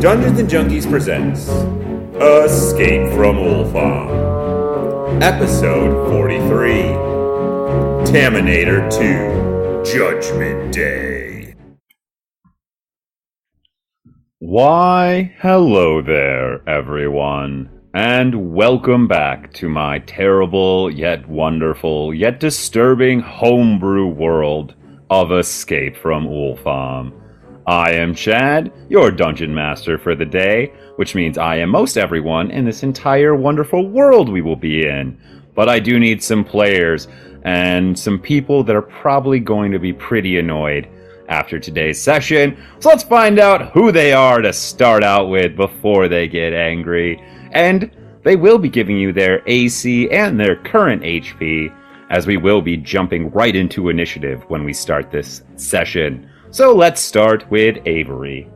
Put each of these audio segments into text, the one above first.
Dungeons and Junkiez presents Escape from Ulfaum, Episode 43 Taminator 2 Judgment Day. Why, hello there, everyone, and welcome back to my terrible, yet wonderful, yet disturbing homebrew world of Escape from Ulfaum. I am Chad, your dungeon master for the day, which means I am most everyone in this entire wonderful world we will be in. But I do need some players and some people that are probably going to be pretty annoyed after today's session. So let's find out who they are to start out with before they get angry. And they will be giving you their AC and their current HP, as we will be jumping right into initiative when we start this session. So let's start with Avery.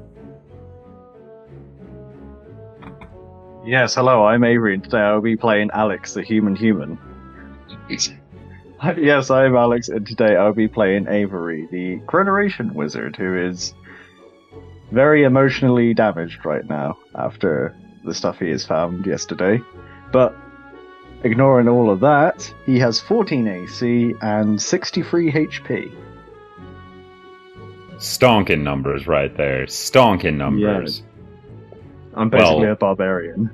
Yes, hello, I'm Avery, and today I'll be playing Alex, the human human. yes, I'm Alex, and today I'll be playing Avery, the Coronation Wizard, who is very emotionally damaged right now after the stuff he has found yesterday. But ignoring all of that, he has 14 AC and 63 HP. Stonking numbers right there. Stonking numbers. I'm basically Well- a barbarian.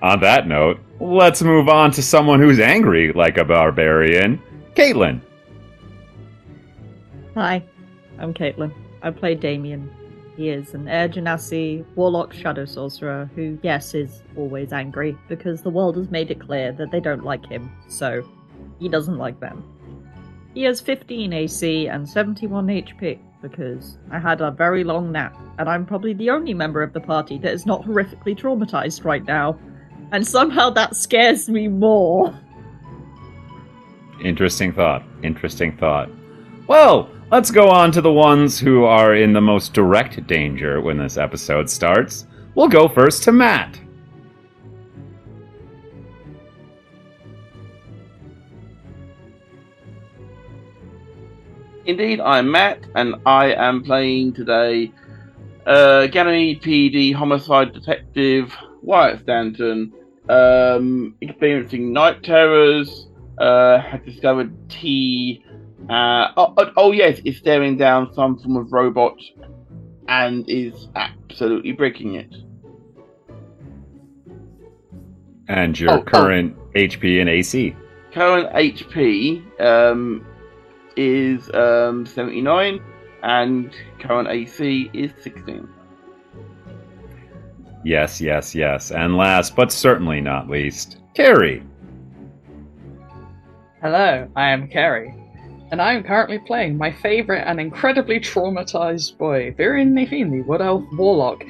On that note, let's move on to someone who's angry like a barbarian. Caitlin. Hi, I'm Caitlin. I play Damien. He is an Air Genasi Warlock Shadow Sorcerer who, yes, is always angry because the world has made it clear that they don't like him, so he doesn't like them. He has 15 AC and 71 HP because I had a very long nap, and I'm probably the only member of the party that is not horrifically traumatized right now. And somehow that scares me more. Interesting thought. Interesting thought. Well, let's go on to the ones who are in the most direct danger when this episode starts. We'll go first to Matt. Indeed, I'm Matt, and I am playing today uh, Ganymede PD homicide detective Wyatt Stanton, um, experiencing night terrors, uh, has discovered T. Uh, oh, oh, oh, yes, is staring down some form of robot and is absolutely breaking it. And your Oh, oh. current HP and AC. Current HP um, is um, 79, and current AC is 16. Yes, yes, yes. And last but certainly not least, Kerry. Hello, I am Kerry, and I am currently playing my favourite and incredibly traumatized boy, Viren Nathan, the Wood Elf Warlock,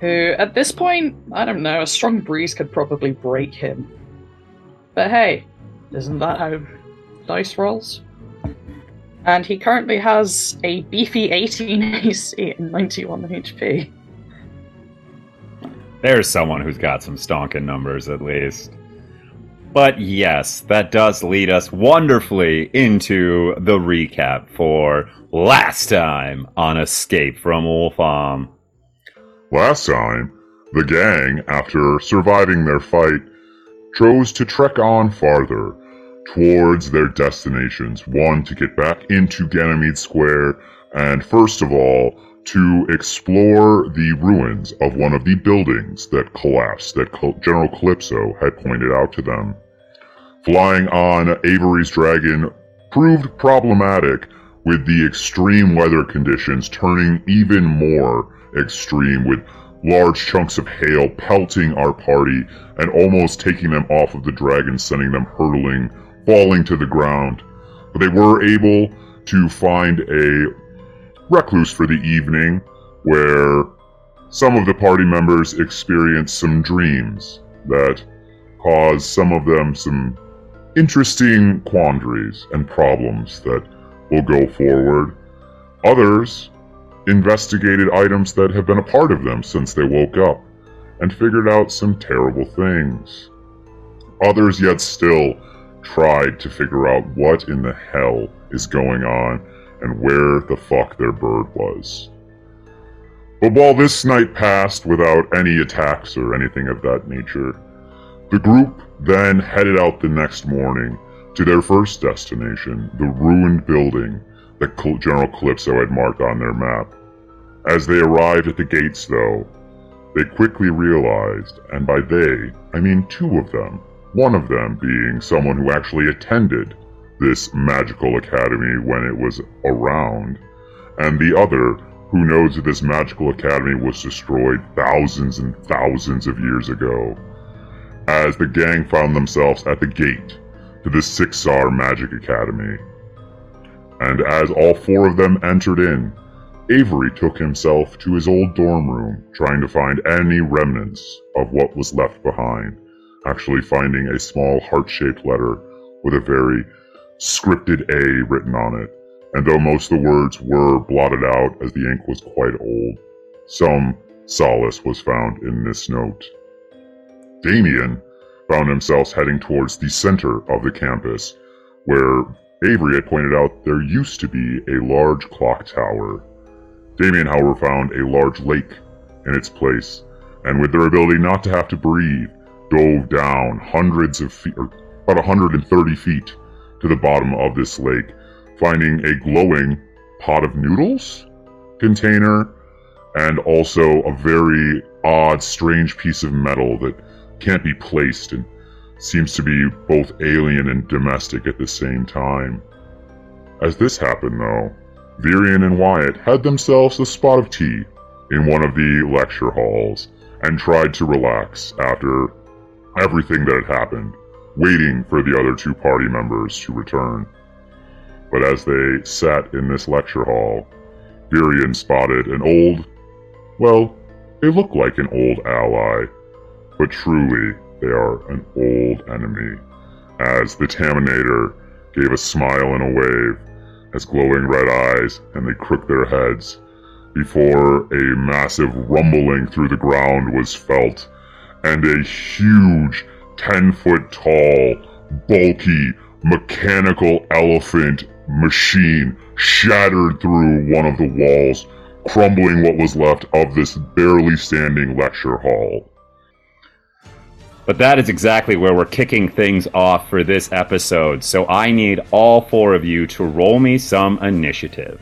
who, at this point, I don't know, a strong breeze could probably break him. But hey, isn't that how dice rolls? And he currently has a beefy 18 AC and 91 HP. There's someone who's got some stonking numbers at least. But yes, that does lead us wonderfully into the recap for last time on Escape from Ulfaum. Last time, the gang, after surviving their fight, chose to trek on farther towards their destinations. One, to get back into Ganymede Square, and first of all, to explore the ruins of one of the buildings that collapsed that General Calypso had pointed out to them. Flying on Avery's dragon proved problematic with the extreme weather conditions turning even more extreme with large chunks of hail pelting our party and almost taking them off of the dragon, sending them hurtling, falling to the ground. But they were able to find a recluse for the evening where some of the party members experienced some dreams that caused some of them some interesting quandaries and problems that will go forward. Others investigated items that have been a part of them since they woke up and figured out some terrible things. Others yet still tried to figure out what in the hell is going on and where the fuck their bird was. But while this night passed without any attacks or anything of that nature, the group then headed out the next morning to their first destination, the ruined building that General Calypso had marked on their map. As they arrived at the gates, though, they quickly realized, and by they, I mean two of them, one of them being someone who actually attended this magical academy when it was around, and the other who knows that this magical academy was destroyed thousands and thousands of years ago, as the gang found themselves at the gate to the Sixir Magic Academy. And as all four of them entered in, Avery took himself to his old dorm room, trying to find any remnants of what was left behind, actually finding a small heart shaped letter with a very scripted A written on it and though most of the words were blotted out as the ink was quite old, some solace was found in this note. Damien found himself heading towards the center of the campus, where Avery had pointed out there used to be a large clock tower. Damien, however, found a large lake in its place, and with their ability not to have to breathe, dove down hundreds of feet, or about 130 feet, to the bottom of this lake, finding a glowing pot of noodles container and also a very odd, strange piece of metal that can't be placed and seems to be both alien and domestic at the same time. As this happened, though, Virion and Wyatt had themselves a spot of tea in one of the lecture halls and tried to relax after everything that had happened, waiting for the other two party members to return. But as they sat in this lecture hall, Virion spotted an old, well, they look like an old ally, but truly they are an old enemy, as the Taminator gave a smile and a wave, as glowing red eyes and they crooked their heads, before a massive rumbling through the ground was felt, and a huge, ten foot tall, bulky, mechanical elephant machine shattered through one of the walls, crumbling what was left of this barely standing lecture hall. But that is exactly where we're kicking things off for this episode, so I need all four of you to roll me some initiative.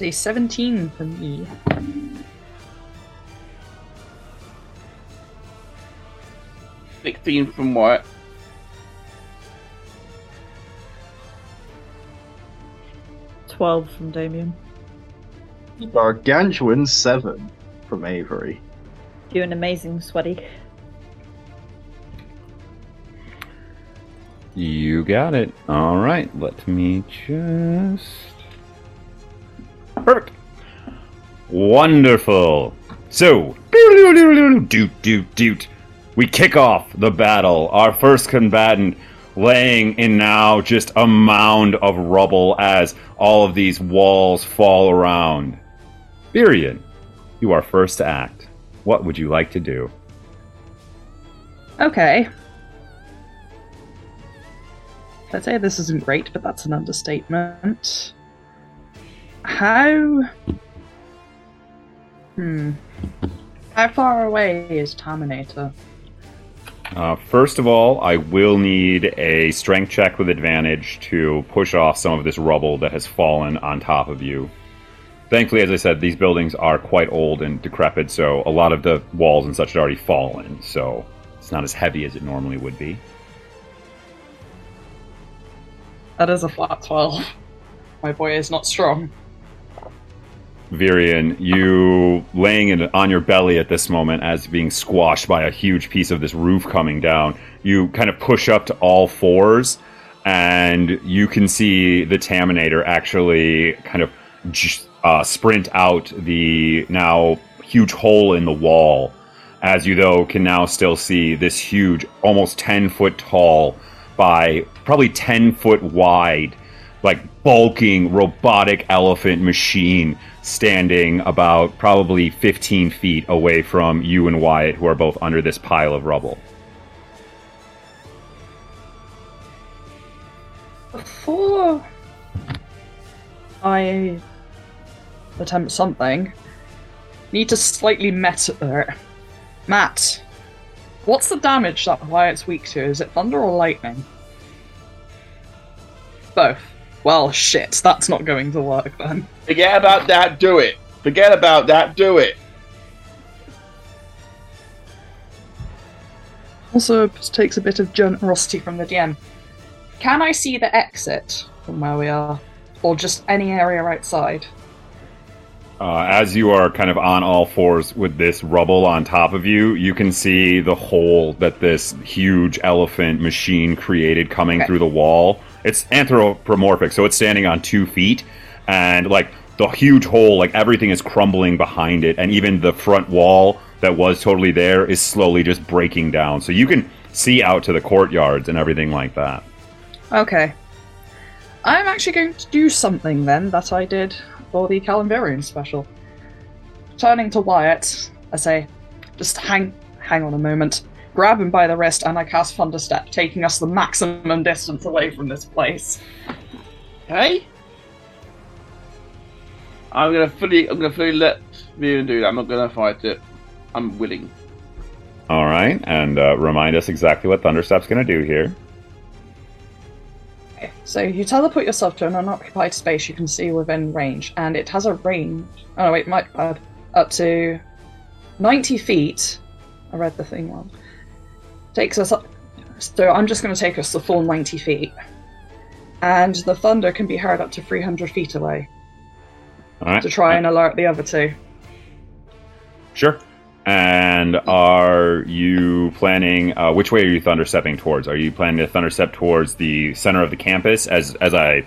It's a 17 for me. Sixteen from what? Twelve from Damien. Gargantuan 7 from Avery. You're an amazing, sweaty. You got it. All right, let me just. Perfect. Wonderful. So, doot doot doot. We kick off the battle. Our first combatant laying in now just a mound of rubble as all of these walls fall around. Virion, you are first to act. What would you like to do? Okay. I'd say this isn't great, but that's an understatement. How. Hmm. How far away is Taminator? Uh, first of all, I will need a strength check with advantage to push off some of this rubble that has fallen on top of you. Thankfully, as I said, these buildings are quite old and decrepit, so a lot of the walls and such had already fallen, so it's not as heavy as it normally would be. That is a flat 12. My boy is not strong. Virion, you laying in, on your belly at this moment as being squashed by a huge piece of this roof coming down. You kind of push up to all fours, and you can see the Taminator actually kind of uh, sprint out the now huge hole in the wall. As you, though, can now still see this huge, almost 10 foot tall by probably 10 foot wide, like bulking robotic elephant machine standing about probably 15 feet away from you and Wyatt, who are both under this pile of rubble. Before I attempt something, need to slightly met er, Matt. What's the damage that Wyatt's weak to? Is it thunder or lightning? Both. Well, shit, that's not going to work then. Forget about that, do it. Forget about that, do it. Also, it takes a bit of generosity from the DM. Can I see the exit from where we are? Or just any area outside? Uh, as you are kind of on all fours with this rubble on top of you, you can see the hole that this huge elephant machine created coming Okay. through the wall. It's anthropomorphic, so it's standing on two feet, and like the huge hole, like everything is crumbling behind it, and even the front wall that was totally there is slowly just breaking down. So you can see out to the courtyards and everything like that. Okay. I'm actually going to do something then that I did for the Calamverian special. Turning to Wyatt, I say, just hang hang on a moment. Grab him by the wrist and I cast Thunderstep, taking us the maximum distance away from this place. Okay? I'm gonna fully I'm gonna fully let Miriam do that. I'm not gonna fight it. I'm willing. All right, and uh, remind us exactly what Thunderstep's going to do here. So you teleport yourself to an unoccupied space you can see within range, and it has a range. Oh no, wait, my bad. Up to 90 feet. I read the thing wrong. Takes us up. So I'm just going to take us the full 90 feet. And the thunder can be heard up to 300 feet away All right, to try and alert the other two. Sure. And are you planning? Uh, which way are you thunderstepping towards? Are you planning to thunderstep towards the center of the campus? As as I,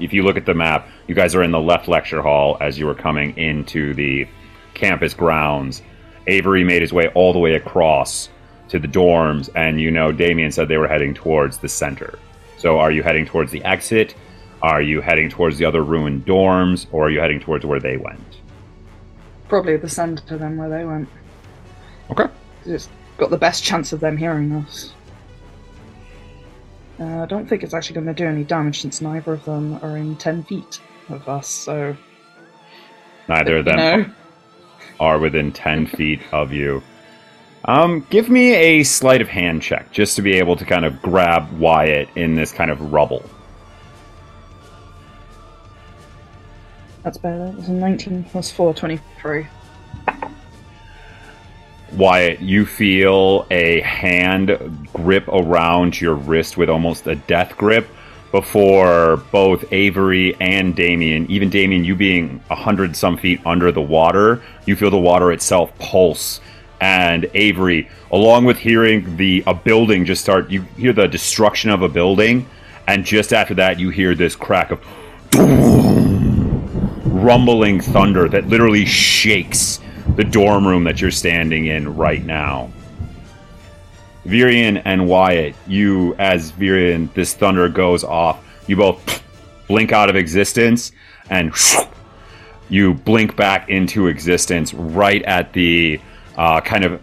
if you look at the map, you guys are in the left lecture hall as you were coming into the campus grounds. Avery made his way all the way across to the dorms, and you know Damien said they were heading towards the center. So, are you heading towards the exit? Are you heading towards the other ruined dorms, or are you heading towards where they went? Probably the center then where they went. Okay. It's got the best chance of them hearing us. Uh, I don't think it's actually going to do any damage since neither of them are in 10 feet of us, so. Neither of them know. are within 10 feet of you. Um, give me a sleight of hand check just to be able to kind of grab Wyatt in this kind of rubble. That's better. It's a 19 plus 4, 23. Wyatt, you feel a hand grip around your wrist with almost a death grip before both Avery and Damien, even Damien, you being a hundred some feet under the water, you feel the water itself pulse. And Avery, along with hearing the a building just start, you hear the destruction of a building, and just after that, you hear this crack of rumbling thunder that literally shakes the dorm room that you're standing in right now. Virion and Wyatt, you, as Virion, this thunder goes off, you both blink out of existence and you blink back into existence right at the uh, kind of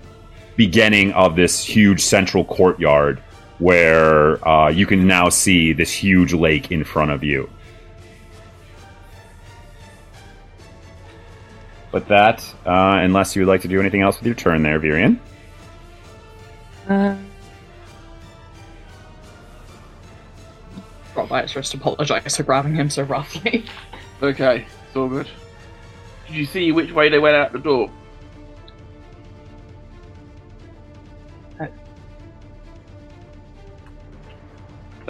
beginning of this huge central courtyard where uh, you can now see this huge lake in front of you. But that, uh, unless you would like to do anything else with your turn there, Virion. Uh, Got by first apologise for grabbing him so roughly. Okay, it's all good. Did you see which way they went out the door?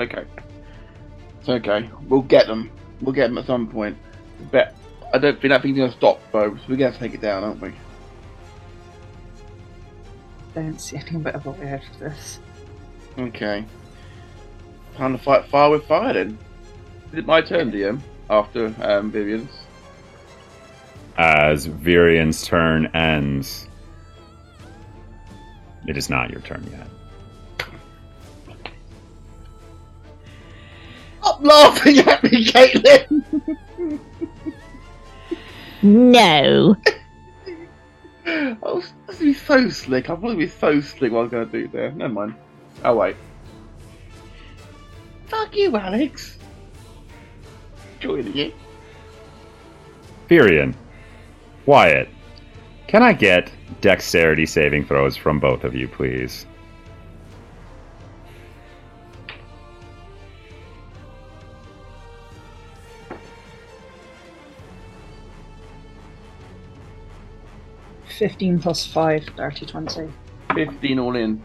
Okay. It's okay. We'll get them. We'll get them at some point. Bet. I don't think that thing's gonna stop, though. So we're gonna take it down, aren't we? Don't see anything but a way out of this. Okay. Time to fight fire with fire then. Is it my turn, DM? After um, Vivian's? As Virion's turn ends, it is not your turn yet. Stop laughing at me, Caitlin! No. Oh, I was be so slick. I thought it was so slick what I was going to do there. Never mind. Oh, wait. Fuck you, Alex. Joining it. Furion. Wyatt, can I get dexterity saving throws from both of you, please? Fifteen plus five, dirty twenty. 15 all in.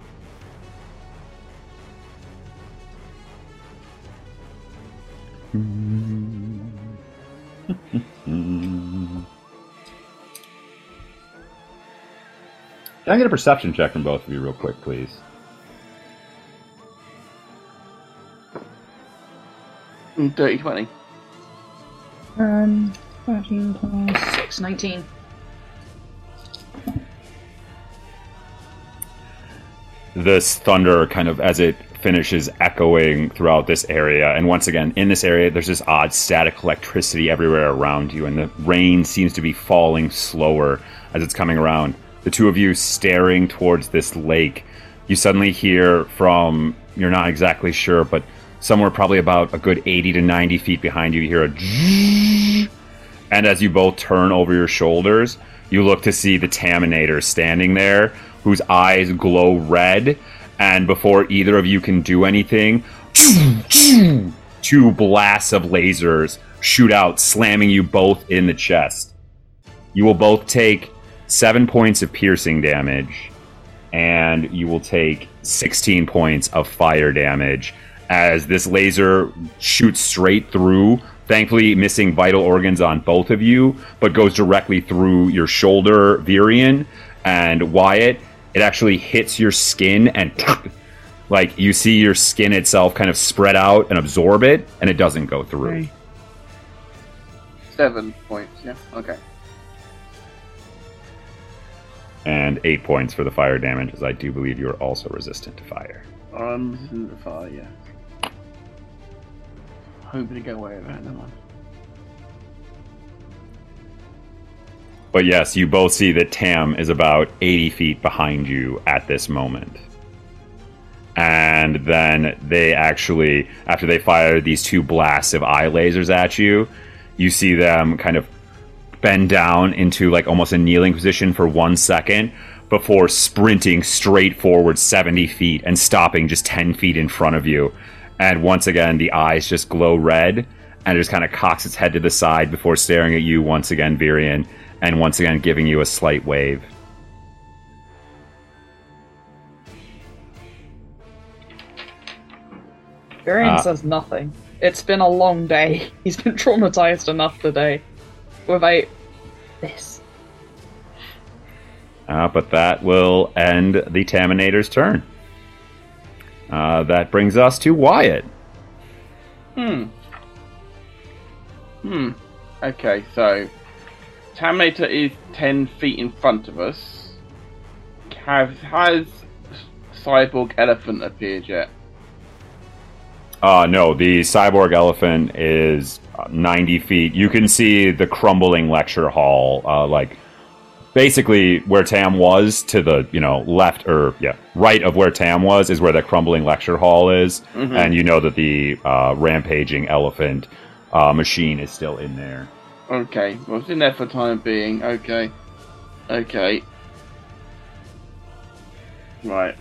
Can I get a perception check from both of you, real quick, please? Mm, Dirty 20. Um, 13 plus 6, 19. This thunder kind of as it finishes echoing throughout this area. And once again in this area there's this odd static electricity everywhere around you and the rain seems to be falling slower as it's coming around. The two of you staring towards this lake you suddenly hear from you're not exactly sure but somewhere probably about a good 80 to 90 feet behind you you hear a and as you both turn over your shoulders you look to see the Taminator standing there whose eyes glow red, and before either of you can do anything, two blasts of lasers shoot out, slamming you both in the chest. You will both take seven points of piercing damage, and you will take 16 points of fire damage as this laser shoots straight through. Thankfully, missing vital organs on both of you, but goes directly through your shoulder, Virion, and Wyatt, it actually hits your skin and like you see your skin itself kind of spread out and absorb it and it doesn't go through Okay. Seven points, yeah. Okay. and eight points for the fire damage as i do believe you are also resistant to fire I'm resistant to fire, yeah. Hoping to get away with that, never mind. But yes you both see that tam is about 80 feet behind you at this moment and then they actually after they fire these two blasts of eye lasers at you you see them kind of bend down into like almost a kneeling position for one second before sprinting straight forward 70 feet and stopping just 10 feet in front of you. And once again, the eyes just glow red and it just kind of cocks its head to the side before staring at you once again, Virion, and once again giving you a slight wave. Virion Ah. says nothing. It's been a long day. He's been traumatized enough today. Without this. Uh, but that will end the Taminator's turn. Uh, that brings us to Wyatt. Hmm. Hmm. Okay, so Taminator is ten feet in front of us. Have has Cyborg Elephant appeared yet? Uh, no, the cyborg elephant is uh, 90 feet. You can see the crumbling lecture hall, uh, like basically where Tam was to the, you know, left or, yeah, right of where Tam was is where the crumbling lecture hall is. Mhm. And you know that the uh, rampaging elephant uh, machine is still in there. Okay, well it's in there for the time being. Okay, okay, right.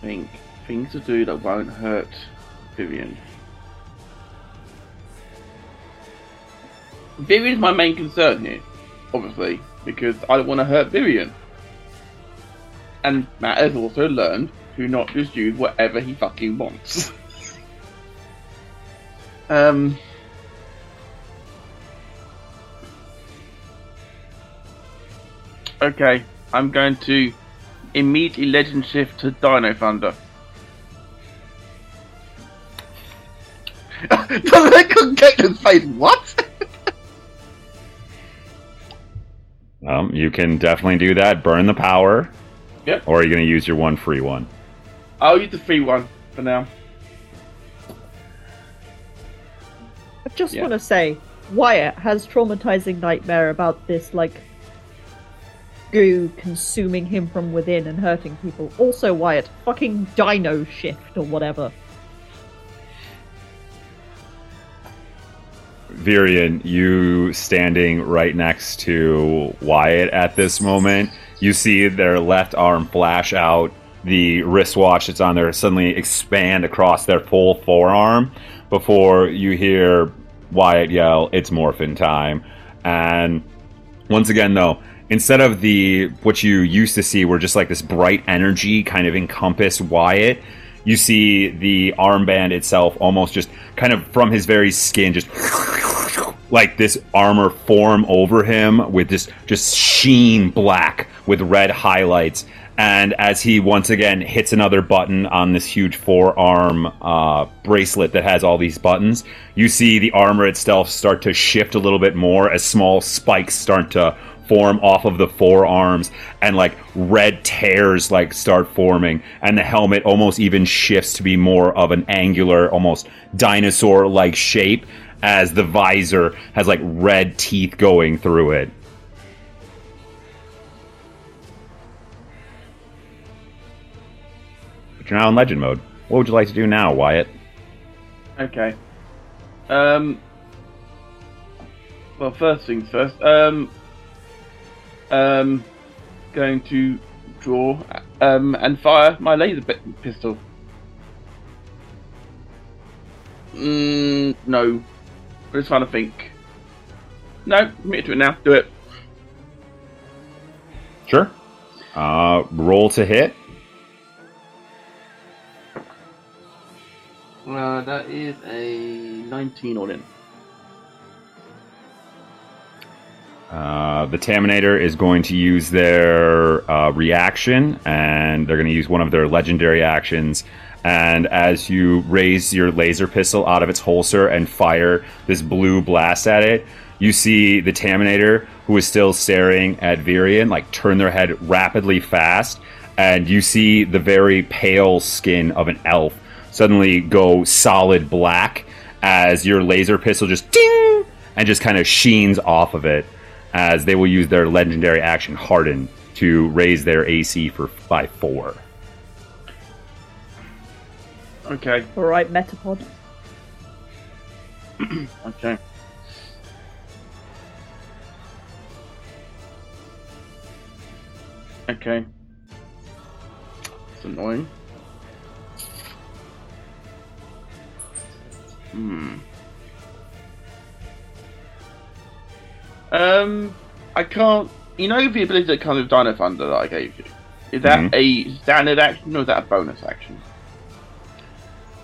Think things to do that won't hurt Vivian. Vivian's my main concern here, obviously, because I don't want to hurt Vivian. And Matt has also learned to not just use whatever he fucking wants. um. Okay, I'm going to immediately legend shift to Dino Thunder. the look on Caitlin's face, what? Um, you can definitely do that. Burn the power. Yep. Or are you going to use your one free one? I'll use the free one for now. I just Yeah. want to say, Wyatt has traumatizing nightmare about this, like, goo consuming him from within and hurting people. Also, Wyatt, fucking dino shift or whatever. Virion, you standing right next to Wyatt at this moment. You see their left arm flash out. The wristwatch that's on there suddenly expand across their full forearm before you hear Wyatt yell, It's morphin time. And once again, though, instead of the what you used to see, where just like this bright energy kind of encompass Wyatt, you see the armband itself almost just kind of from his very skin, just like this armor form over him with this just sheen black with red highlights. And as he once again hits another button on this huge forearm uh, bracelet that has all these buttons, you see the armor itself start to shift a little bit more as small spikes start to form off of the forearms and like red tears like start forming and the helmet almost even shifts to be more of an angular almost dinosaur like shape as the visor has like red teeth going through it but you're now in legend mode what would you like to do now wyatt Okay. Um. Well, first things first. Um. Um. Going to draw um and fire my laser pi- pistol. Mm, no. I'm just trying to think. No, commit to it now. Do it. sure uh roll to hit Uh, that is a 19 all in. Uh, the Taminator is going to use their uh, reaction, and they're going to use one of their legendary actions. And as you raise your laser pistol out of its holster and fire this blue blast at it, you see the Taminator, who is still staring at Virion, like turn their head rapidly fast, and you see the very pale skin of an elf suddenly go solid black as your laser pistol just ding and just kind of sheens off of it as they will use their legendary action harden to raise their AC for by four. Okay. Alright, Metapod. Okay. Okay. It's annoying. Hmm. Um, I can't. You know the ability that comes with Dino Thunder that I gave you. Is that Mhm. a standard action or is that a bonus action?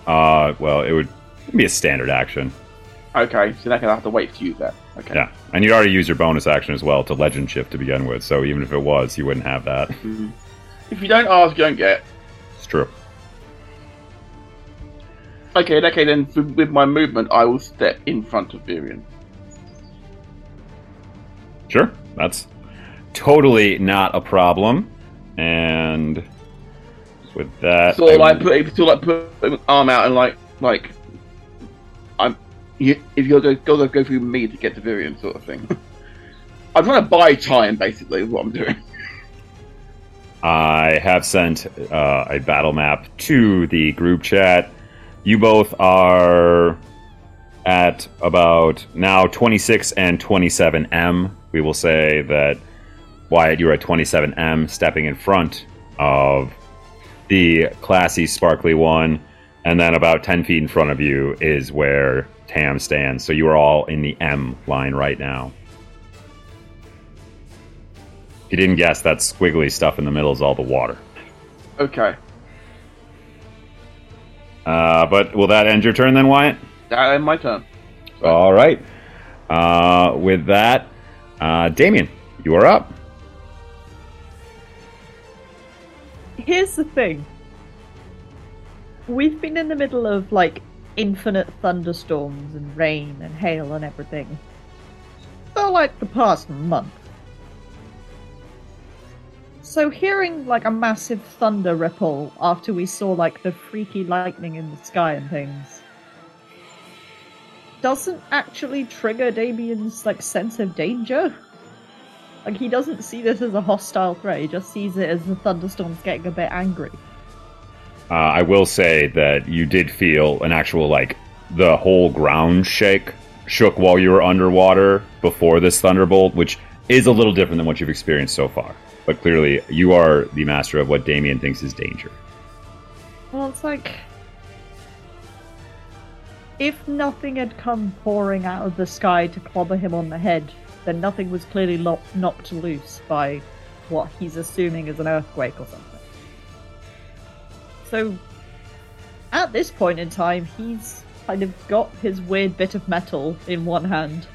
Uh, well, it would be a standard action. Okay, so then I have to wait to use that. Okay. Yeah, and you already used your bonus action as well to legend shift to begin with. So even if it was, you wouldn't have that. If you don't ask, you don't get. It's true. Okay, okay, then with my movement, I will step in front of Virion. Sure, that's totally not a problem. And with that, So I like will- put, so like put my arm out and like like I'm. You, if you're going go go through me to get to Virion, sort of thing. I'm trying to buy time, basically, is what I'm doing. I have sent uh, a battle map to the group chat. You both are at about now 26 and 27M. We will say that Wyatt, you're at 27M, stepping in front of the classy, sparkly one. And then about 10 feet in front of you is where Tam stands. So you are all in the M line right now. If you didn't guess, that squiggly stuff in the middle is all the water. Okay, Uh, but will that end your turn then, Wyatt? That is my turn. All right. Uh, with that, uh, Damien, you are up. here's the thing. We've been in the middle of like infinite thunderstorms and rain and hail and everything for like the past month. So hearing like a massive thunder ripple after we saw like the freaky lightning in the sky and things doesn't actually trigger Damien's like sense of danger. Like he doesn't see this as a hostile threat, he just sees it as the thunderstorm's getting a bit angry. Uh, I will say that you did feel an actual like the whole ground shake shook while you were underwater before this thunderbolt, which is a little different than what you've experienced so far. But clearly, you are the master of what Damien thinks is danger. Well, it's like if nothing had come pouring out of the sky to clobber him on the head, then nothing was clearly lo- knocked loose by what he's assuming is an earthquake or something. So, at this point in time, he's kind of got his weird bit of metal in one hand,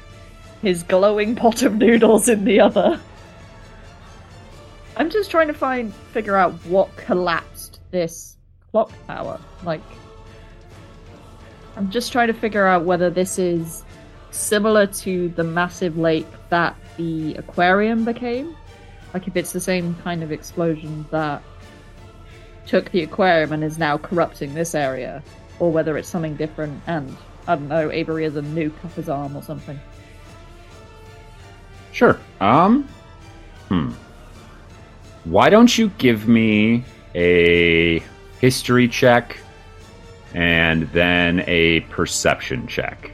his glowing pot of noodles in the other. I'm just trying to find, figure out what collapsed this clock tower. Like, I'm just trying to figure out whether this is similar to the massive lake that the aquarium became. Like, if it's the same kind of explosion that took the aquarium and is now corrupting this area, or whether it's something different and, I don't know, Avery has a nuke up his arm or something. Sure. Um. Hmm. Why don't you give me a history check and then a perception check?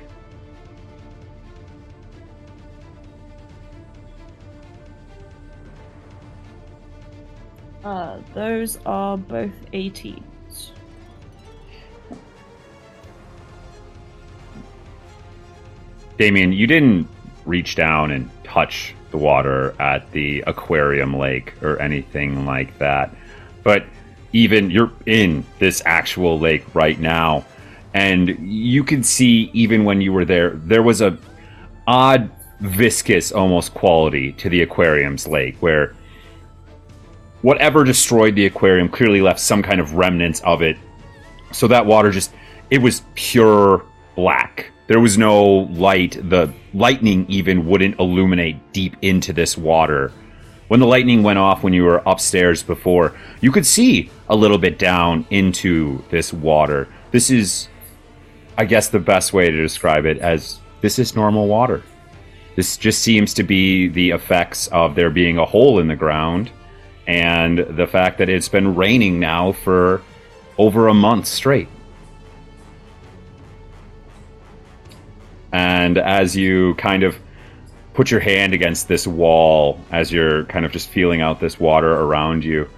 Uh, those are both 18s. Damien, you didn't reach down and touch the water at the aquarium lake or anything like that. But even you're in this actual lake right now. And you can see even when you were there there was a odd viscous almost quality to the aquarium's lake where whatever destroyed the aquarium clearly left some kind of remnants of it. So that water just it was pure black. There was no light. The lightning even wouldn't illuminate deep into this water. When the lightning went off when you were upstairs before you could see a little bit down into this water this is i guess the best way to describe it as this is normal water this just seems to be the effects of there being a hole in the ground and the fact that it's been raining now for over a month straight. And as you kind of put your hand against this wall, as you're kind of just feeling out this water around you,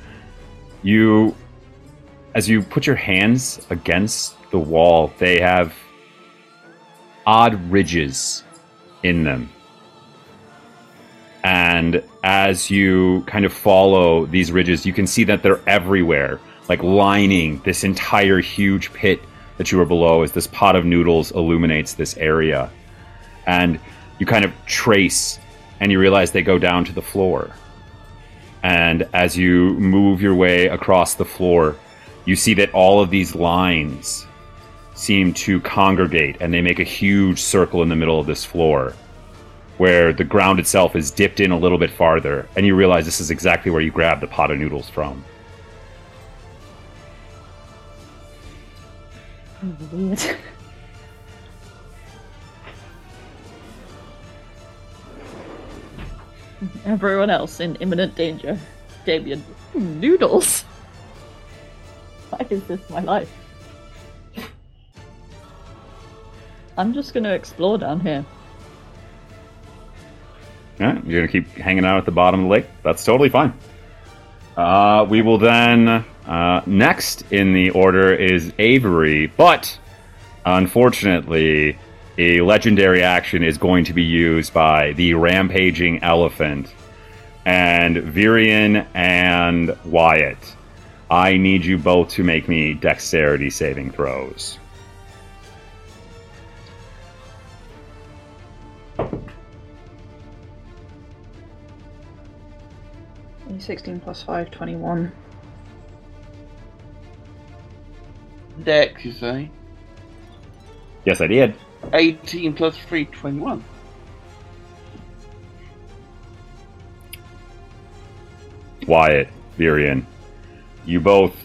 you, as you put your hands against the wall, they have odd ridges in them. And as you kind of follow these ridges, you can see that they're everywhere, like lining this entire huge pit that you are below as this pot of noodles illuminates this area. And you kind of trace and you realize they go down to the floor. And as you move your way across the floor, you see that all of these lines seem to congregate and they make a huge circle in the middle of this floor where the ground itself is dipped in a little bit farther, and you realize this is exactly where you grabbed the pot of noodles from. Everyone else in imminent danger. Damien, noodles? Why is this my life? I'm just gonna explore down here. Yeah, you're gonna keep hanging out at the bottom of the lake. That's totally fine. Uh, we will then uh, next in the order is Avery, but unfortunately, a legendary action is going to be used by the rampaging elephant and Virion and Wyatt. I need you both to make me dexterity saving throws. Sixteen plus five, twenty-one. Dex, you say? Yes, I did. 18 plus plus three, twenty-one. Wyatt, Virion, you both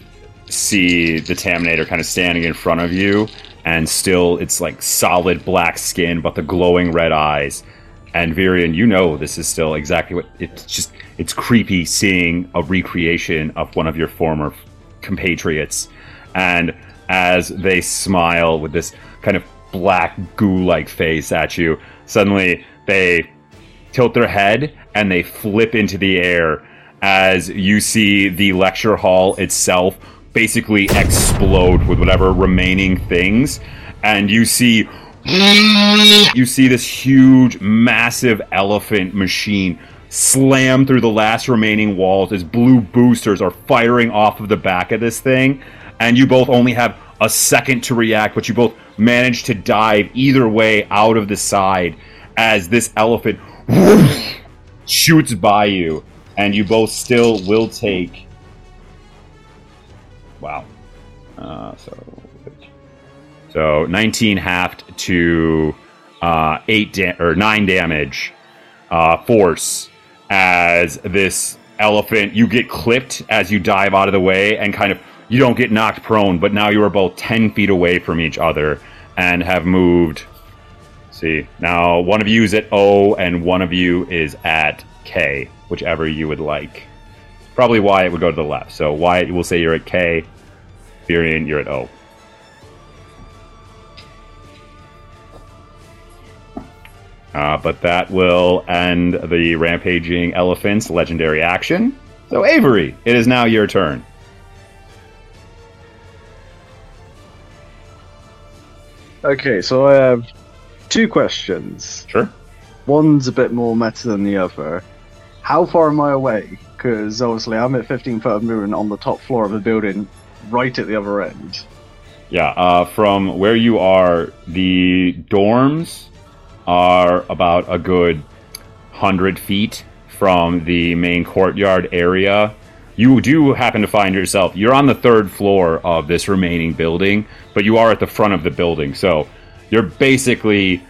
see the Taminator kind of standing in front of you, and still it's like solid black skin, but the glowing red eyes. And Virion, you know this is still exactly what it's just. It's creepy seeing a recreation of one of your former compatriots, and as they smile with this kind of black goo-like face at you, suddenly they tilt their head and they flip into the air as you see the lecture hall itself basically explode with whatever remaining things. And you see you see this huge massive elephant machine slam through the last remaining walls as blue boosters are firing off of the back of this thing. And you both only have a second to react but you both manage to dive either way out of the side as this elephant shoots by you and you both still will take. Wow. Uh, so, so 19 halved to uh, eight da- or nine damage uh, force as this elephant. You get clipped as you dive out of the way, and kind of you don't get knocked prone, but now you are both 10 feet away from each other and have moved. See now, one of you is at O, and one of you is at K whichever you would like. Probably Wyatt would go to the left. So Wyatt, will say you're at K. Virion, you're at O. Uh, but that will end the rampaging elephant's legendary action. So Avery, it is now your turn. Okay, so I have two questions. Sure. One's a bit more meta than the other. How far am I away? Because obviously I'm at 15 foot of movement on the top floor of the building, right at the other end. Yeah, uh, from where you are, the dorms are about a good hundred feet from the main courtyard area. You do happen to find yourself, you're on the third floor of this remaining building, but you are at the front of the building. So you're basically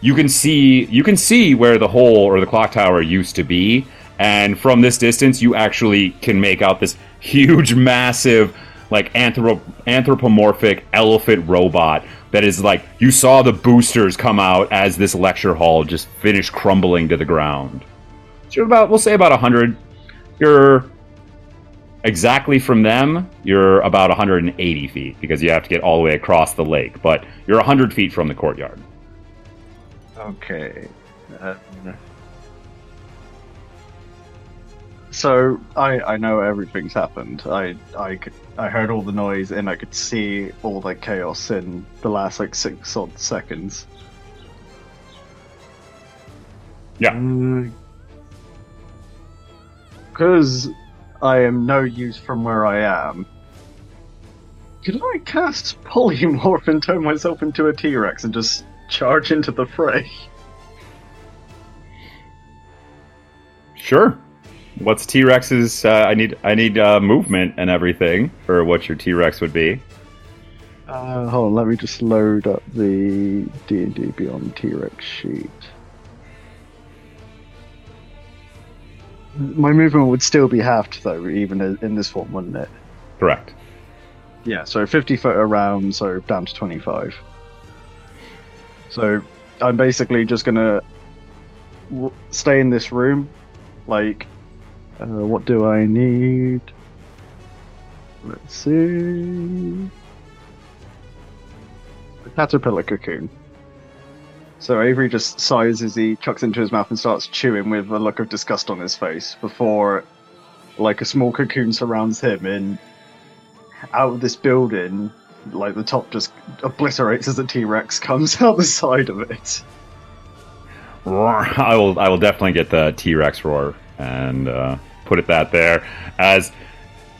you can see you can see where the hole or the clock tower used to be and from this distance you actually can make out this huge massive like anthrop- anthropomorphic elephant robot that is like you saw the boosters come out as this lecture hall just finished crumbling to the ground. So you're about we'll say about 100 you're exactly from them you're about 180 feet because you have to get all the way across the lake but you're 100 feet from the courtyard. Okay. Uh, so I I know everything's happened. I I could, I heard all the noise and I could see all the chaos in the last like six odd seconds. Yeah. Mm, because I am no use from where I am. Could I cast polymorph and turn myself into a T Rex and just charge into the fray? Sure. What's T Rex's? Uh, I need I need uh, movement and everything for what your T Rex would be. Uh, hold on, let me just load up the D and D Beyond T Rex sheet. My movement would still be halved though, even in this form, wouldn't it? Correct. Yeah, so 50 foot around, so down to 25. So I'm basically just gonna stay in this room. Like, uh, what do I need? Let's see. The caterpillar cocoon. So Avery just sighs as he chucks into his mouth and starts chewing with a look of disgust on his face before, like, a small cocoon surrounds him and out of this building, like the top just obliterates as the T Rex comes out the side of it. I will I will definitely get the T Rex roar and uh, put it that there. As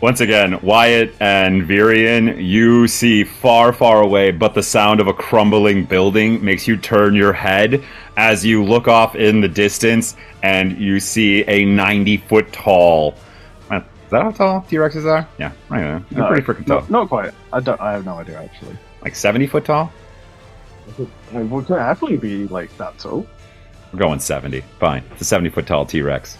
once again, Wyatt and Virion, you see far, far away, but the sound of a crumbling building makes you turn your head as you look off in the distance and you see a 90 foot tall, uh, Is that how tall T Rexes are? Yeah, right. They're No, pretty freaking tall. not quite. I don't. I have no idea actually. Like 70 foot tall? I would definitely be like that tall. We're going 70. Fine. It's a 70 foot tall T Rex.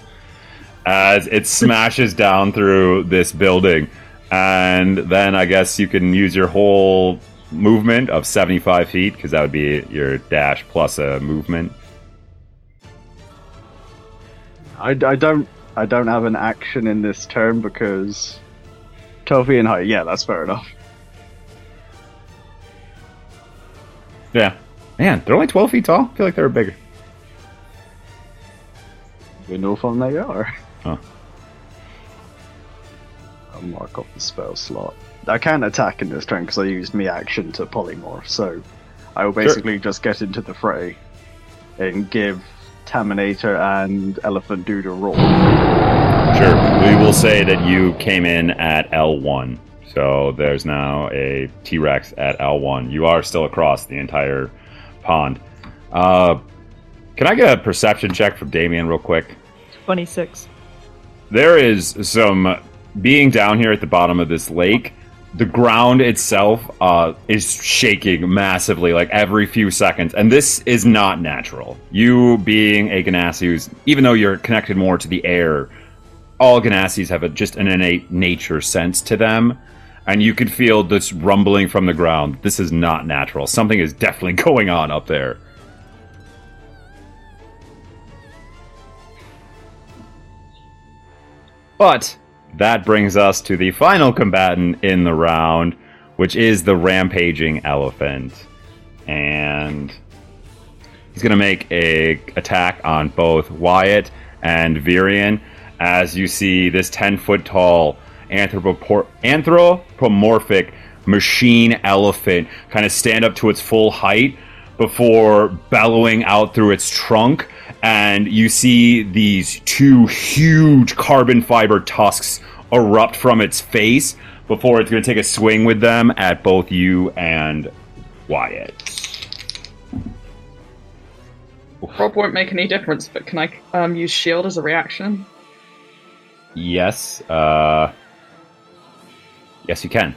As it smashes down through this building, and then I guess you can use your whole movement of 75 feet, because that would be your dash plus a movement. I, I don't. I don't have an action in this turn because twelve and in height. Yeah, that's fair enough. Yeah. Man, they're only 12 feet tall? I feel like they were bigger. We know from they are. Huh. I'll mark off the spell slot. I can't attack in this turn because I used me action to polymorph, so I will basically just get into the fray and give Taminator and Elephant Dude a roll. Sure. We will say that you came in at L1. So there's now a T Rex at L1. You are still across the entire pond. Uh, can I get a perception check from Damien, real quick? 26. There is some being down here at the bottom of this lake. The ground itself uh, is shaking massively, like every few seconds, and this is not natural. You being a Genasi, even though you're connected more to the air, all Genasis have a, just an innate nature sense to them, and you can feel this rumbling from the ground. This is not natural. Something is definitely going on up there. But that brings us to the final combatant in the round, which is the rampaging elephant. And he's going to make a attack on both Wyatt and Virion as you see this 10 foot tall anthropomorphic machine elephant kind of stand up to its full height before bellowing out through its trunk and you see these two huge carbon fiber tusks erupt from its face before it's going to take a swing with them at both you and Wyatt. Rob won't make any difference, but can I um, use shield as a reaction? Yes, uh, yes, you can.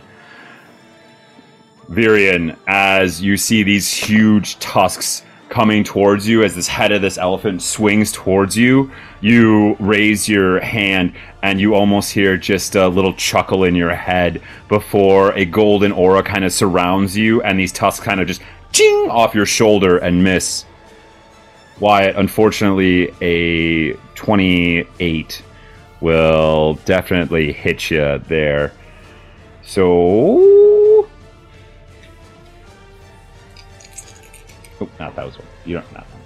Virion, as you see these huge tusks coming towards you, as this head of this elephant swings towards you, you raise your hand and you almost hear just a little chuckle in your head before a golden aura kind of surrounds you, and these tusks kind of just ching off your shoulder and miss. Wyatt, unfortunately, a 28 will definitely hit you there. So. Oh, not that was one. You don't. Not one.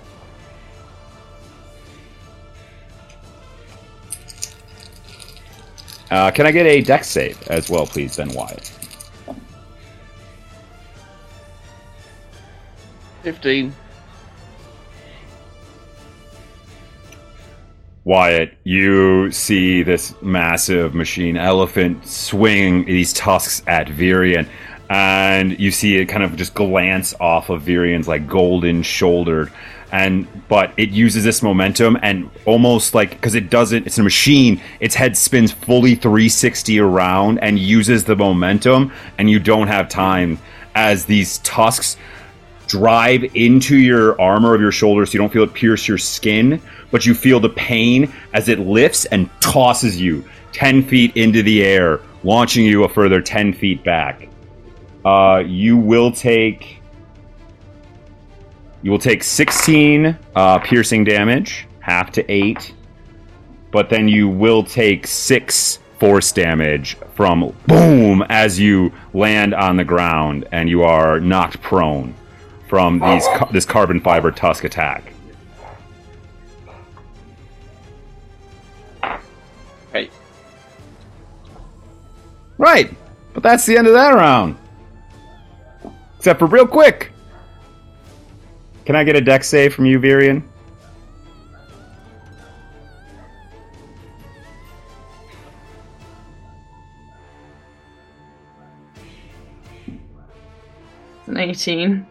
Uh, can I get a dex save as well, please, then Wyatt? 15. Wyatt, you see this massive machine elephant swinging these tusks at Virion, and you see it kind of just glance off of Virion's like golden shouldered, and but it uses this momentum and almost like because it doesn't, it's a machine. Its head spins fully 360 around and uses the momentum, and you don't have time as these tusks drive into your armor of your shoulder so you don't feel it pierce your skin, but you feel the pain as it lifts and tosses you 10 feet into the air, launching you a further 10 feet back. Uh, you will take. You will take 16 uh, piercing damage, half to 8, but then you will take 6 force damage from boom as you land on the ground and you are knocked prone from these this carbon fiber tusk attack. Hey. Right, but that's the end of that round. Except for real quick. Can I get a deck save from you, Virion? It's an 18.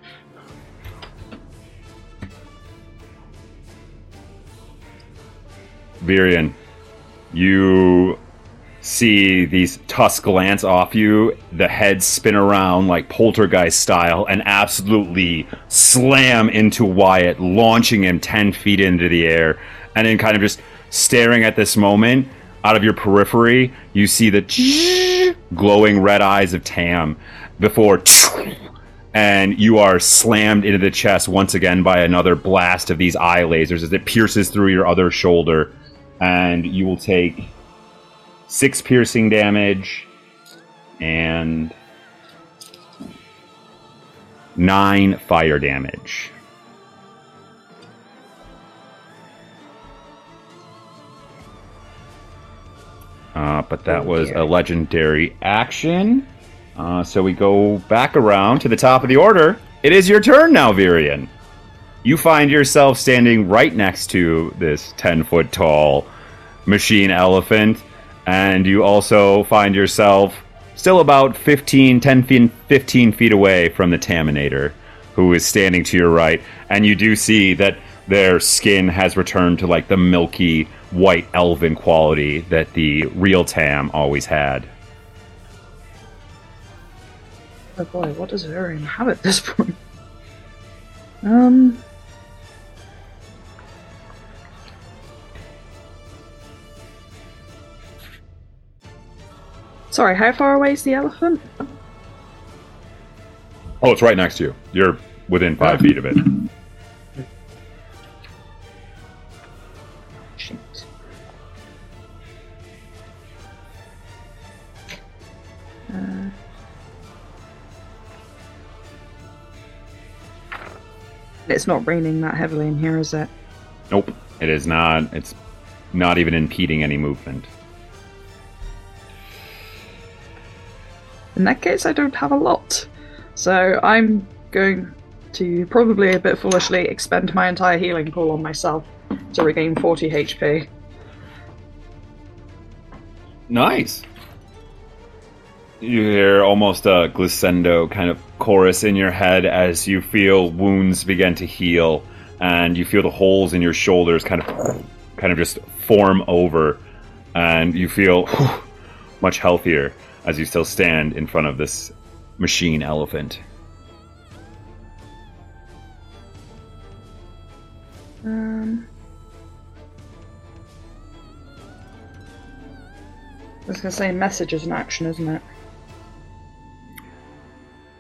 Virion, you see these tusks glance off you, the heads spin around like poltergeist style, and absolutely slam into Wyatt, launching him 10 feet into the air. And then, kind of just staring at this moment, out of your periphery, you see the glowing red eyes of Tam before. And you are slammed into the chest once again by another blast of these eye lasers as it pierces through your other shoulder. And you will take six piercing damage and nine fire damage. Uh, but that was a legendary action. Uh, so we go back around to the top of the order. It is your turn now, Virion. You find yourself standing right next to this 10 foot tall machine elephant and you also find yourself still about 15, 10 feet, 15 feet away from the Taminator, who is standing to your right, and you do see that their skin has returned to like the milky white elven quality that the real Tam always had. Oh boy, what does Virion have at this point? Um. Sorry, how far away is the elephant? Oh, it's right next to you. You're within five feet of it. Shit. Uh, it's not raining that heavily in here, is it? Nope, it is not. It's not even impeding any movement. In that case, I don't have a lot. So I'm going to probably a bit foolishly expend my entire healing pool on myself to regain 40 HP. Nice. You hear almost a glissando kind of chorus in your head as you feel wounds begin to heal, and you feel the holes in your shoulders kind of, kind of just form over, and you feel much healthier as you still stand in front of this machine elephant. Um, I was going to say message is an action, isn't it?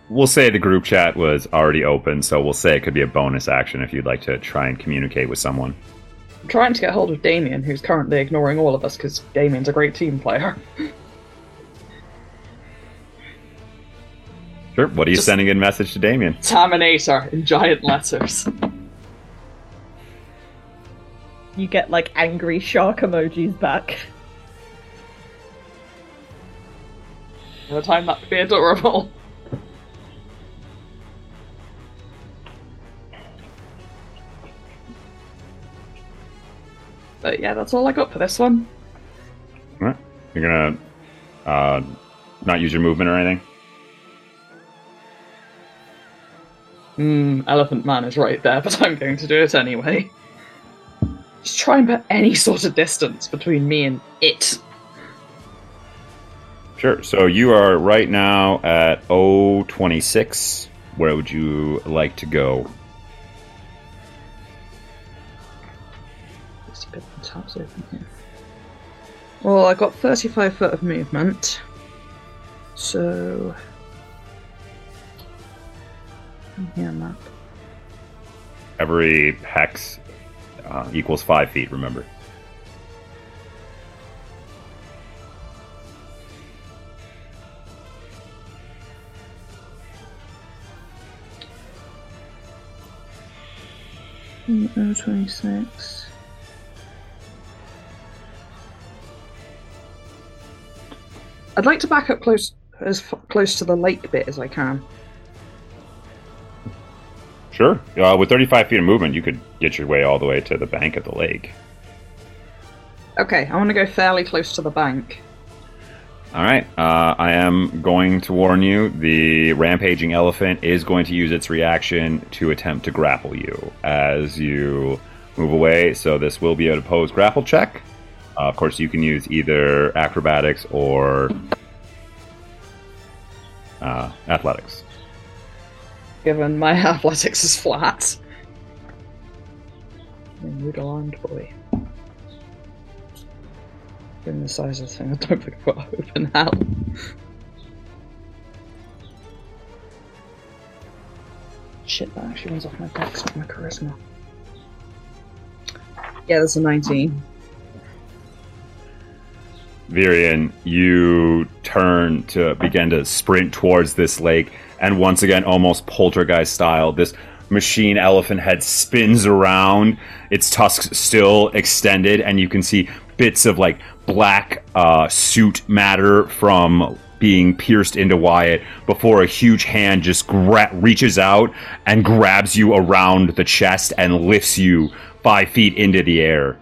We'll say the group chat was already open, so we'll say it could be a bonus action if you'd like to try and communicate with someone. I'm trying to get hold of Damien, who's currently ignoring all of us because Damien's a great team player. Sure. What are you Just- sending in message to Damien? Taminator in giant letters. You get like angry shark emojis back. At the time, that would be adorable. But yeah, that's all I got for this one. Alright. You're gonna uh, not use your movement or anything. Hmm, Elephant Man is right there, but I'm going to do it anyway. Just try and put any sort of distance between me and it. Sure. So you are right now at 026. Where would you like to go? Let's get the tabs open here. Well, I got 35 foot of movement. So. Yeah, map. Every hex uh, equals five feet. Remember. Oh, 26. I'd like to back up close as f- close to the lake bit as I can. Sure. Uh, with 35 feet of movement, you could get your way all the way to the bank of the lake. Okay, I want to go fairly close to the bank. All right. Uh, I am going to warn you the rampaging elephant is going to use its reaction to attempt to grapple you as you move away. So this will be an opposed grapple check. Uh, of course, you can use either acrobatics or uh, athletics. Given my athletics is flat. Noodle-armed boy. Given the size of the thing, I don't think I've got open hell. Shit, that actually runs off my dex, not my charisma. Yeah, that's a 19. Virion, you turn to begin to sprint towards this lake, and once again, almost poltergeist style, this machine elephant head spins around, its tusks still extended, and you can see bits of like black uh, suit matter from being pierced into Wyatt before a huge hand just gra- reaches out and grabs you around the chest and lifts you five feet into the air.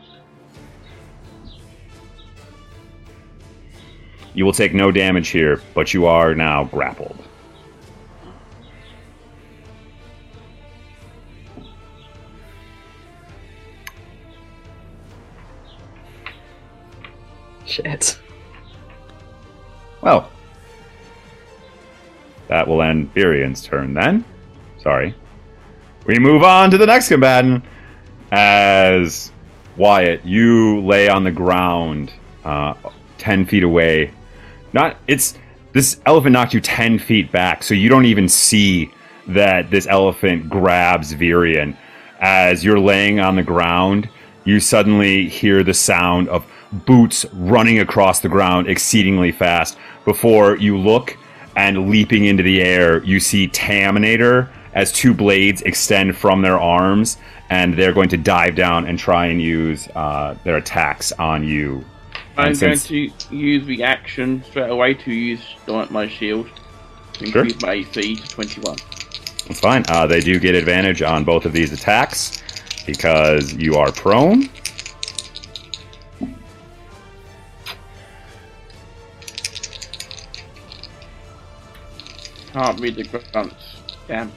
You will take no damage here, but you are now grappled. Shit. Well, that will end Virion's turn then. Sorry. We move on to the next combatant. As Wyatt, you lay on the ground, uh, ten feet away. Not it's this elephant knocked you ten feet back, so you don't even see that this elephant grabs Virion. As you're laying on the ground, you suddenly hear the sound of boots running across the ground exceedingly fast. Before you look and leaping into the air, you see Taminator as two blades extend from their arms, and they're going to dive down and try and use uh, their attacks on you. I'm And going to use the action straight away to use my shield to Sure. increase my AC to 21. That's fine. Uh, they do get advantage on both of these attacks because you are prone. Can't read the grunts. Damn.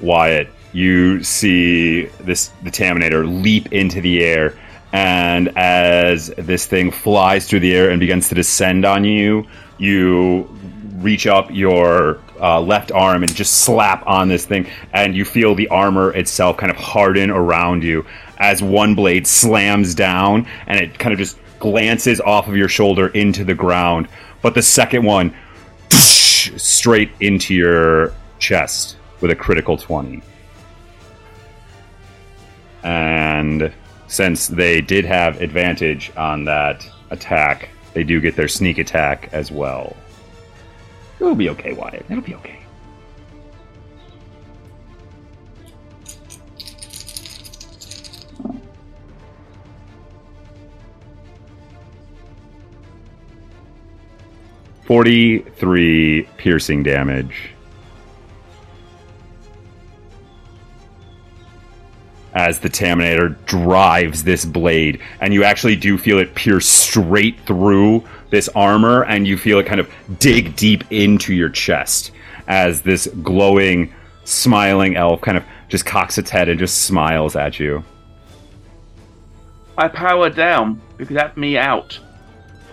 Wyatt, you see this the Taminator leap into the air, and as this thing flies through the air and begins to descend on you, you reach up your uh, left arm and just slap on this thing, and you feel the armor itself kind of harden around you as one blade slams down, and it kind of just glances off of your shoulder into the ground, but the second one straight into your chest with a critical 20. And since they did have advantage on that attack, they do get their sneak attack as well. It'll be okay, Wyatt. It'll be okay. Forty-three piercing damage. as the Taminator drives this blade, and you actually do feel it pierce straight through this armor, and you feel it kind of dig deep into your chest as this glowing, smiling elf kind of just cocks its head and just smiles at you. I power down because that's me out.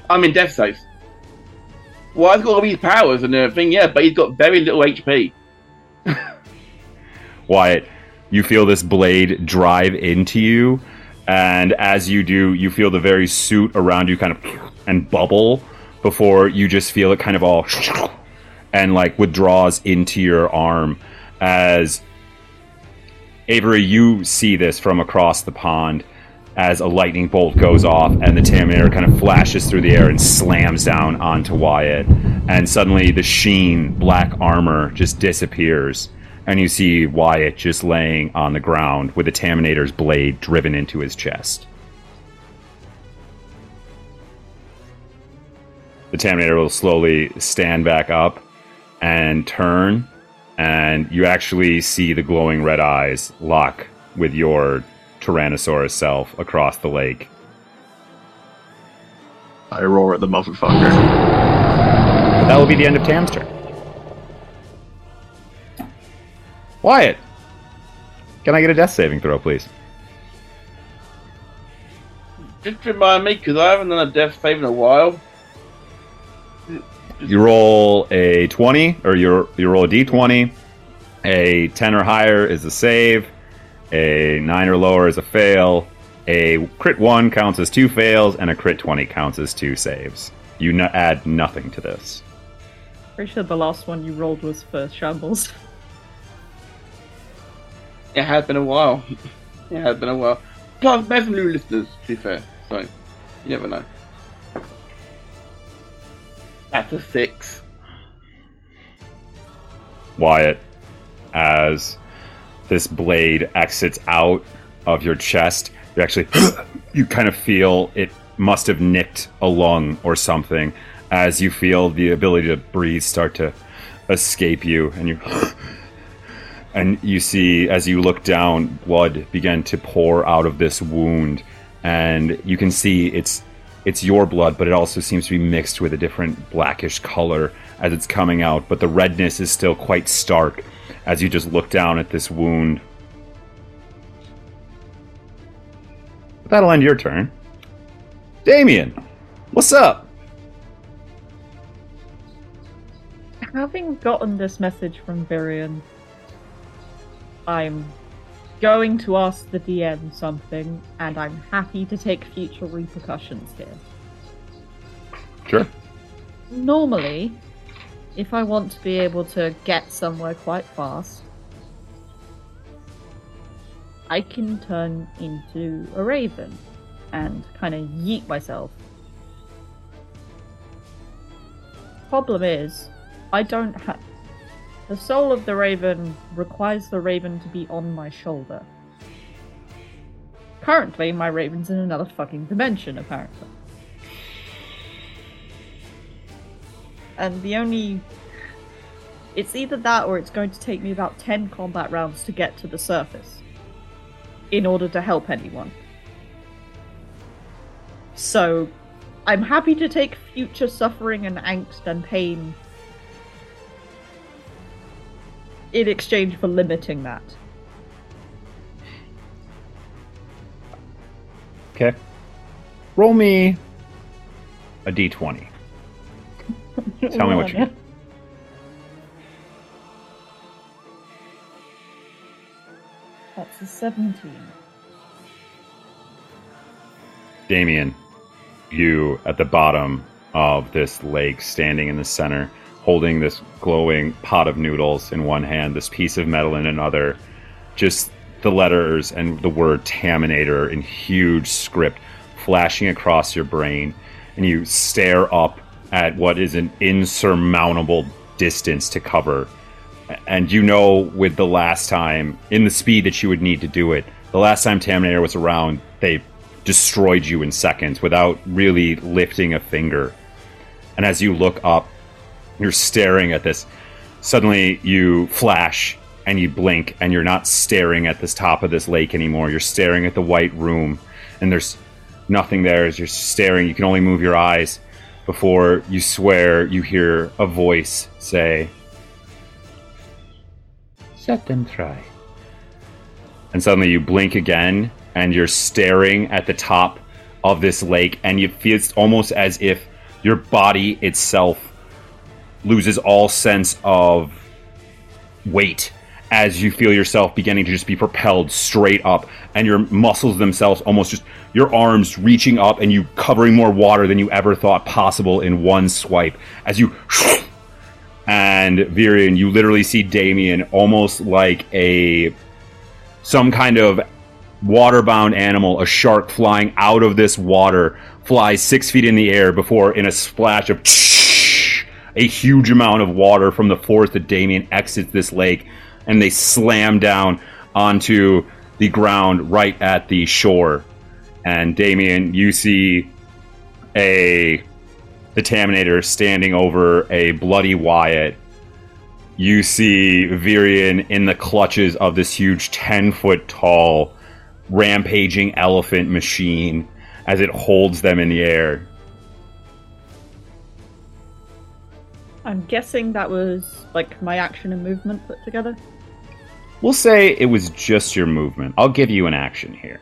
I'm in death safe. Well, I've got all these powers and everything, yeah, but he's got very little HP. Wyatt, you feel this blade drive into you, and as you do, you feel the very suit around you kind of and bubble before you just feel it kind of all and like withdraws into your arm as Avery, you see this from across the pond as a lightning bolt goes off and the Taminator kind of flashes through the air and slams down onto Wyatt. And suddenly the sheen, black armor just disappears. And you see Wyatt just laying on the ground with the Taminator's blade driven into his chest. The Taminator will slowly stand back up and turn, and you actually see the glowing red eyes lock with your Tyrannosaurus self across the lake. I roar at the motherfucker. That will be the end of Tam's turn. Wyatt, Can I get a death saving throw, please? Just remind me, because I haven't done a death save in a while. You roll a 20, or you, you roll a d20. A 10 or higher is a save. A 9 or lower is a fail. A crit 1 counts as two fails, and a crit 20 counts as two saves. You n- add nothing to this. Pretty sure the last one you rolled was for shambles. It has been a while. It has been a while. Plus, there's some new listeners, to be fair. So, you never know. That's a six. Wyatt, as this blade exits out of your chest, you actually you kind of feel it must have nicked a lung or something. As you feel the ability to breathe start to escape you and you and you see as you look down blood begin to pour out of this wound. And you can see it's it's your blood but it also seems to be mixed with a different blackish color as it's coming out. But the redness is still quite stark as you just look down at this wound. That'll end your turn. Damien what's up? Having gotten this message from Virion, I'm going to ask the DM something, and I'm happy to take future repercussions here. sure. Normally, if I want to be able to get somewhere quite fast, I can turn into a raven and kind of yeet myself. Problem is, I don't have. The soul of the raven requires the raven to be on my shoulder. Currently, my raven's in another fucking dimension, apparently. And the only. It's either that or it's going to take me about 10 combat rounds to get to the surface in order to help anyone. So, I'm happy to take future suffering and angst and pain in exchange for limiting that. okay roll me a d20 Tell me what you. That's a 17. Damien, you at the bottom of this lake, standing in the center, holding this glowing pot of noodles in one hand, this piece of metal in another, just the letters and the word Taminator in huge script flashing across your brain, and you stare up at what is an insurmountable distance to cover. And you know, with the last time, in the speed that you would need to do it, the last time Taminator was around, they destroyed you in seconds without really lifting a finger. And as you look up, you're staring at this. Suddenly, you flash and you blink, and you're not staring at this top of this lake anymore. You're staring at the white room, and there's nothing there. As you're staring, you can only move your eyes before you swear you hear a voice say, Set them try. And suddenly you blink again, and you're staring at the top of this lake, and you feel almost as if your body itself loses all sense of weight as you feel yourself beginning to just be propelled straight up and your muscles themselves almost just your arms reaching up and you covering more water than you ever thought possible in one swipe. As you and Virion you literally see Damien almost like a some kind of waterbound animal a shark flying out of this water flies six feet in the air before in a splash of a huge amount of water from the force that Damien exits this lake, and they slam down onto the ground right at the shore. And Damien, you see a the Taminator standing over a bloody Wyatt. You see Virion in the clutches of this huge ten foot tall rampaging elephant machine as it holds them in the air. I'm guessing that was like my action and movement put together. We'll say it was just your movement. I'll give you an action here.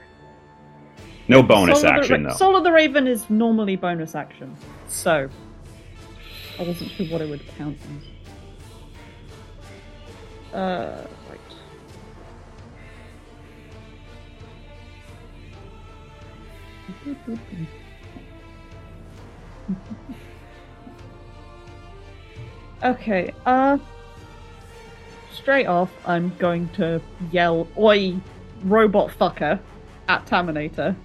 No bonus Soul the action, though. Soul of the Raven is normally bonus action, so I wasn't sure what it would count as. Uh, right. Okay, uh, straight off, I'm going to yell, Oi, robot fucker, at Taminator.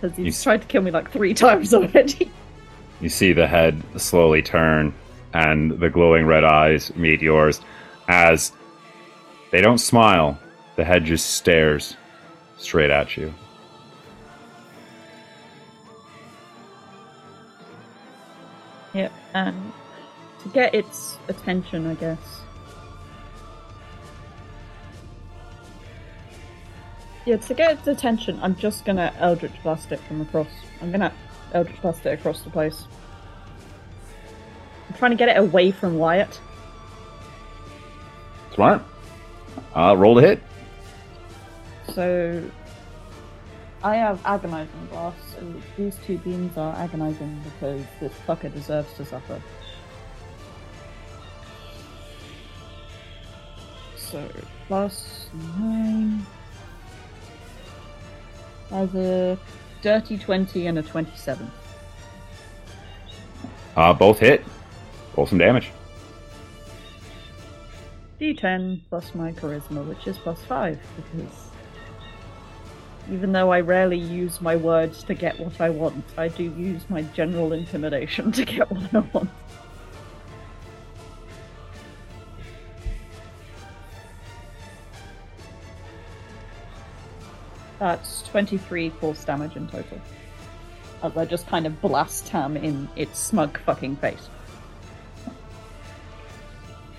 Because he's You- tried to kill me like three times already. You see the head slowly turn, and the glowing red eyes meet yours as they don't smile. The head just stares straight at you. Yep, and get its attention, I guess. Yeah, to get its attention, I'm just gonna Eldritch Blast it from across. I'm gonna Eldritch Blast it across the place. I'm trying to get it away from Wyatt. Smart. Uh, roll to hit. So I have agonizing blast, and these two beams are agonizing because this fucker deserves to suffer. So plus nine. as a dirty twenty and a twenty-seven. Uh, both hit. Roll some damage. D10 plus my charisma, which is plus five, because even though I rarely use my words to get what I want, I do use my general intimidation to get what I want. That's 23 force damage in total. As I just kind of blast Tam in its smug fucking face.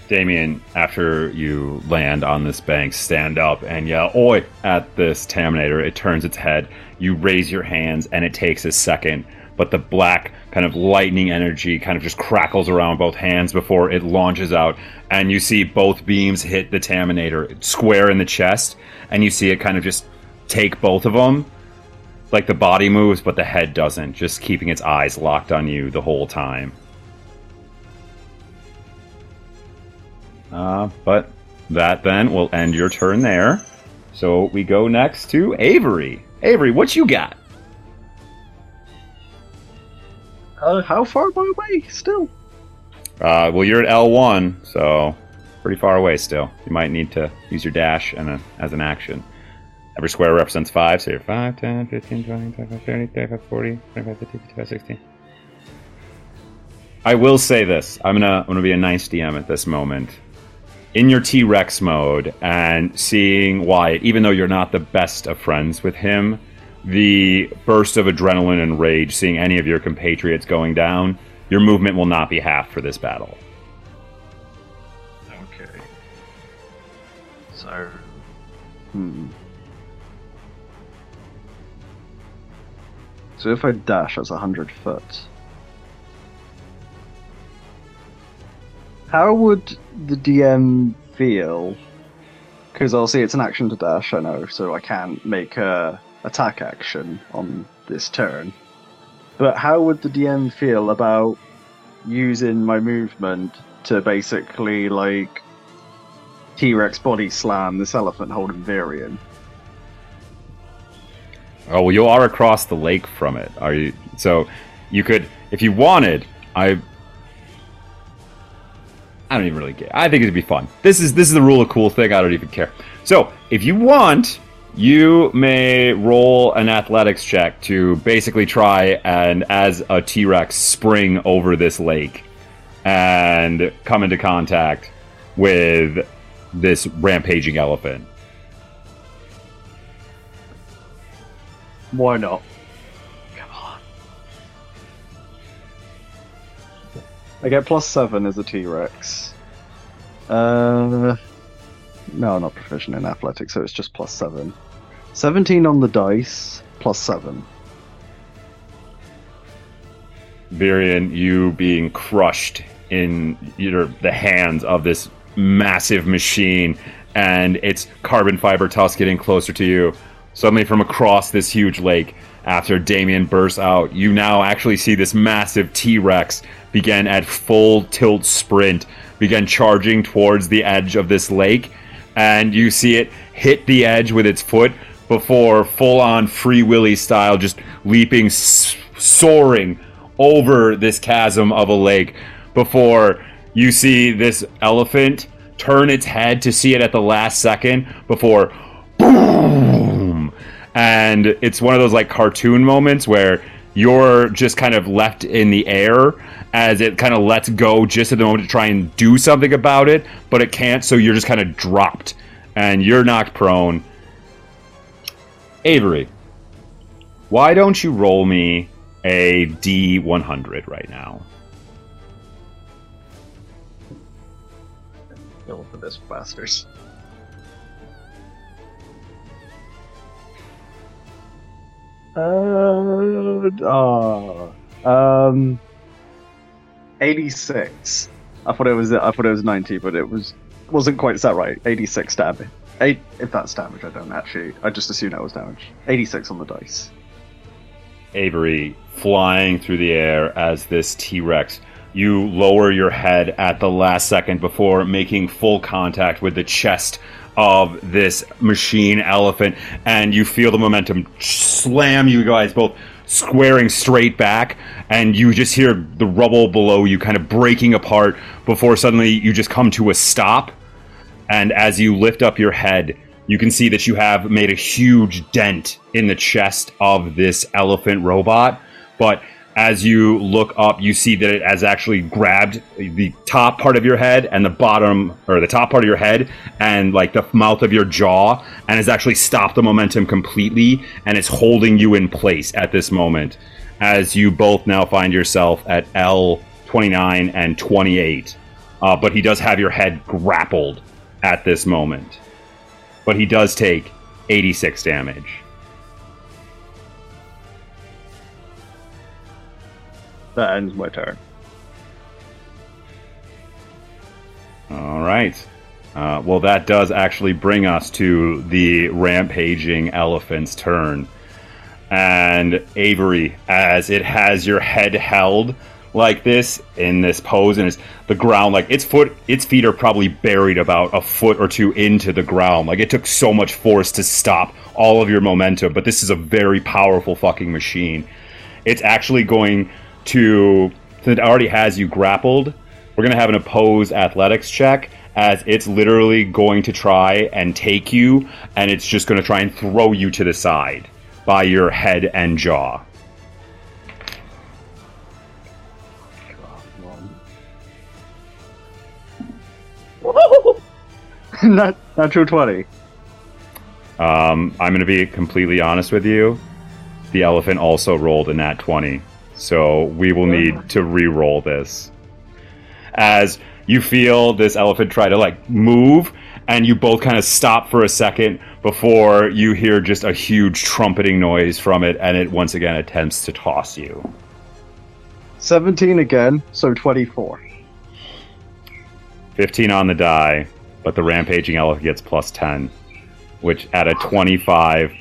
Damien, after you land on this bank, stand up and yell "Oi!" at this Taminator. It turns its head. You raise your hands, and it takes a second, but the black kind of lightning energy kind of just crackles around both hands before it launches out, and you see both beams hit the Taminator square in the chest, and you see it kind of just take both of them. Like the body moves, but the head doesn't, just keeping its eyes locked on you the whole time. Uh, but that then will end your turn there. So we go next to Avery. Avery, what you got? Uh, how far am I away still? Uh, well, you're at L1, so pretty far away still. You might need to use your dash and a, as an action. Every square represents 5, so you're 5, 10, 15, 20, 25, 30, 35, 40, 25, 50, 55, 60. I will say this. I'm gonna I'm gonna be a nice DM at this moment. In your T Rex mode and seeing Wyatt, even though you're not the best of friends with him, the burst of adrenaline and rage, seeing any of your compatriots going down, your movement will not be half for this battle. Okay. So. Hmm. So if I dash, that's 100 foot. How would the DM feel? Because I'll see it's an action to dash, I know, so I can't make a attack action on this turn. But how would the DM feel about using my movement to basically like T Rex body slam this elephant holding Virion? Oh well, you are across the lake from it. Are you? So you could, if you wanted. I. I don't even really care. I think it'd be fun. This is this is the rule of cool thing. I don't even care. So if you want, you may roll an athletics check to basically try and, as a T Rex, spring over this lake and come into contact with this rampaging elephant. Why not? Come on. I get plus seven as a T Rex. Uh, no, I'm not proficient in athletics, so it's just plus seven. 17 on the dice, plus seven. Virion, you being crushed in your the hands of this massive machine and its carbon fiber tusk getting closer to you. Suddenly, from across this huge lake, after Damien bursts out, you now actually see this massive T Rex begin at full tilt sprint, begin charging towards the edge of this lake, and you see it hit the edge with its foot before full on Free Willy style, just leaping, soaring over this chasm of a lake before you see this elephant turn its head to see it at the last second before boom and it's one of those like cartoon moments where you're just kind of left in the air as it kind of lets go just at the moment to try and do something about it but it can't so you're just kind of dropped. And you're knocked prone. Avery why don't you roll me a d100 right now? Go for this bastards. Uh, oh, um, eighty-six. I thought it was I thought it was ninety, but it was wasn't quite that right. Eighty-six damage. Eight, if that's damage, I don't actually. I just assumed that was damage. Eighty-six on the dice. Avery flying through the air as this T Rex. You lower your head at the last second before making full contact with the chest of this machine elephant, and you feel the momentum slam you guys both squaring straight back, and you just hear the rubble below you kind of breaking apart before suddenly you just come to a stop. And as you lift up your head, you can see that you have made a huge dent in the chest of this elephant robot. But as you look up, you see that it has actually grabbed the top part of your head and the bottom, or the top part of your head and like the mouth of your jaw, and has actually stopped the momentum completely and is holding you in place at this moment. As you both now find yourself at L 29 and 28. Uh, but he does have your head grappled at this moment. But he does take 86 damage. That ends my turn. All right. Uh, well, that does actually bring us to the rampaging elephant's turn. And Avery, as it has your head held like this in this pose, and it's the ground like its foot, its feet are probably buried about a foot or two into the ground. Like it took so much force to stop all of your momentum, but this is a very powerful fucking machine. It's actually going to, since it already has you grappled, we're going to have an opposed athletics check as it's literally going to try and take you, and it's just going to try and throw you to the side by your head and jaw. not natural twenty. Um, I'm going to be completely honest with you. The elephant also rolled a nat 20. So we will need to re roll this. As you feel this elephant try to like move, and you both kind of stop for a second before you hear just a huge trumpeting noise from it, and it once again attempts to toss you. Seventeen again, so twenty-four. 15 on the die, but the rampaging elephant gets plus 10, which at a 25,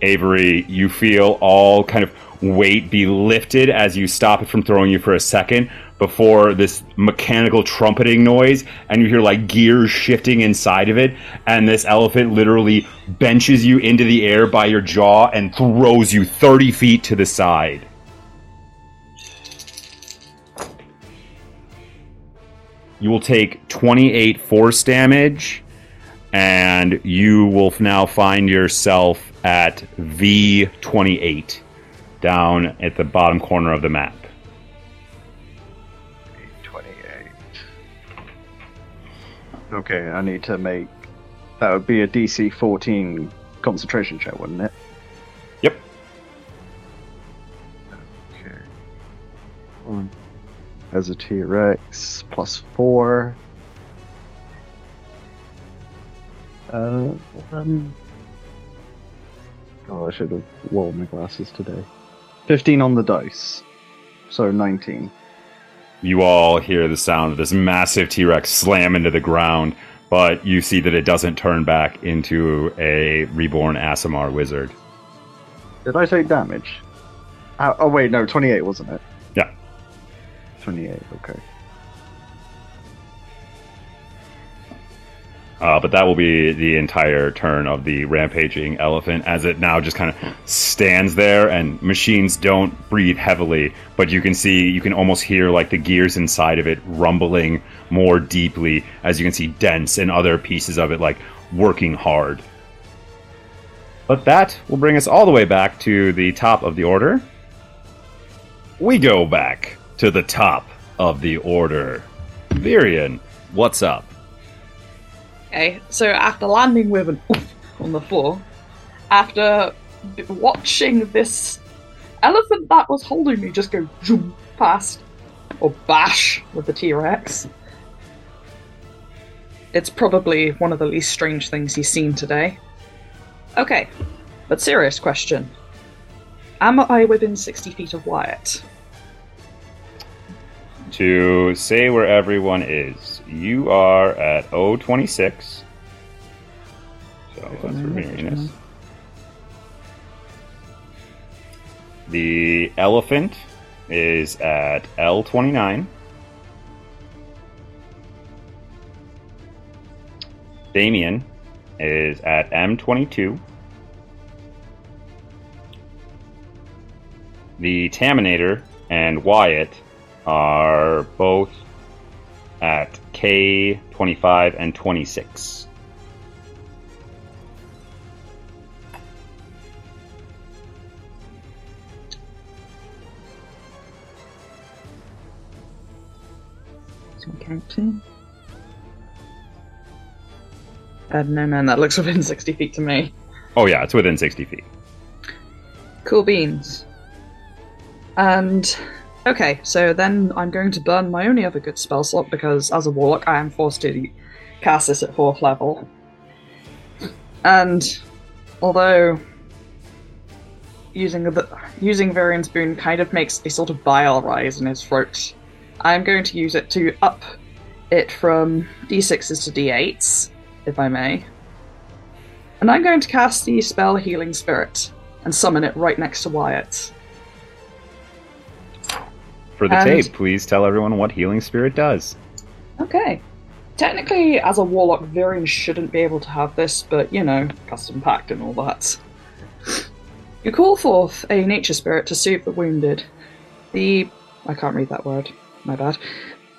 Avery, you feel all kind of weight be lifted as you stop it from throwing you for a second before this mechanical trumpeting noise, and you hear like gears shifting inside of it, and this elephant literally benches you into the air by your jaw and throws you 30 feet to the side. You will take 28 force damage, and you will now find yourself at V28 down at the bottom corner of the map. Twenty-eight. Okay, I need to make. That would be a DC fourteen concentration check, wouldn't it? Yep. Okay. One. As a T Rex, plus four. Uh, um. Oh, I should have worn my glasses today. 15 on the dice. So 19. you all hear the sound of this massive T Rex slam into the ground, but you see that it doesn't turn back into a reborn Aasimar wizard. Did I take damage? Uh, oh wait, no, twenty-eight wasn't it? Yeah. Twenty-eight. Okay. Uh, but that will be the entire turn of the rampaging elephant as it now just kind of stands there and machines don't breathe heavily but you can see you can almost hear like the gears inside of it rumbling more deeply as you can see dents and other pieces of it like working hard. But that will bring us all the way back to the top of the order. We go back to the top of the order. Virion what's up Okay, so after landing with an oof on the floor, after watching this elephant that was holding me just go zoom past, or bash with the T Rex, it's probably one of the least strange things he's seen today. Okay, but serious question. Am I within 60 feet of Wyatt? To say where everyone is. You are at 026. So that's for Venus. The elephant is at L29. Damien is at M22. The Taminator and Wyatt are both at K25 and 26. counting. Uh, no, man, that looks within 60 feet to me. Oh, yeah, it's within 60 feet. Cool beans. And okay, so then I'm going to burn my only other good spell slot because as a warlock I am forced to cast this at fourth level. And although using the using Virion's boon kind of makes a sort of bile rise in his throat, I'm going to use it to up it from d6s to d8s, if I may. And I'm going to cast the spell Healing Spirit and summon it right next to Wyatt. For the And- tape, please tell everyone what Healing Spirit does. Okay. Technically, as a warlock, Virion shouldn't be able to have this, but you know, custom packed and all that. You call forth a nature spirit to soothe the wounded. The. I can't read that word. My bad.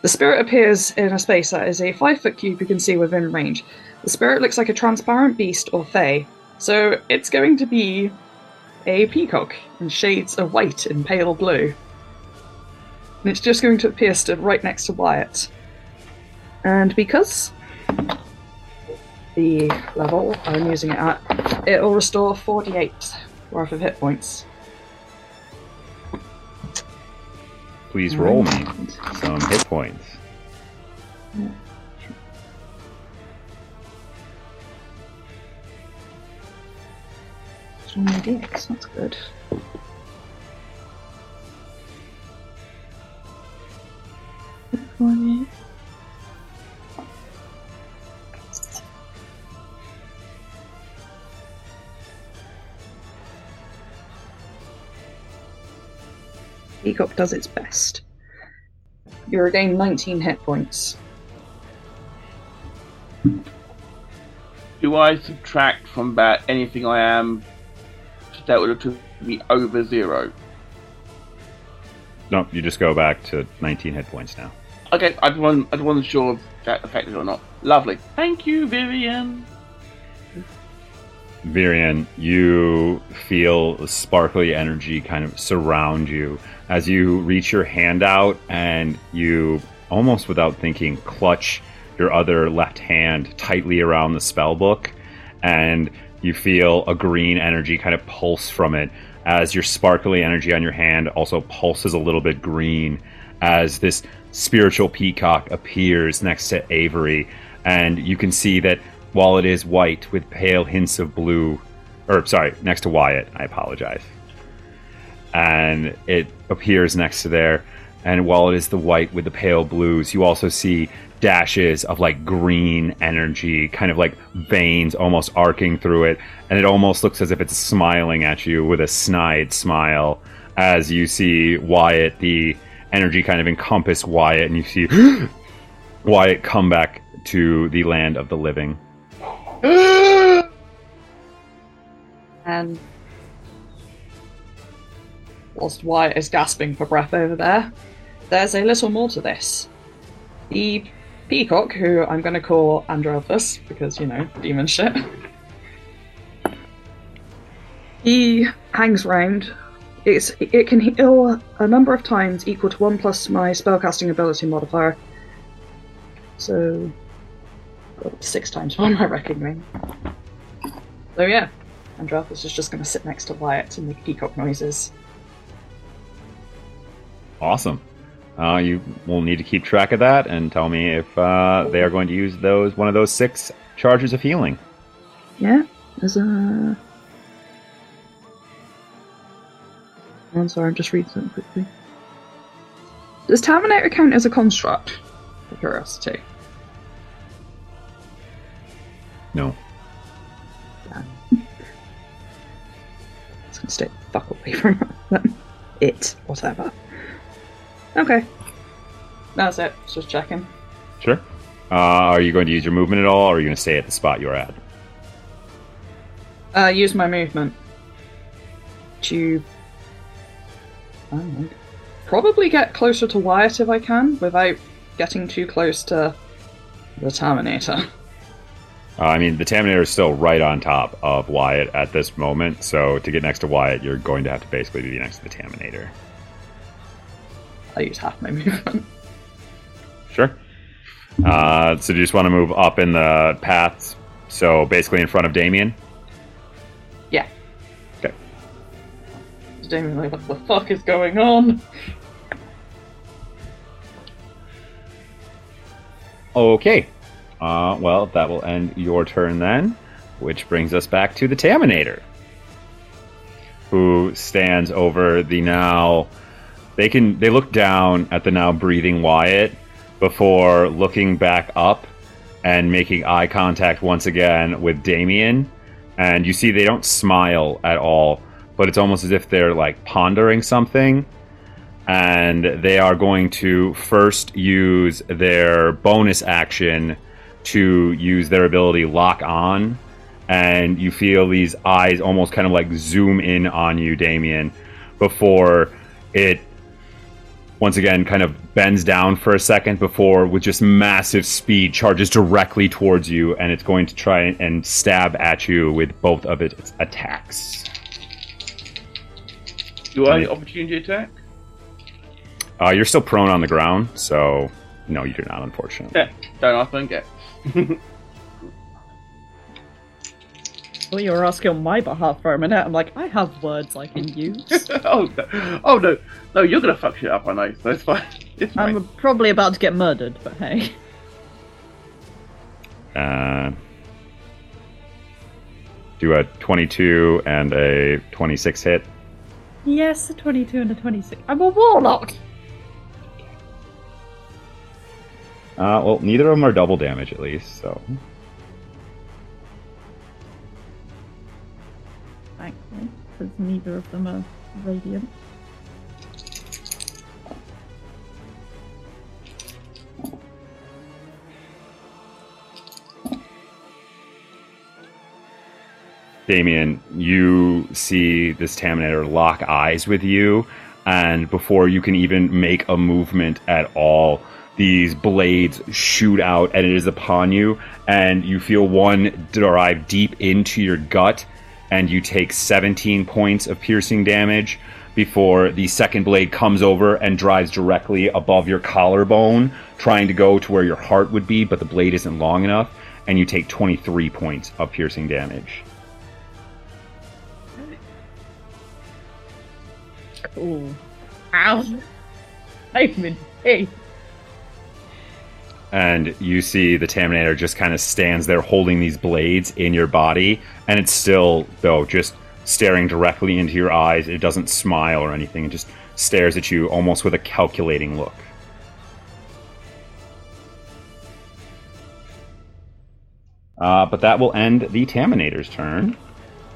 The spirit appears in a space that is a five foot cube you can see within range. The spirit looks like a transparent beast or fae, so it's going to be a peacock in shades of white and pale blue. And it's just going to appear stood right next to Wyatt. And because the level I'm using it at, it will restore 48 worth of hit points. Please roll me some hit points. It's on DX, that's good. Peacock does its best. You regain 19 hit points. Do I subtract from that anything I am that would have took me over zero? Nope, you just go back to 19 hit points now. Okay, I wasn't, I wasn't sure if that affected or not. Lovely. Thank you, Vivian. Virion, you feel sparkly energy kind of surround you as you reach your hand out and you, almost without thinking, clutch your other left hand tightly around the spell book, and you feel a green energy kind of pulse from it as your sparkly energy on your hand also pulses a little bit green as this spiritual peacock appears next to Avery, and you can see that while it is white with pale hints of blue, or sorry, next to Wyatt, I apologize. And it appears next to there. And while it is the white with the pale blues, you also see dashes of like green energy, kind of like veins almost arcing through it. And it almost looks as if it's smiling at you with a snide smile as you see Wyatt, the energy kind of encompass Wyatt, and you see Wyatt come back to the land of the living. And um, whilst Wyatt is gasping for breath over there, there's a little more to this. The peacock, who I'm going to call Andrealphus, because, you know, demon shit. He hangs round. It's, it can heal a number of times equal to 1 plus my spellcasting ability modifier. So, six times one, more my reckoning. So yeah, Andrealphus is just going to sit next to Wyatt and make peacock noises. Awesome. Uh, you will need to keep track of that and tell me if uh, they are going to use those one of those six charges of healing. Yeah, there's a. Oh, I'm sorry, I'm just reading something quickly. Does Terminator count as a construct? For curiosity. No. It's gonna stay the fuck away from them. It, whatever. Okay. That's it. Just checking. Sure. Uh, are you going to use your movement at all, or are you going to stay at the spot you're at? Uh, use my movement to. I. Probably get closer to Wyatt if I can, without getting too close to the Terminator. Uh, I mean, the Terminator is still right on top of Wyatt at this moment, so to get next to Wyatt, you're going to have to basically be next to the Terminator. I use half my movement. Sure. Uh, so do you just want to move up in the paths? So basically in front of Damien? Damien, like, what the fuck is going on? Okay. Uh, well, that will end your turn then, which brings us back to the Taminator, who stands over the now. They can they look down at the now breathing Wyatt before looking back up and making eye contact once again with Damien, and you see they don't smile at all, but it's almost as if they're like pondering something and they are going to first use their bonus action to use their ability lock on and you feel these eyes almost kind of like zoom in on you damien before it once again kind of bends down for a second before with just massive speed charges directly towards you and it's going to try and stab at you with both of its attacks Do I opportunity attack? uh, you're still prone on the ground so no you do not unfortunately Yeah, don't ask, don't get. Well, you were asking on my behalf for a minute. I'm like, I have words I can use. oh, no. oh no, no, you're gonna fuck shit up. I know, so it's fine. It's fine. I'm probably about to get murdered, but hey. Uh, do a 22 and a 26 hit. Yes, a 22 and a 26. I'm a warlock! Uh, well, neither of them are double damage at least, so. Thankfully, because neither of them are radiant. Damien, you see this Taminator lock eyes with you, and before you can even make a movement at all, these blades shoot out and it is upon you, and you feel one drive deep into your gut, and you take 17 points of piercing damage before the second blade comes over and drives directly above your collarbone, trying to go to where your heart would be, but the blade isn't long enough, and you take 23 points of piercing damage. Cool. Ow! In pain. and you see the Taminator just kind of stands there holding these blades in your body, and it's still, though, just staring directly into your eyes. It doesn't smile or anything. It just stares at you almost with a calculating look. Uh, but that will end the Taminator's turn.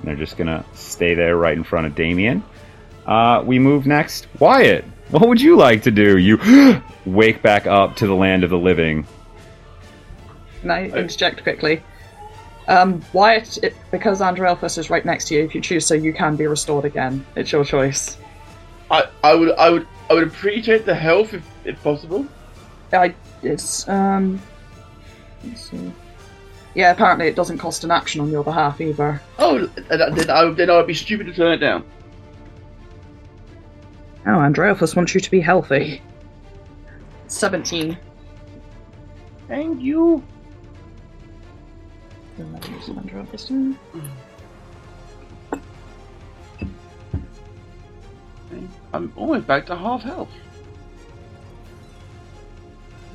They're just gonna stay there right in front of Damien. Uh, we move next. Wyatt, what would you like to do? You wake back up to the land of the living. Can I interject quickly? Um, Wyatt, it, because Andrealphus is right next to you, if you choose so, you can be restored again. It's your choice. I, I would I would I would appreciate the health if, if possible. I, it's, um... Let's see. Yeah, apparently it doesn't cost an action on your behalf either. Oh, then then I, then I would be stupid to turn it down. Oh, Andrealphus wants you to be healthy. 17. Thank you. I'm almost back to half health.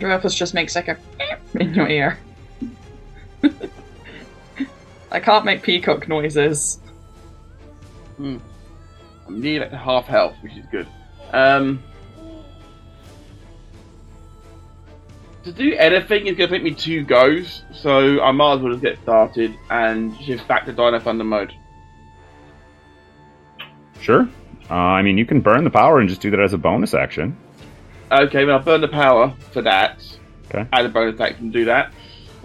Andrealphus just makes like a in your ear. I can't make peacock noises. Hmm. I'm nearly back to half health, which is good. Um, to do anything is going to take me two goes, so I might as well just get started and shift back to Dino Thunder mode. Sure. Uh, I mean, you can burn the power and just do that as a bonus action. Okay, well, I'll burn the power for that. Okay. Add a bonus action do that.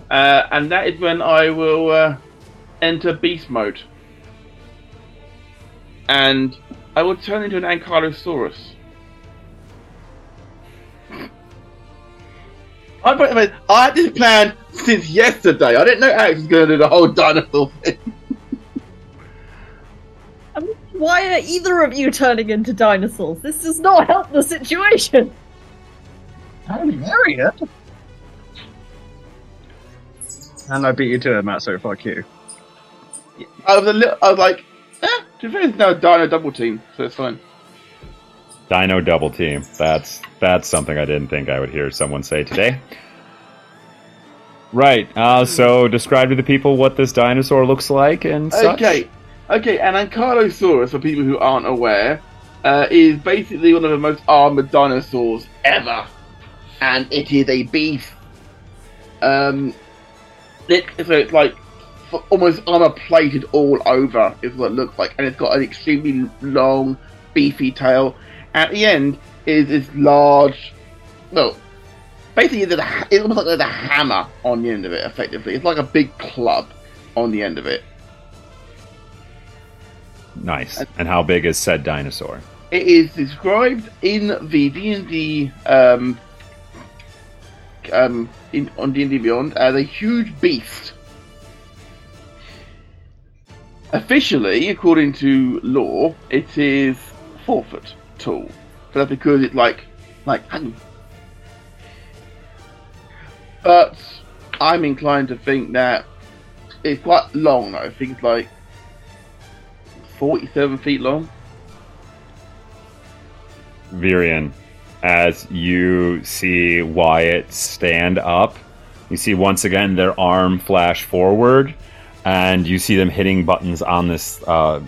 Uh, and that is when I will uh, enter beast mode. And I will turn into an Ankylosaurus. I, I mean, I had this plan since yesterday. I didn't know Alex was going to do the whole dinosaur thing. I mean, why are either of you turning into dinosaurs? This does not help the situation. Holy Harriet! And I beat you to it, Matt, so fuck you. I was a little, I was like, eh, to be fair, it's now a Dino double team, so it's fine. Dino double team. That's that's something I didn't think I would hear someone say today. Right. Uh, so describe to the people what this dinosaur looks like and such. Okay, okay, an Ankylosaurus, for people who aren't aware, uh, is basically one of the most armored dinosaurs ever, and it is a beast. Um, it, so it's like almost armor plated all over is what it looks like, and it's got an extremely long, beefy tail. At the end is this large, well, basically there's a, it's almost like there's a hammer on the end of it. Effectively, it's like a big club on the end of it. Nice. And how big is said dinosaur? It is described in the D and D um, um, in, on D and D Beyond as a huge beast. Officially, according to law, it is four foot tall, but that's because it's like like. But I'm inclined to think that it's quite long. I think it's like forty-seven feet long. Virion, as you see Wyatt stand up, you see once again their arm flash forward, and you see them hitting buttons on this uh,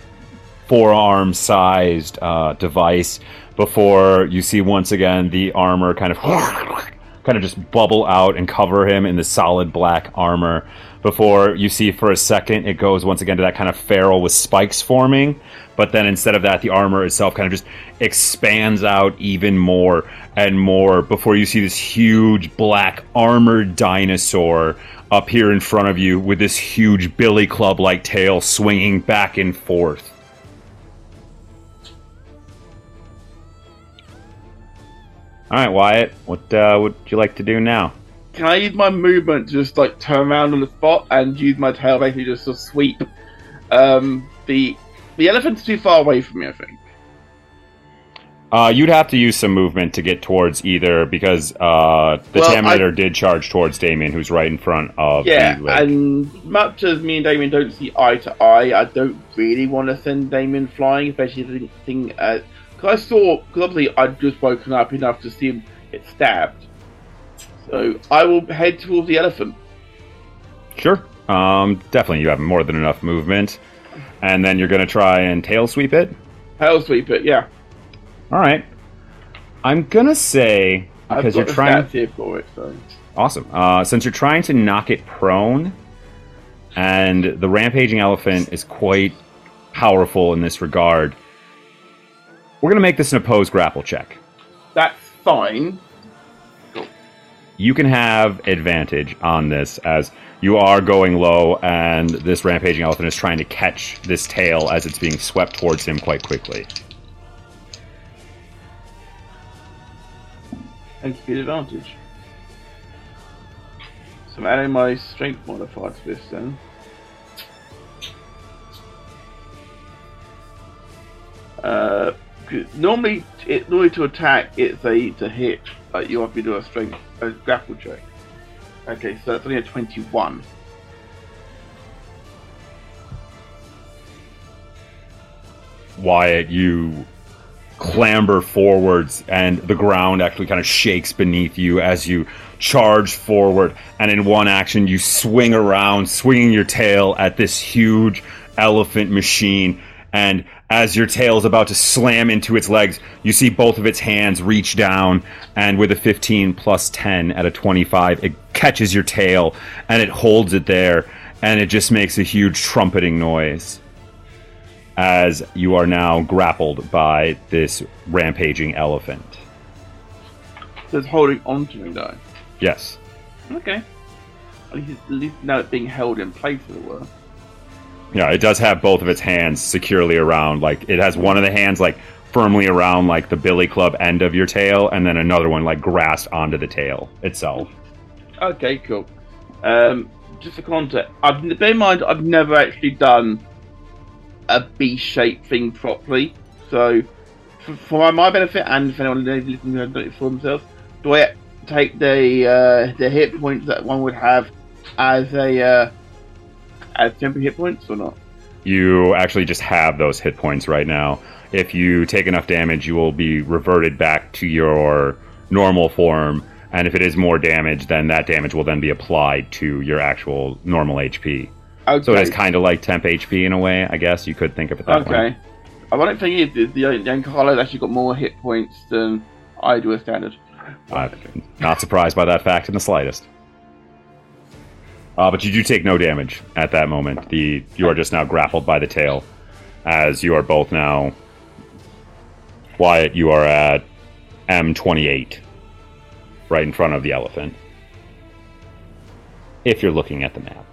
forearm sized uh, device before you see once again the armor kind of kind of just bubble out and cover him in the solid black armor. Before you see for a second it goes once again to that kind of ferrule with spikes forming but then instead of that the armor itself kind of just expands out even more and more before you see this huge black armored dinosaur up here in front of you with this huge billy club like tail swinging back and forth all right wyatt what uh, would you like to do now Can I use my movement to just like turn around on the spot and use my tail basically just to sweep? Um, the the elephant's too far away from me, I think. Uh, you'd have to use some movement to get towards either because uh, the Well, Taminator did charge towards Damien, who's right in front of Yeah, and much as me and Damien don't see eye to eye, I don't really want to send Damien flying, especially the thing. Because I saw, because obviously I'd just woken up enough to see him get stabbed. So I will head towards the elephant. Sure. Um, definitely, you have more than enough movement. And then you're going to try and tail sweep it. Tail sweep it, yeah. All right. I'm gonna say because you're trying. here for it, so Awesome. Uh, since you're trying to knock it prone, and the rampaging elephant is quite powerful in this regard, we're gonna make this an opposed grapple check. that's fine. you can have advantage on this as you are going low and this rampaging elephant is trying to catch this tail as it's being swept towards him quite quickly. And speed advantage. So I'm adding my strength modifier to this then. Uh, 'cause normally, it normally to attack it's a to hit, but you have to do a strength a grapple check. Okay, so that's only a twenty-one. Wyatt, you clamber forwards and the ground actually kind of shakes beneath you as you charge forward and in one action you swing around swinging your tail at this huge elephant machine and as your tail is about to slam into its legs you see both of its hands reach down and with a 15 plus 10 at a 25 it catches your tail and it holds it there and it just makes a huge trumpeting noise as you are now grappled by this rampaging elephant. So it's holding on to me though. Yes. Okay. At least, at least now it's being held in place, as it were. Yeah, it does have both of its hands securely around. Like it has one of the hands like firmly around like the billy club end of your tail, and then another one like grasped onto the tail itself. Okay, cool. Um, just for context, I've bear in mind I've never actually done a B-shaped thing properly. So, for, for my benefit and if anyone listening has done it for themselves, do I take the uh, the hit points that one would have as a uh, as temporary hit points or not? You actually just have those hit points right now. If you take enough damage, you will be reverted back to your normal form. And if it is more damage, then that damage will then be applied to your actual normal HP. Okay. So it is kind of like temp HP in a way, I guess. You could think of it that way. okay. Ironic thing is, the, the Carlo's actually got more hit points than I do as standard. I'm not surprised by that fact in the slightest. Uh, but you do take no damage at that moment. The you are just now grappled by the tail, as you are both now. Wyatt, you are at M28, right in front of the elephant. If you're looking at the map.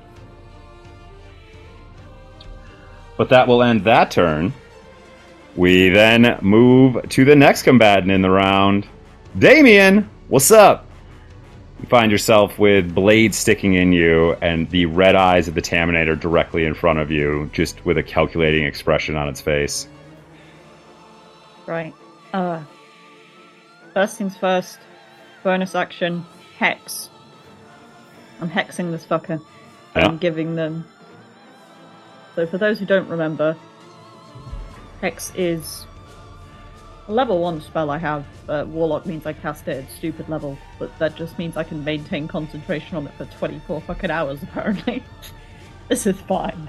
But that will end that turn. We then move to the next combatant in the round. Damien, what's up? You find yourself with blades sticking in you and the red eyes of the Taminator directly in front of you, just with a calculating expression on its face. Right. Uh. First things first. Bonus action. Hex. I'm hexing this fucker. Yeah. I'm giving them. So for those who don't remember, Hex is level one spell I have. Uh, Warlock means I cast it at stupid level, but that just means I can maintain concentration on it for 24 fucking hours apparently. this is fine.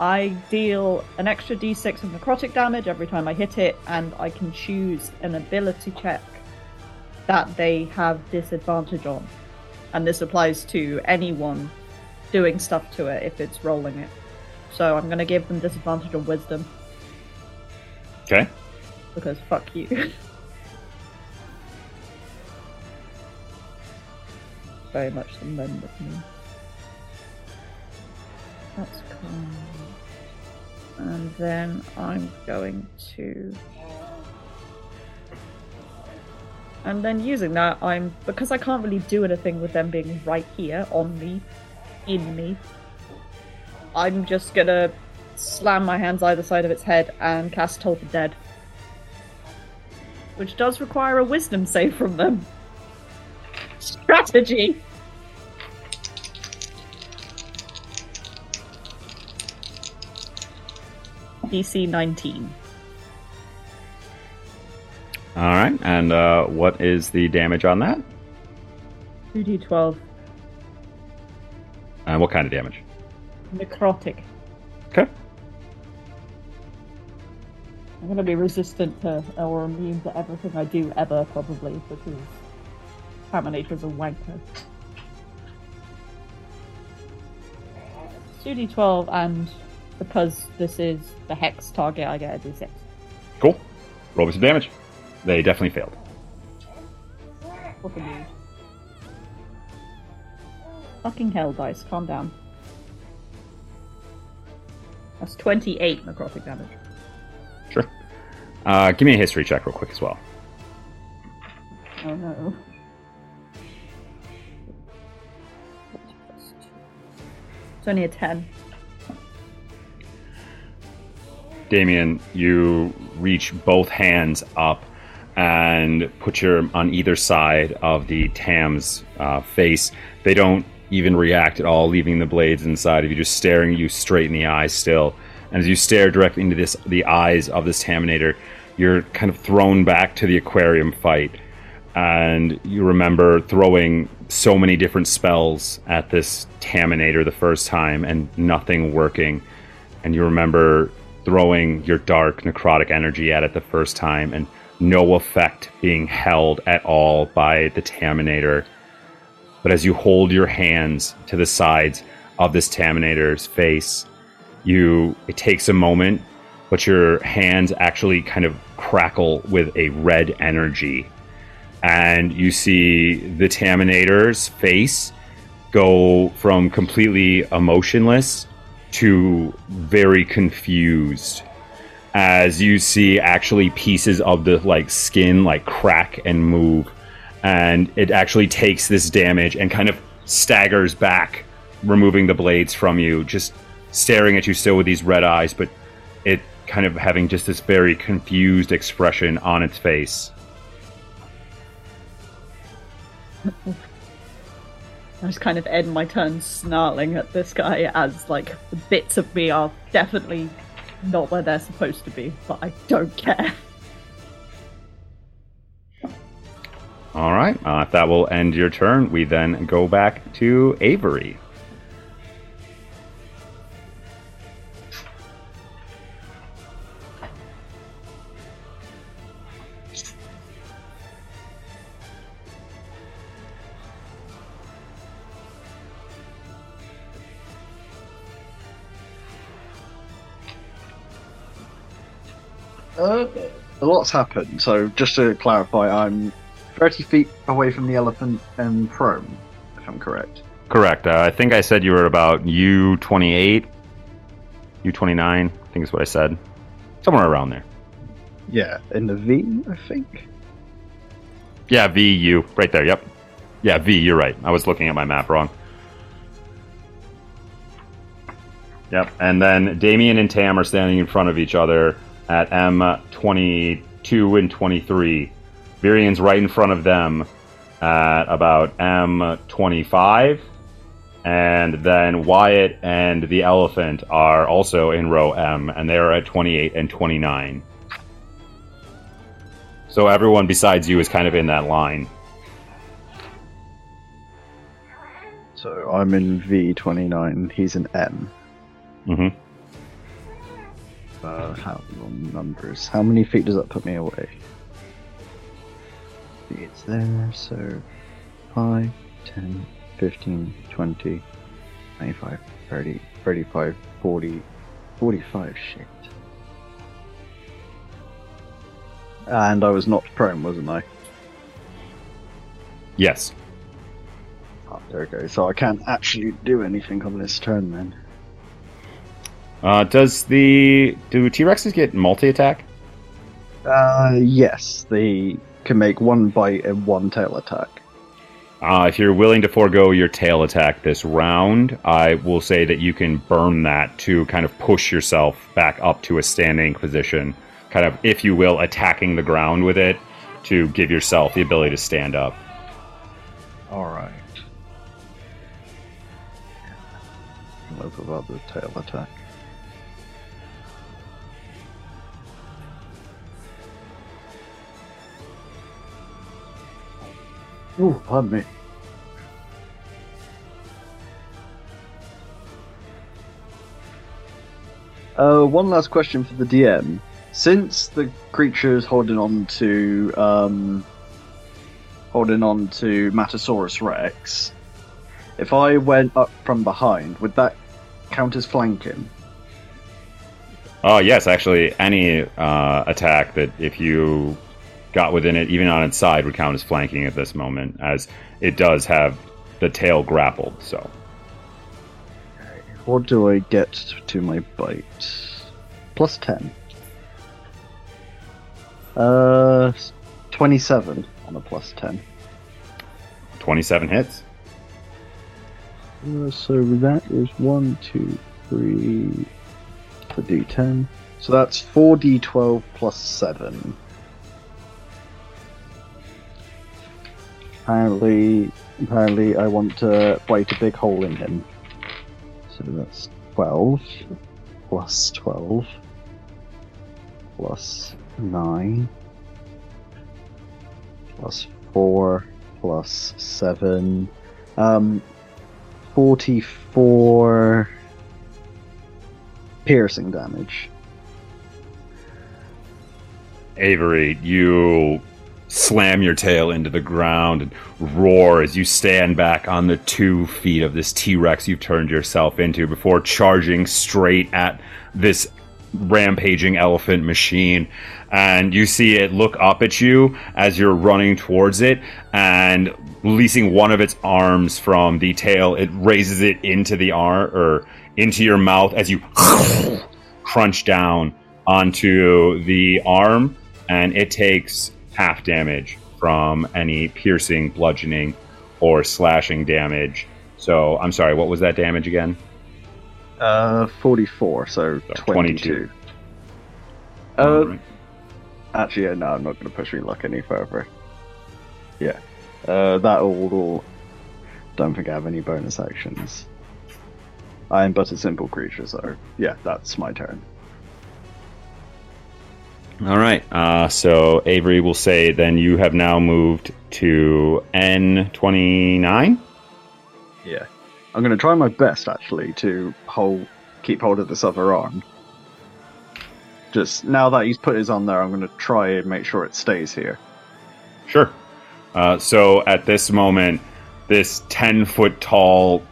I deal an extra d6 of necrotic damage every time I hit it, and I can choose an ability check that they have disadvantage on. And this applies to anyone doing stuff to it if it's rolling it. So I'm going to give them disadvantage on wisdom, Okay? because fuck you. Very much the men with me. That's cool. And then I'm going to. And then using that, I'm because I can't really do anything with them being right here on me, in me. I'm just gonna slam my hands either side of its head and cast Toll the Dead, which does require a Wisdom save from them. Strategy. DC 19. All right. And uh, what is the damage on that? 2d12. And what kind of damage? Necrotic. I'm gonna be resistant to or immune to everything I do ever, probably, because Terminator's a wanker. 2d12, and because this is the hex target, I get a d6. Cool. Roll me some damage. They definitely failed. A mood. Fucking hell, dice, calm down. That's 28 necrotic damage. Uh, give me a history check real quick as well. Oh no. It's only a 10. Damien, you reach both hands up and put your on either side of the Tam's uh, face. They don't even react at all, leaving the blades inside of you, just staring you straight in the eyes still. And as you stare directly into this, the eyes of this Taminator, you're kind of thrown back to the aquarium fight, and you remember throwing so many different spells at this Taminator the first time and nothing working. And you remember throwing your dark necrotic energy at it the first time and no effect being held at all by the Taminator. But as you hold your hands to the sides of this Taminator's face, you it takes a moment, but your hands actually kind of crackle with a red energy. And you see the Taminator's face go from completely emotionless to very confused as you see actually pieces of the like skin like crack and move and it actually takes this damage and kind of staggers back removing the blades from you just staring at you still with these red eyes but it kind of having just this very confused expression on its face I just kind of end my turn snarling at this guy as, like, the bits of me are definitely not where they're supposed to be, but I don't care. all right uh, if that will end your turn we then go back to avery Uh, a lot's happened. So just to clarify, I'm 30 feet away from the elephant and prone, if I'm correct. Correct. Uh, I think I said you were about U twenty eight, U twenty nine. I think is what I said. Somewhere around there. Yeah, in the V, I think. Yeah, V U right there. Yep. Yeah, V. You're right. I was looking at my map wrong. Yep. And then Damien and Tam are standing in front of each other at M twenty two and twenty three. Virion's right in front of them at about M twenty five. And then Wyatt and the elephant are also in row M, and they are at 28 and 29. So everyone besides you is kind of in that line. So I'm in V29, he's in M. hmm Uh, how long numbers? How many feet does that put me away? It's there, so 5, 10, 15, 20, 25, 30, 35, 40, 45, shit. And I was not prone, wasn't I? Yes. Oh, there we go. So I can't actually do anything on this turn then. Uh, does the do T Rexes get multi attack? Uh, yes, they can make one bite and one tail attack. Uh, if you're willing to forego your tail attack this round, I will say that you can burn that to kind of push yourself back up to a standing position, kind of, if you will, attacking the ground with it to give yourself the ability to stand up. Alright. Look about the tail attack. Ooh, pardon me. Uh, one last question for the DM. since the creature is holding on to um, holding on to Matasaurus Rex, if I went up from behind, would that count as flanking? Oh yes, actually, any uh, attack that if you got within it, even on its side, would count as flanking at this moment, as it does have the tail grappled. So What do I get to my bite? Plus 10. Uh, 27 on a plus 10. twenty-seven hits. Uh, so that is 1, 2, 3, the d10. So that's 4d12 plus 7. Apparently, apparently I want to bite a big hole in him. So that's 12 plus 12 plus 9 plus 4 plus 7 um 44 piercing damage Avery, you slam your tail into the ground and roar as you stand back on the two feet of this T Rex you've turned yourself into before charging straight at this rampaging elephant machine. And you see it look up at you as you're running towards it and releasing one of its arms from the tail. It raises it into the arm or into your mouth as you crunch down onto the arm and it takes half damage from any piercing, bludgeoning, or slashing damage. So, I'm sorry, what was that damage again? uh 44 so So 22, 22. uh Alright. actually no i'm not going to push my luck any further yeah uh that all don't think i have any bonus actions i am but a simple creature so yeah that's my turn All right. Uh, so Avery will say then you have now moved to N29. Yeah. I'm going to try my best, actually, to hold, keep hold of this other arm. Just now that he's put his on there, I'm going to try and make sure it stays here. Sure. Uh, so at this moment, this 10 foot tall,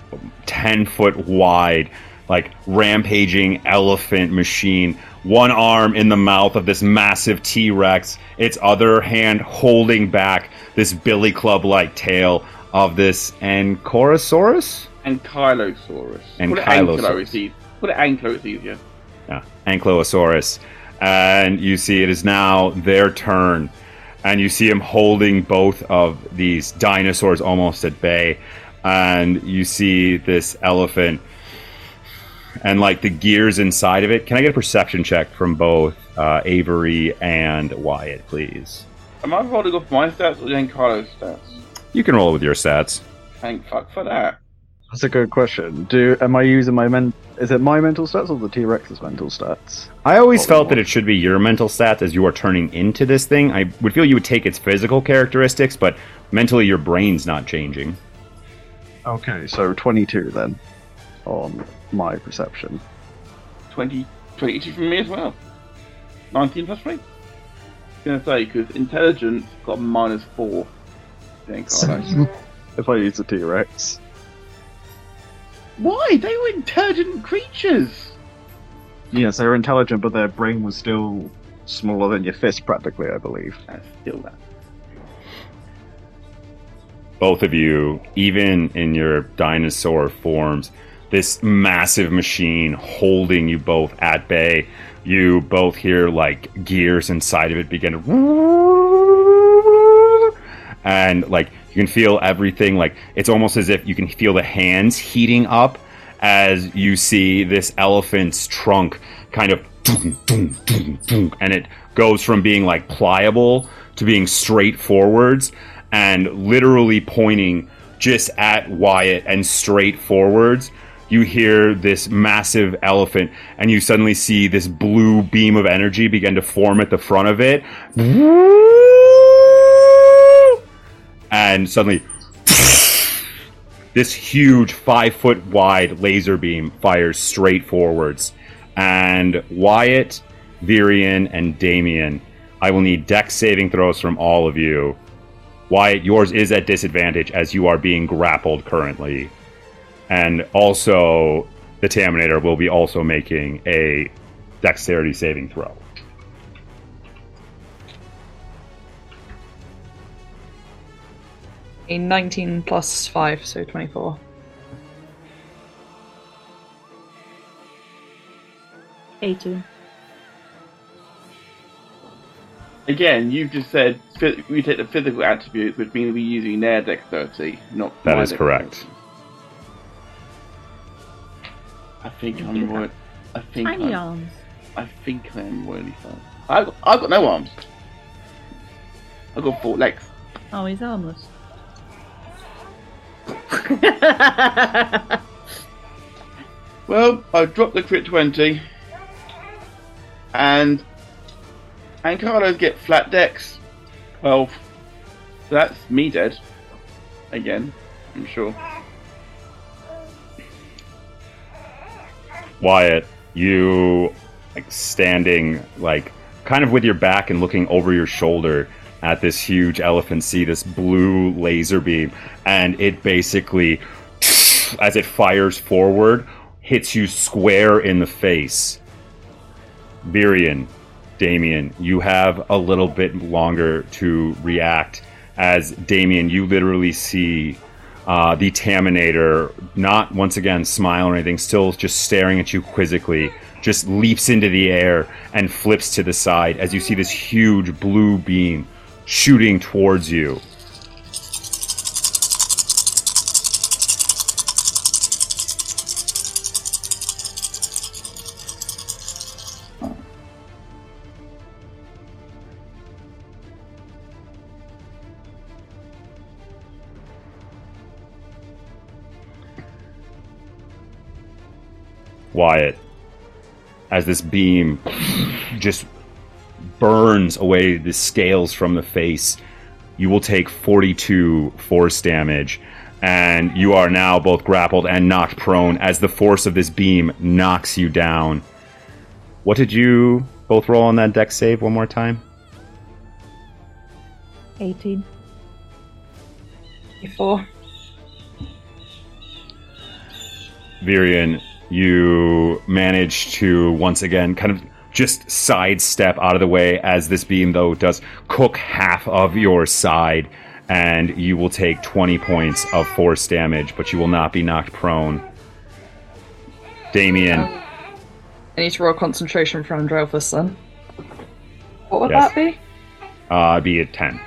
10 foot wide, like rampaging elephant machine, one arm in the mouth of this massive T Rex, its other hand holding back this billy club like tail of this Ankylosaurus? Ankylosaurus. Ankylosaurus. Put it Ankylo. Put it Ankylo, it's easier. yeah, Ankylosaurus. And you see it is now their turn. And you see him holding both of these dinosaurs almost at bay. And you see this elephant and like the gears inside of it. Can I get a perception check from both uh, Avery and Wyatt, please? Am I rolling off my stats or the Ankylo stats? You can roll with your stats. Thank fuck for that. That's a good question. Do am I using my men? Is it my mental stats or the T Rex's mental stats? I always What we felt that it should be your mental stats as you are turning into this thing. I would feel you would take its physical characteristics, but mentally your brain's not changing. Okay, so 22 then on my perception. 20, 22 from me as well. 19 plus 3. I was going to say, because intelligence got a minus 4. The Ankylo. If I use the T Rex, Why? They were intelligent creatures! yes, they were intelligent, but their brain was still smaller than your fist, practically, I believe. That's still that. both of you, even in your dinosaur forms, this massive machine holding you both at bay. You both hear like gears inside of it begin to. And like you can feel everything, like it's almost as if you can feel the hands heating up as you see this elephant's trunk kind of. And it goes from being like pliable to being straight forwards and literally pointing just at Wyatt and straight forwards. You hear this massive elephant, and you suddenly see this blue beam of energy begin to form at the front of it. And suddenly, this huge five foot wide laser beam fires straight forwards. And Wyatt, Virion, and Damien. I will need dex saving throws from all of you. Wyatt, yours is at disadvantage as you are being grappled currently. And also, the Taminator will be also making a dexterity saving throw. A 19 plus 5, so 24. Eighteen. Again, you've just said we take the physical attributes, which means we're using their dexterity, not That is my is correct. I think I'm do more. I think Tiny I'm, arms. I think I'm really fun. I've, I've got no arms. I've got four legs. Oh, he's armless. Well, I've dropped the crit 20. And. And Carlos get flat decks. 12. So that's me dead. Again, I'm sure. Wyatt, you like standing like kind of with your back and looking over your shoulder at this huge elephant see this blue laser beam and it basically as it fires forward hits you square in the face. Virion, Damien, you have a little bit longer to react as Damien, you literally see uh, the Taminator, not once again smile or anything, still just staring at you quizzically, just leaps into the air and flips to the side as you see this huge blue beam shooting towards you. Wyatt, as this beam just burns away the scales from the face, you will take 42 force damage. And you are now both grappled and knocked prone as the force of this beam knocks you down. What did you both roll on that deck save one more time? 18. 4. Virion, you manage to once again kind of just sidestep out of the way as this beam, though, does cook half of your side, and you will take 20 points of force damage, but you will not be knocked prone. Damien, I need to roll concentration from Andrealphus then. What would Yes. that be? uh, be at 10.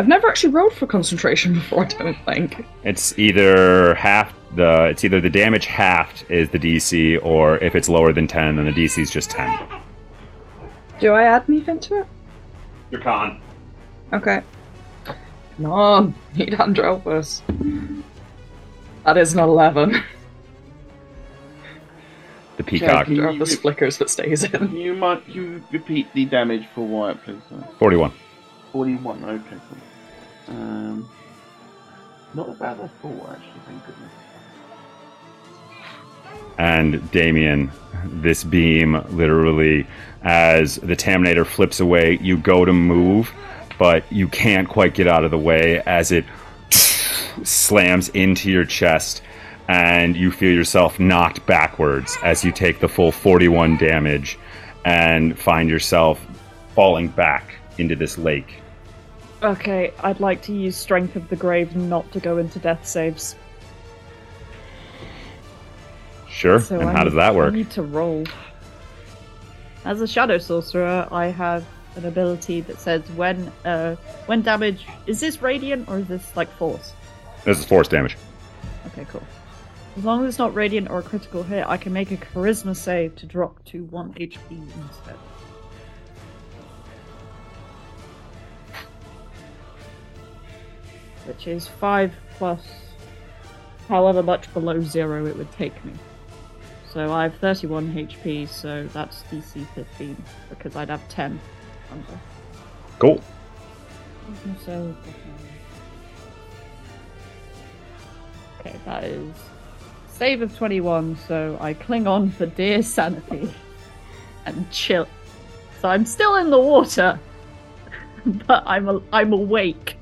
I've never actually rolled for concentration before, I don't think. It's either half the it's either the damage halved is the DC, or if it's lower than 10, then the DC is just 10. Do I add anything to it? Your con. Okay. Come on, need Andrealphus. That is an 11. The peacock. Can you- Andrealphus flickers but stays in. You might you repeat the damage for Wyatt, please. 41. 41, okay, cool. Um, not as bad as thought, actually, thank goodness. and Damien, this beam literally, as the Taminator flips away, you go to move, but you can't quite get out of the way as it slams into your chest, and you feel yourself knocked backwards as you take the full 41 damage and find yourself falling back into this lake. Okay, I'd like to use Strength of the Grave not to go into death saves. Sure. So and I how does that work? I need to roll. As a shadow sorcerer, I have an ability that says when uh when damage is this radiant or is this like force? This is force damage. Okay, cool. As long as it's not radiant or a critical hit, I can make a charisma save to drop to one HP instead. Which is five plus however much below zero it would take me. So I have 31 HP, so that's DC 15 because I'd have 10 under. Cool. So, okay, that is save of 21. So I cling on for dear sanity and chill So I'm still in the water, but I'm a- I'm awake.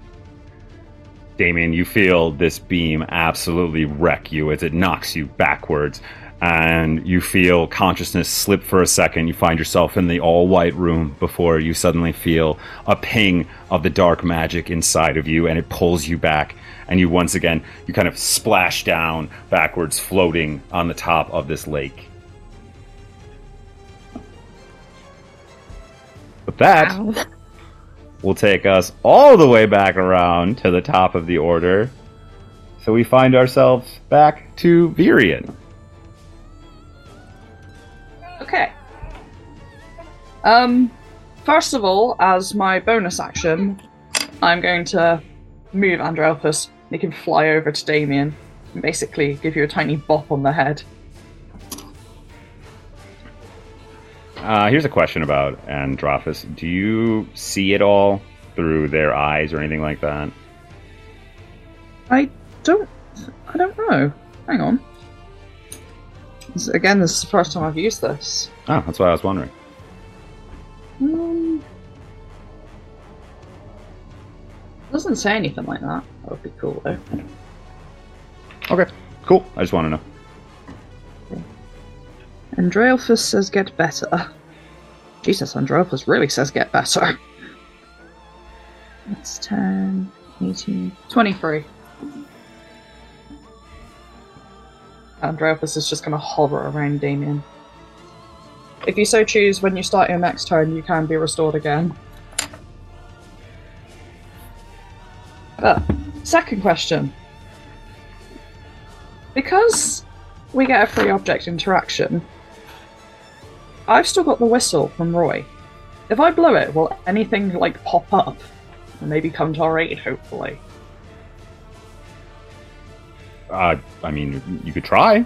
Damien, you feel this beam absolutely wreck you as it knocks you backwards, and you feel consciousness slip for a second. You find yourself in the all white room before you suddenly feel a ping of the dark magic inside of you, and it pulls you back. And you once again, you kind of splash down backwards, floating on the top of this lake. But that Ow. will take us all the way back around to the top of the order. So we find ourselves back to Virion. Okay. Um, first of all, as my bonus action, I'm going to move Andrealphus, make him fly over to Damien, and basically give you a tiny bop on the head. Uh, here's a question about Andrealphus. Do you see it all through their eyes or anything like that? I don't. I don't know. Hang on. This- again, this is the first time I've used this. Oh, that's why I was wondering. Um, doesn't say anything like that. That would be cool though. Okay, cool. I just want to know. Andrealphus says get better. Jesus, Andrealphus really says get better. That's 10, 18, 23. Andrealphus is just going to hover around Damien. If you so choose, when you start your next turn, you can be restored again. But, second question. Because we get a free object interaction, I've still got the whistle from Roy. If I blow it, will anything like pop up and maybe come to our aid? Hopefully. Uh, I mean, you could try.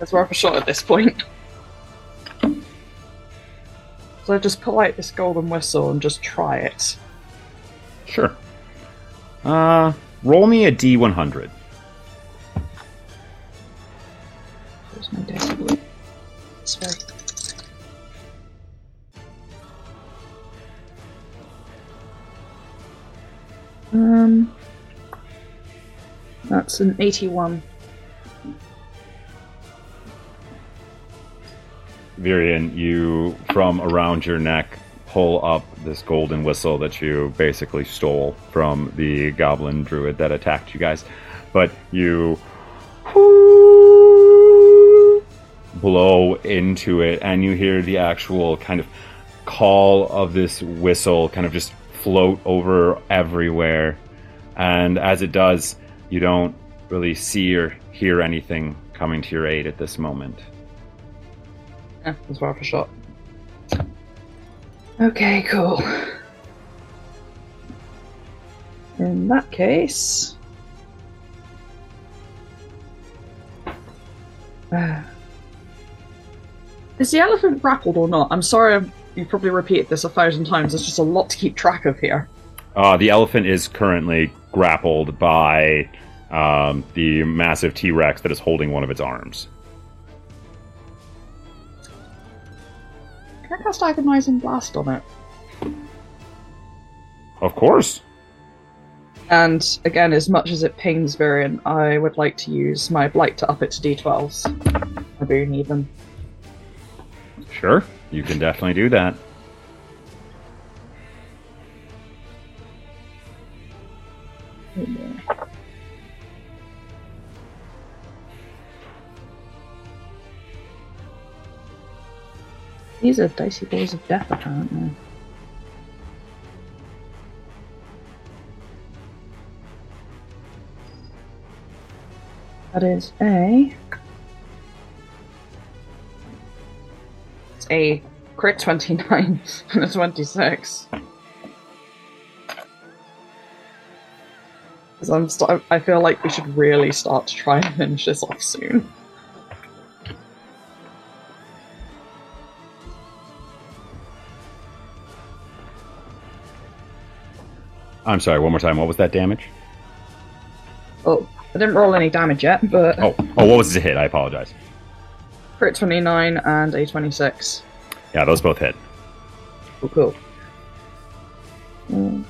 It's worth a shot at this point. So I just pull out this golden whistle and just try it. Sure. Uh, roll me a D100. Where's my? Um, that's an 81. Virion, you, from around your neck, pull up this golden whistle that you basically stole from the goblin druid that attacked you guys. But you blow into it, and you hear the actual kind of call of this whistle kind of just float over everywhere. And as it does, you don't really see or hear anything coming to your aid at this moment. Yeah, that's worth a shot. Okay, cool. In that case. Uh, is the elephant grappled or not? I'm sorry, you probably repeated this a thousand times. There's just a lot to keep track of here. Uh, the elephant is currently grappled by um, the massive T Rex that is holding one of its arms. Can I cast Agonizing Blast on it? Of course. And again, as much as it pains Virion, I would like to use my Blight to up it to d12s. I boon even. Sure. You can definitely do that. These are dicey balls of death, apparently. That is a. a crit 29 and a 26. Because I'm st- I feel like we should really start to try and finish this off soon. I'm sorry, one more time. What was that damage? Oh, I didn't roll any damage yet, but Oh, oh, what was the hit? I apologize. Crit 29 and a 26. Yeah, those both hit. Cool, cool. Mm.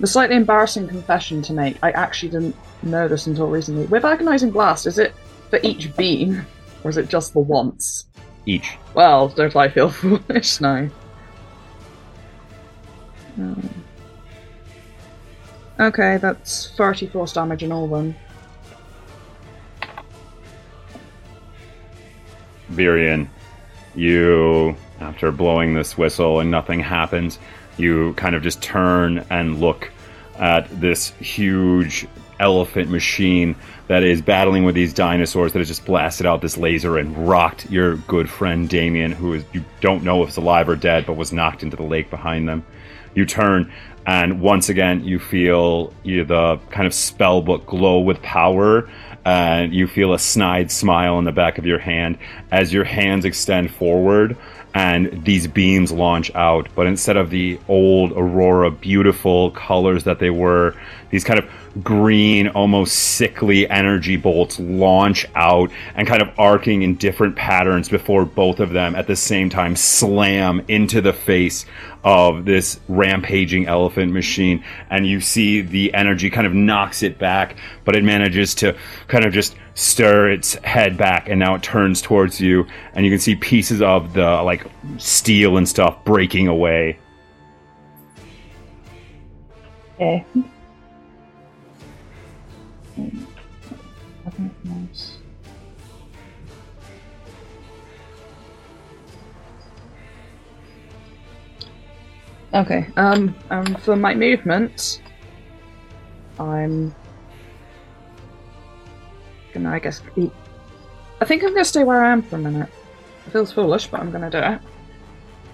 The slightly embarrassing confession to make. I actually didn't know this until recently. With agonizing blast, is it for each beam, or is it just the once? Each. Well, don't I feel foolish now? Um, okay, that's 30 force damage in all then. Virion, you, after blowing this whistle and nothing happens, you kind of just turn and look at this huge elephant machine that is battling with these dinosaurs that has just blasted out this laser and rocked your good friend Damien, who is you don't know if it's alive or dead, but was knocked into the lake behind them. You turn and once again you feel the kind of spell book glow with power and you feel a snide smile in the back of your hand as your hands extend forward and these beams launch out. But instead of the old Aurora beautiful colors that they were, these kind of green, almost sickly energy bolts launch out and kind of arcing in different patterns before both of them at the same time slam into the face of this rampaging elephant machine. And you see the energy kind of knocks it back, but it manages to kind of just stir its head back and now it turns towards you and you can see pieces of the like steel and stuff breaking away Okay. Okay, um, um, for my movement, I'm gonna, I guess, be. I think I'm gonna stay where I am for a minute. It feels foolish, but I'm gonna do it.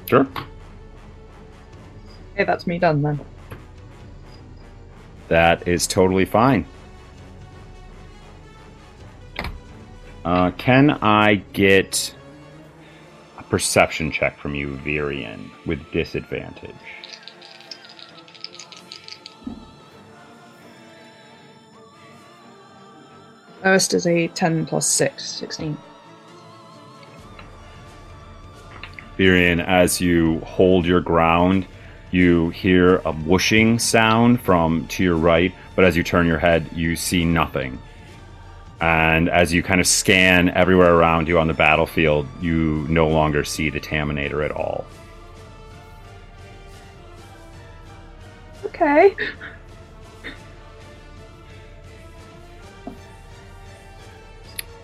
sure Okay, that's me done then. that is totally fine uh, can i get a perception check from you virion with disadvantage First is a 10 plus 6, 16. Virion, as you hold your ground, you hear a whooshing sound from to your right, but as you turn your head, you see nothing. And as you kind of scan everywhere around you on the battlefield, you no longer see the Taminator at all. Okay.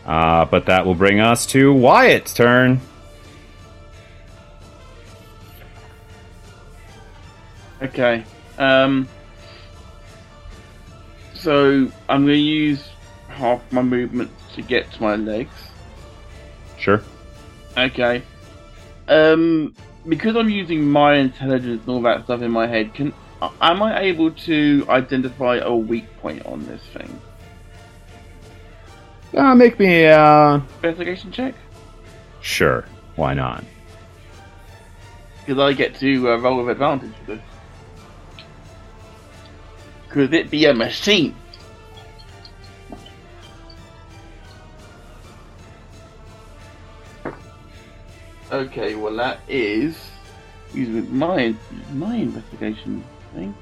Uh, but that will bring us to Wyatt's turn. Okay. Um. So I'm going to use half my movement to get to my legs. Sure. Okay. Um. Because I'm using my intelligence and all that stuff in my head, can am I able to identify a weak point on this thing? Uh, make me, uh. Investigation check. Sure. Why not? Because I get to uh, roll with advantage for this. Could it be a machine? Okay, well that is using my my investigation thing.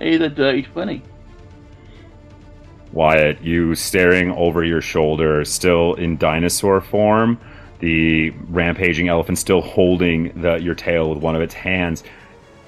Is a dirty twenty. Wyatt, you staring over your shoulder, still in dinosaur form, the rampaging elephant still holding the, your tail with one of its hands.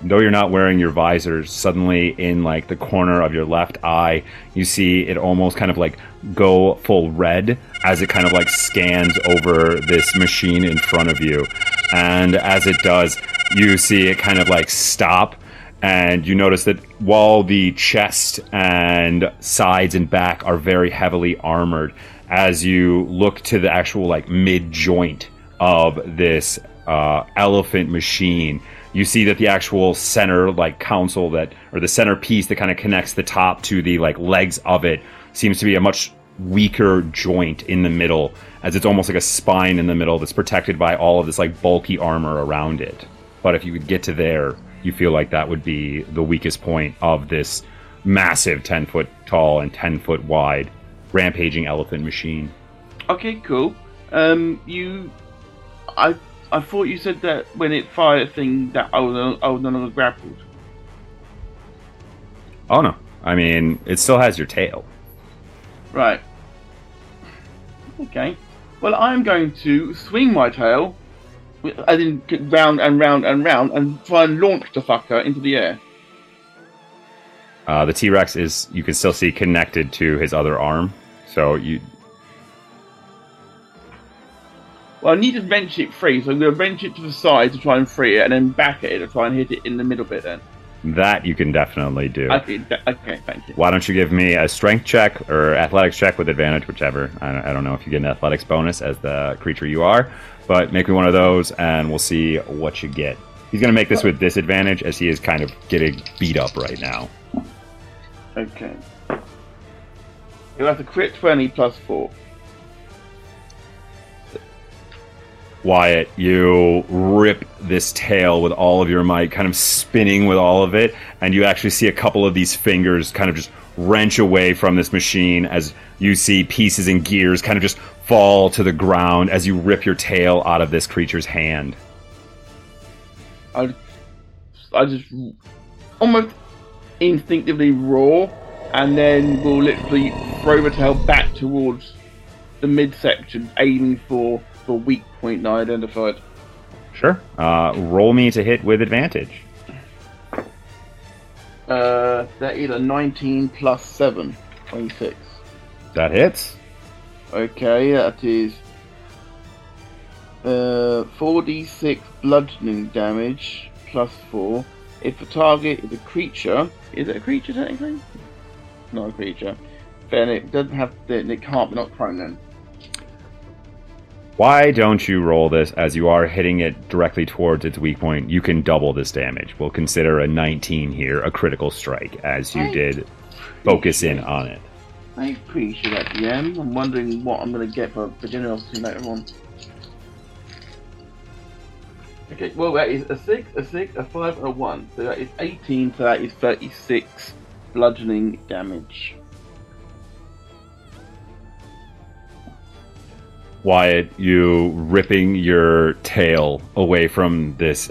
Though you're not wearing your visor, suddenly in like the corner of your left eye, you see it almost kind of like go full red as it kind of like scans over this machine in front of you. And as it does, you see it kind of like stop and you notice that while the chest and sides and back are very heavily armored, as you look to the actual like mid joint of this uh, elephant machine, you see that the actual center like console that or the center piece that kind of connects the top to the like legs of it seems to be a much weaker joint in the middle, as it's almost like a spine in the middle that's protected by all of this like bulky armor around it. But if you could get to there, you feel like that would be the weakest point of this massive 10 foot tall and 10 foot wide rampaging elephant machine. Okay, cool. Um, you, I, I thought you said that when it fired a thing that I was, I was no longer grappled. Oh no. I mean, it still has your tail. Right. Okay. Well, I'm going to swing my tail, as in round and round and round, and try and launch the fucker into the air. Uh, the T Rex is, you can still see, connected to his other arm. So you. Well, I need to wrench it free, so I'm going to wrench it to the side to try and free it, and then back at it to try and hit it in the middle bit then. That you can definitely do. Okay, okay, thank you. Why don't you give me a strength check or athletics check with advantage, whichever. I don't know if you get an athletics bonus as the creature you are, but make me one of those and we'll see what you get. He's going to make this with disadvantage as he is kind of getting beat up right now. Okay. You'll have to crit 20 plus 4. Wyatt, you rip this tail with all of your might, kind of spinning with all of it, and you actually see a couple of these fingers kind of just wrench away from this machine as you see pieces and gears kind of just fall to the ground as you rip your tail out of this creature's hand. I, I just almost instinctively roar, and then we'll literally throw the tail back towards the midsection, aiming for the weak point now identified. Sure. Uh, roll me to hit with advantage. Uh, that is a 19 plus 7, 26. That hits. Okay, that is uh, 4d6 bludgeoning damage plus 4. If the target is a creature, is it a creature technically? Not a creature. Then it doesn't have, then it can't be not prone then. Why don't you roll this as you are hitting it directly towards its weak point? You can double this damage. We'll consider a 19 here a critical strike as you Right. did focus in on it. I appreciate that, DM. I'm wondering what I'm going to get for, for generosity later on. Okay, well, that is a 6, a 6, a 5, and a 1. So that is 18, so that is 36 bludgeoning damage. Wyatt, you ripping your tail away from this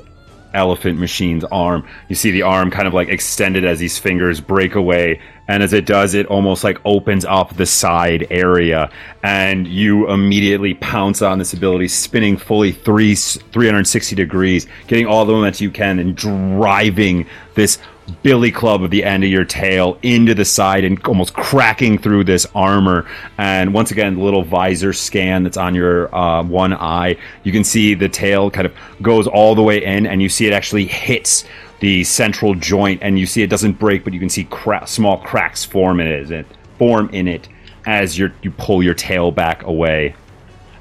elephant machine's arm. You see the arm kind of like extended as these fingers break away. And as it does, it almost like opens up the side area. And you immediately pounce on this ability, spinning fully three, 360 degrees, getting all the momentum you can, and driving this billy club of the end of your tail into the side and almost cracking through this armor. And once again, the little visor scan that's on your uh, one eye, you can see the tail kind of goes all the way in, and you see it actually hits the central joint, and you see it doesn't break, but you can see cra- small cracks form in it, form in it as you you pull your tail back away.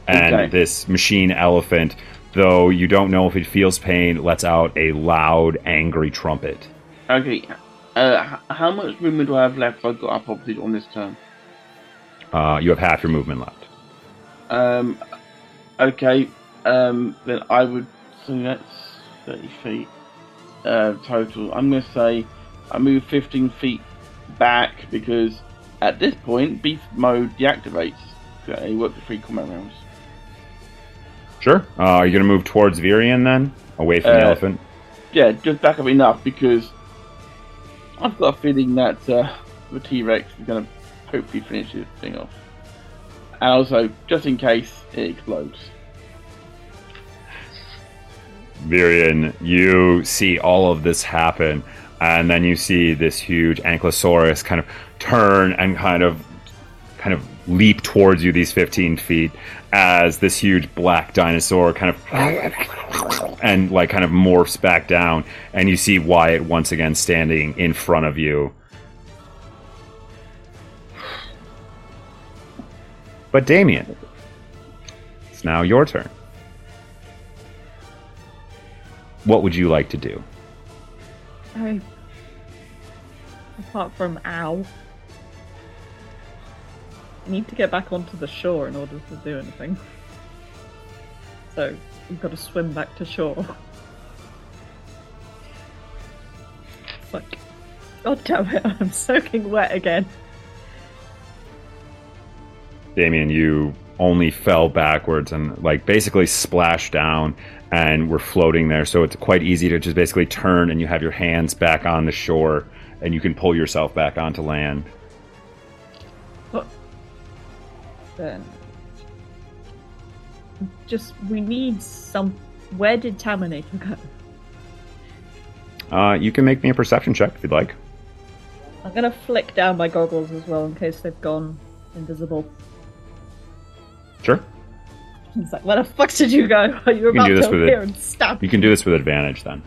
And Okay. this machine elephant, though you don't know if it feels pain, lets out a loud, angry trumpet. Okay, uh, how much movement do I have left I got up obviously on this turn? Uh, you have half your movement left. Um, okay, um, then I would so that's thirty feet uh, total. I'm gonna say I move fifteen feet back because at this point beast mode deactivates. Okay, work the three combat rounds. Sure. Uh, are you going to move towards Virion then? Away from the Uh, elephant? Yeah, just back up enough because I've got a feeling that uh, the T Rex is gonna hopefully finish this thing off. And also, just in case it explodes. Virion, you see all of this happen, and then you see this huge Ankylosaurus kind of turn and kind of kind of leap towards you these 15 feet as this huge black dinosaur kind of and like kind of morphs back down and you see Wyatt once again standing in front of you. But Damien it's now your turn what would you like to do I, apart from ow, I need to get back onto the shore in order to do anything. So we've got to swim back to shore. Fuck. God damn it, I'm soaking wet again. Damien, you only fell backwards and like basically splashed down and we're floating there. So it's quite easy to just basically turn and you have your hands back on the shore and you can pull yourself back onto land. But then. Just, we need some. Where did Taminator go? Uh, you can make me a perception check if you'd like. I'm gonna flick down my goggles as well in case they've gone invisible. Sure. It's like, where the fuck did you go? You can about do this to appear and stab You can do this with advantage then.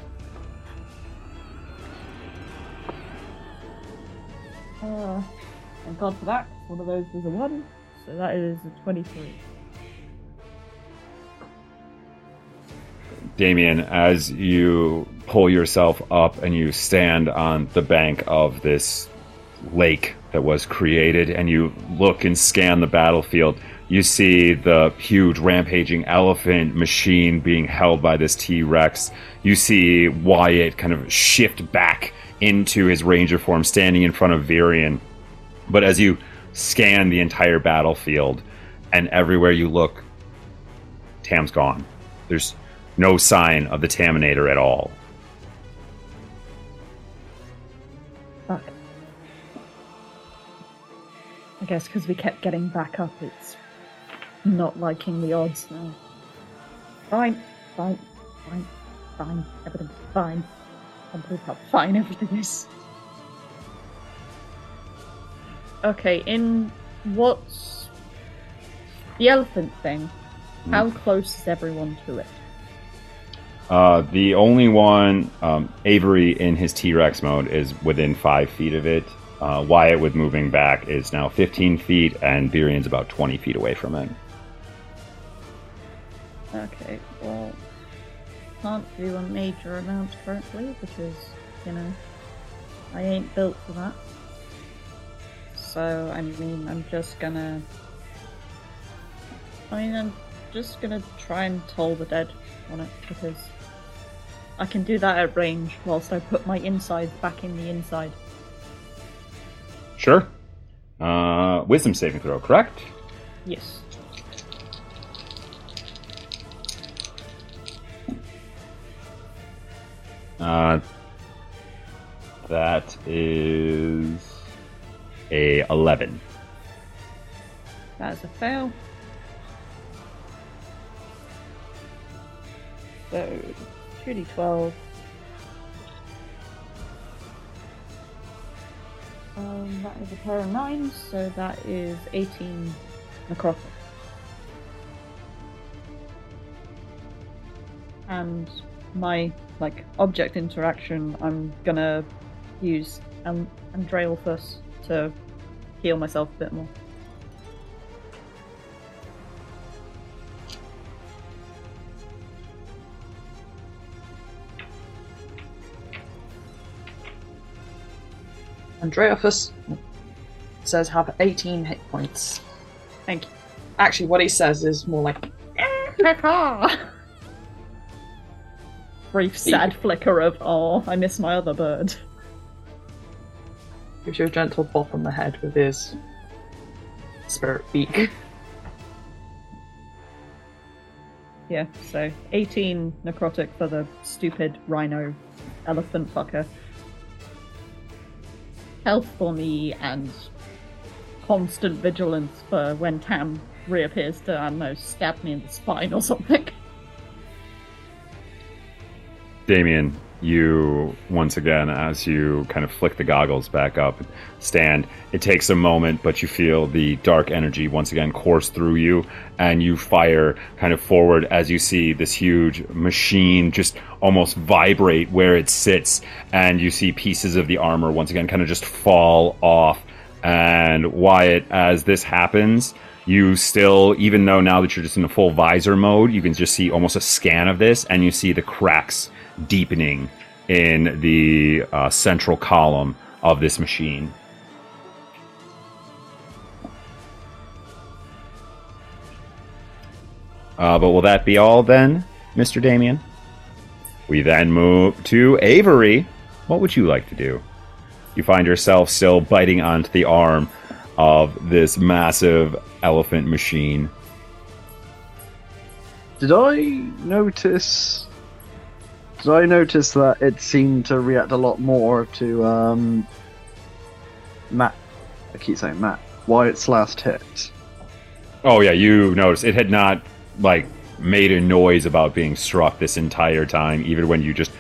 Uh, thank God for that. One of those was a one, so that is a twenty-three. Damien, as you pull yourself up and you stand on the bank of this lake that was created, and you look and scan the battlefield, you see the huge rampaging elephant machine being held by this T Rex. You see Wyatt kind of shift back into his ranger form, standing in front of Virion. But as you scan the entire battlefield, and everywhere you look, Tam's gone. There's no sign of the Taminator at all. Fuck. I guess because we kept getting back up, it's not liking the odds now. Fine, fine, fine, fine. Everything's fine. I can't believe how fine everything is. Okay, in what's the elephant thing? How close is everyone to it? Uh, the only one, um, Avery in his T Rex mode, is within five feet of it. Uh, Wyatt, with moving back, is now 15 feet, and Virion's about 20 feet away from it. Okay, well, can't do a major amount currently because, you know, I ain't built for that. So, I mean, I'm just gonna. I mean, I'm just gonna try and toll the dead on it because I can do that at range whilst I put my inside back in the inside. Sure. Uh, wisdom saving throw, correct? Yes. Uh, that is a 11. That is a fail. So, 2d12. Um, that is a pair of nines, so that is 18 necrotic. And my, like, object interaction, I'm gonna use um, Andrealphus to heal myself a bit more. Andrealphus says have 18 hit points. Thank you. Actually, what he says is more like, Brief sad flicker of, oh, I miss my other bird. gives you a gentle bop on the head with his spirit beak. Yeah, so 18 necrotic for the stupid rhino elephant fucker. Health for me and constant vigilance for when Tam reappears to, I don't know, stab me in the spine or something. Damien, you once again, as you kind of flick the goggles back up, and stand. It takes a moment, but you feel the dark energy once again course through you, and you fire kind of forward as you see this huge machine just almost vibrate where it sits, and you see pieces of the armor once again kind of just fall off. And Wyatt, as this happens, you still, even though now that you're just in a full visor mode, you can just see almost a scan of this, and you see the cracks deepening in the uh, central column of this machine. Uh, but will that be all then, Mr. Damien? We then move to Avery. What would you like to do? You find yourself still biting onto the arm of this massive elephant machine. Did I notice did I notice that it seemed to react a lot more to um, Matt? I keep saying Matt. Wyatt's last hit. Oh yeah, you noticed it had not like made a noise about being struck this entire time, even when you just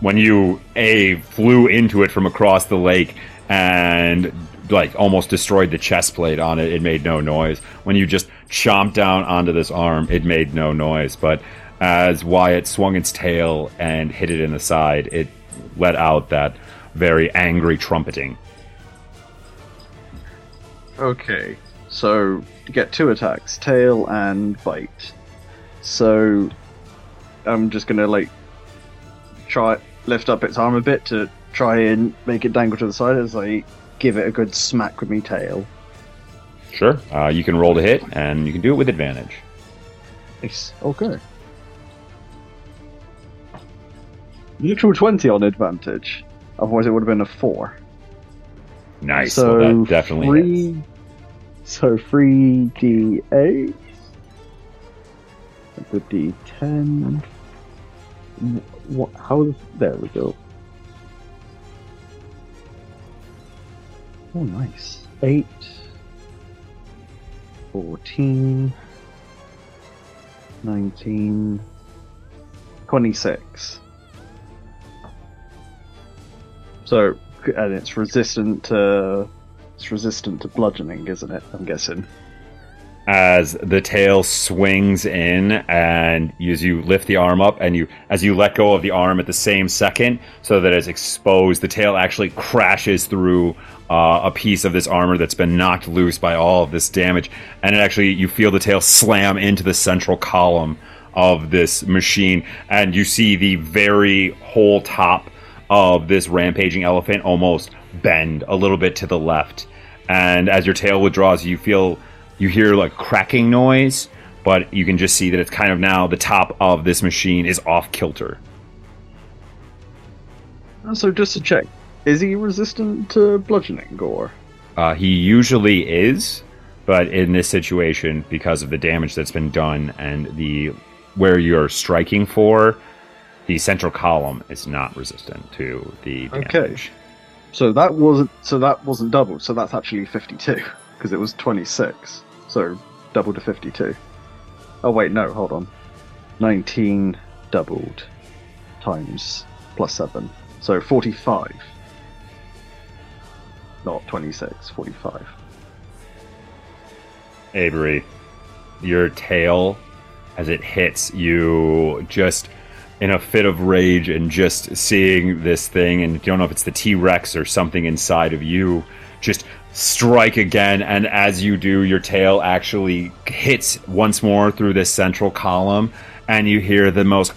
when you a flew into it from across the lake and like almost destroyed the chest plate on it, it made no noise. When you just chomped down onto this arm, it made no noise. But as Wyatt swung its tail and hit it in the side, it let out that very angry trumpeting. Okay, so you get two attacks, tail and bite. So I'm just gonna like try lift up its arm a bit to try and make it dangle to the side as I give it a good smack with my tail. Sure, uh, you can roll to hit, and you can do it with advantage. Nice. Okay. Neutral twenty on advantage. Otherwise, it would have been a four. Nice. So well, that definitely three. hits. So three d eight. The d ten. What? How? is- There we go. Oh, nice. Eight. Fourteen. Nineteen. Twenty-six. So, and it's resistant to it's resistant to bludgeoning, isn't it? I'm guessing. as the tail swings in and as you lift the arm up and you as you let go of the arm at the same second so that it's exposed the tail actually crashes through uh, a piece of this armor that's been knocked loose by all of this damage and it actually you feel the tail slam into the central column of this machine and you see the very whole top of this rampaging elephant almost bend a little bit to the left and as your tail withdraws you feel you hear like cracking noise, but you can just see that it's kind of now the top of this machine is off kilter. Uh, So just to check, is he resistant to bludgeoning or? Uh, he usually is, but in this situation, because of the damage that's been done and the where you're striking for, the central column is not resistant to the damage. Okay. So that wasn't so that wasn't doubled. So that's actually 52 because it was 26. So double to 52. Oh wait, no, hold on. 19 doubled times plus 7. So 45. Not 26, 45. Avery, your tail, as it hits you, just in a fit of rage and just seeing this thing, and don't know if it's the T Rex or something inside of you, just strike again. And as you do, your tail actually hits once more through this central column, and you hear the most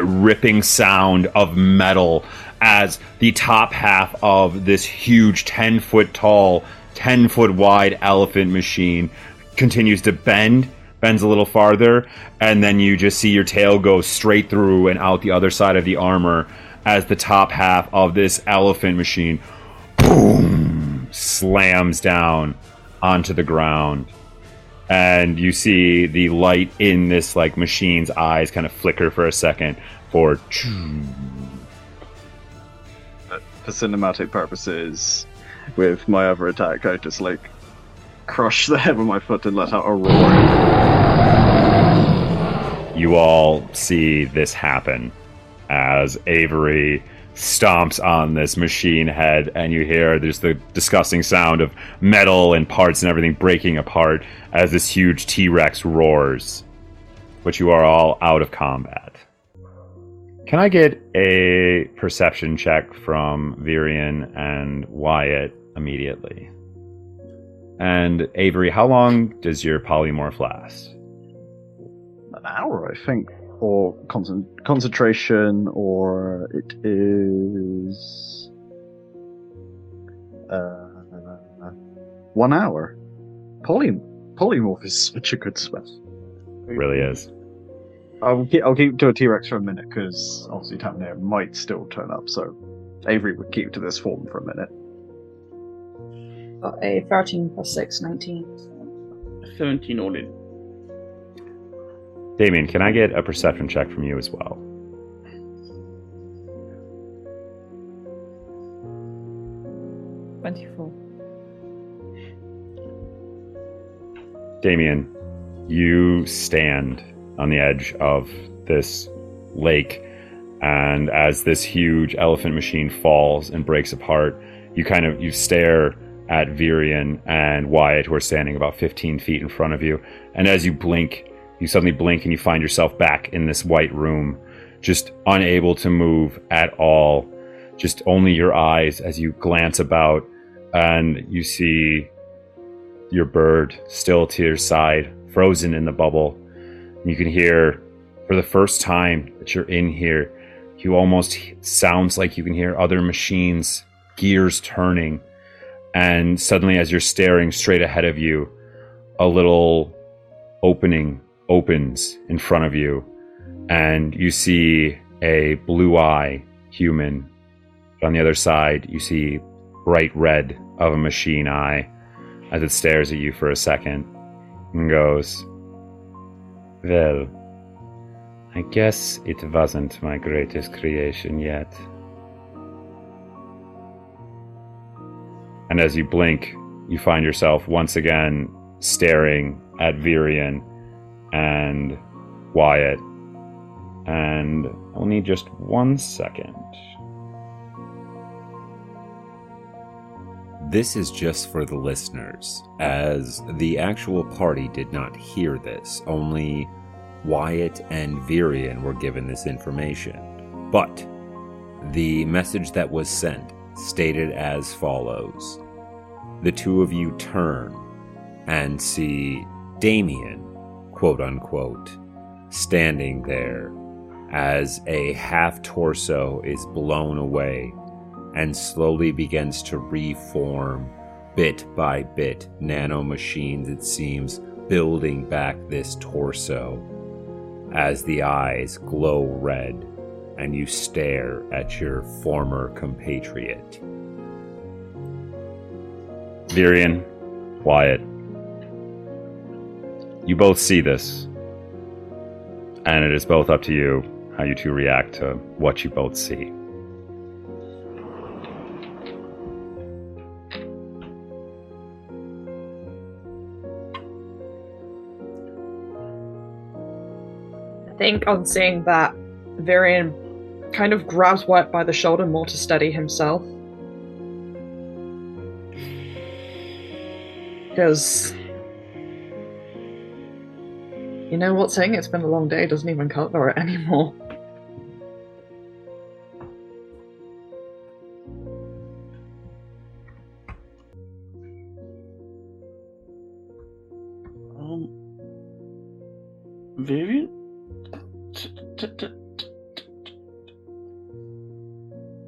ripping sound of metal as the top half of this huge 10 foot tall, 10 foot wide elephant machine continues to bend, bends a little farther, and then you just see your tail go straight through and out the other side of the armor as the top half of this elephant machine boom slams down onto the ground. And you see the light in this like machine's eyes kind of flicker for a second for uh, For cinematic purposes, with my other attack, I just like crush the head with my foot and let out a roar. you all see this happen as Avery stomps on this machine head, and you hear there's the disgusting sound of metal and parts and everything breaking apart as this huge T Rex roars. But you are all out of combat. Can I get a perception check from Virion and Wyatt immediately? And Avery, how long does your polymorph last? An hour, I think, or concent- concentration, or it is uh, one hour. Poly polymorph is such a good spell. It really is. I'll keep, I'll keep to a T Rex for a minute because obviously Tamnir might still turn up. So Avery would keep to this form for a minute. Got a 13 plus 6, 19. 17 all in. Damien, can I get a perception check from you as well? Twenty-four. Damien, you stand on the edge of this lake, and as this huge elephant machine falls and breaks apart, you kind of you stare at Virion and Wyatt, who are standing about 15 feet in front of you. And as you blink, you suddenly blink and you find yourself back in this white room, just unable to move at all. Just only your eyes as you glance about and you see your bird still to your side, frozen in the bubble. You can hear, for the first time that you're in here, you almost sounds like you can hear other machines, gears turning, and suddenly, as you're staring straight ahead of you, a little opening opens in front of you, and you see a blue eye human. But On the other side, you see bright red of a machine eye as it stares at you for a second and goes, Well, I guess it wasn't my greatest creation yet. And as you blink, you find yourself once again staring at Virion and Wyatt. And I'll need just one second. This is just for the listeners, as the actual party did not hear this. Only Wyatt and Virion were given this information. But the message that was sent stated as follows. The two of you turn and see Damien, quote unquote, standing there as a half torso is blown away and slowly begins to reform bit by bit. Nano machines it seems building back this torso as the eyes glow red and you stare at your former compatriot Virion, Wyatt, you both see this, and it is both up to you how you two react to what you both see. I think on seeing that, Virion kind of grabs Wyatt by the shoulder more to steady himself. Because. You know what, saying it's been a long day doesn't even cover it anymore. Um, Vivian? T- t- t-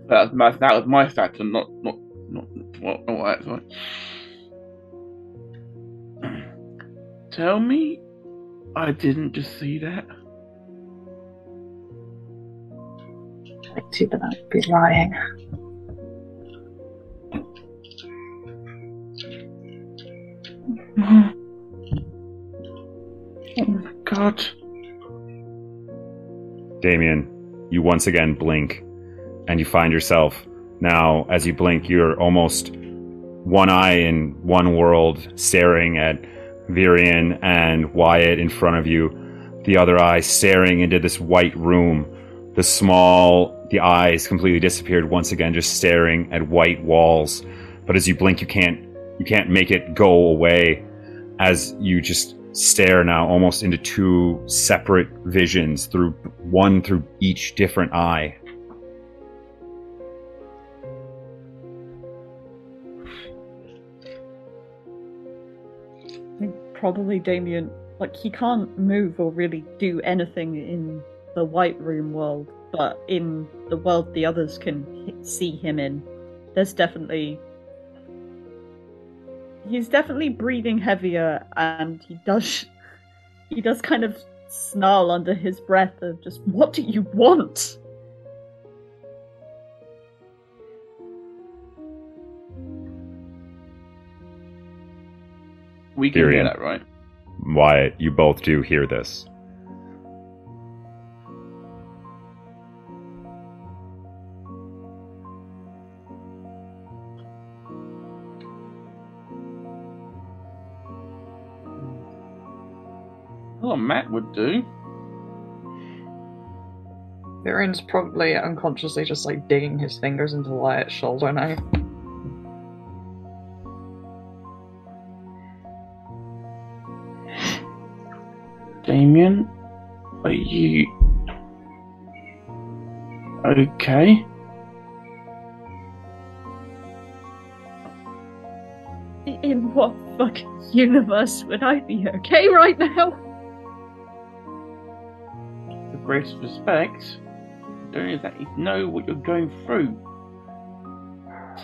That was my, that was my factor, not not not what not what sorry. Tell me, I didn't just see that. Like to, but I'd be lying. Oh my god! Damien, you once again blink, and you find yourself now, as you blink, you're almost one eye in one world, staring at Virion and Wyatt in front of you, the other eye staring into this white room. The small, the eyes completely disappeared once again, just staring at white walls. But as you blink, you can't, you can't make it go away. As you just stare now, almost into two separate visions through one through each different eye. Probably Damien, like he can't move or really do anything in the White Room world, but in the world the others can see him in, there's definitely he's definitely breathing heavier, and he does he does kind of snarl under his breath of just, what do you want? We can hear that, right? Wyatt, you both do hear this. Oh, Matt would do. Virion's probably unconsciously just like digging his fingers into Wyatt's shoulder now. Damien, are you okay? In what fucking universe would I be okay right now? The greatest respect. Don't exactly know what you're going through.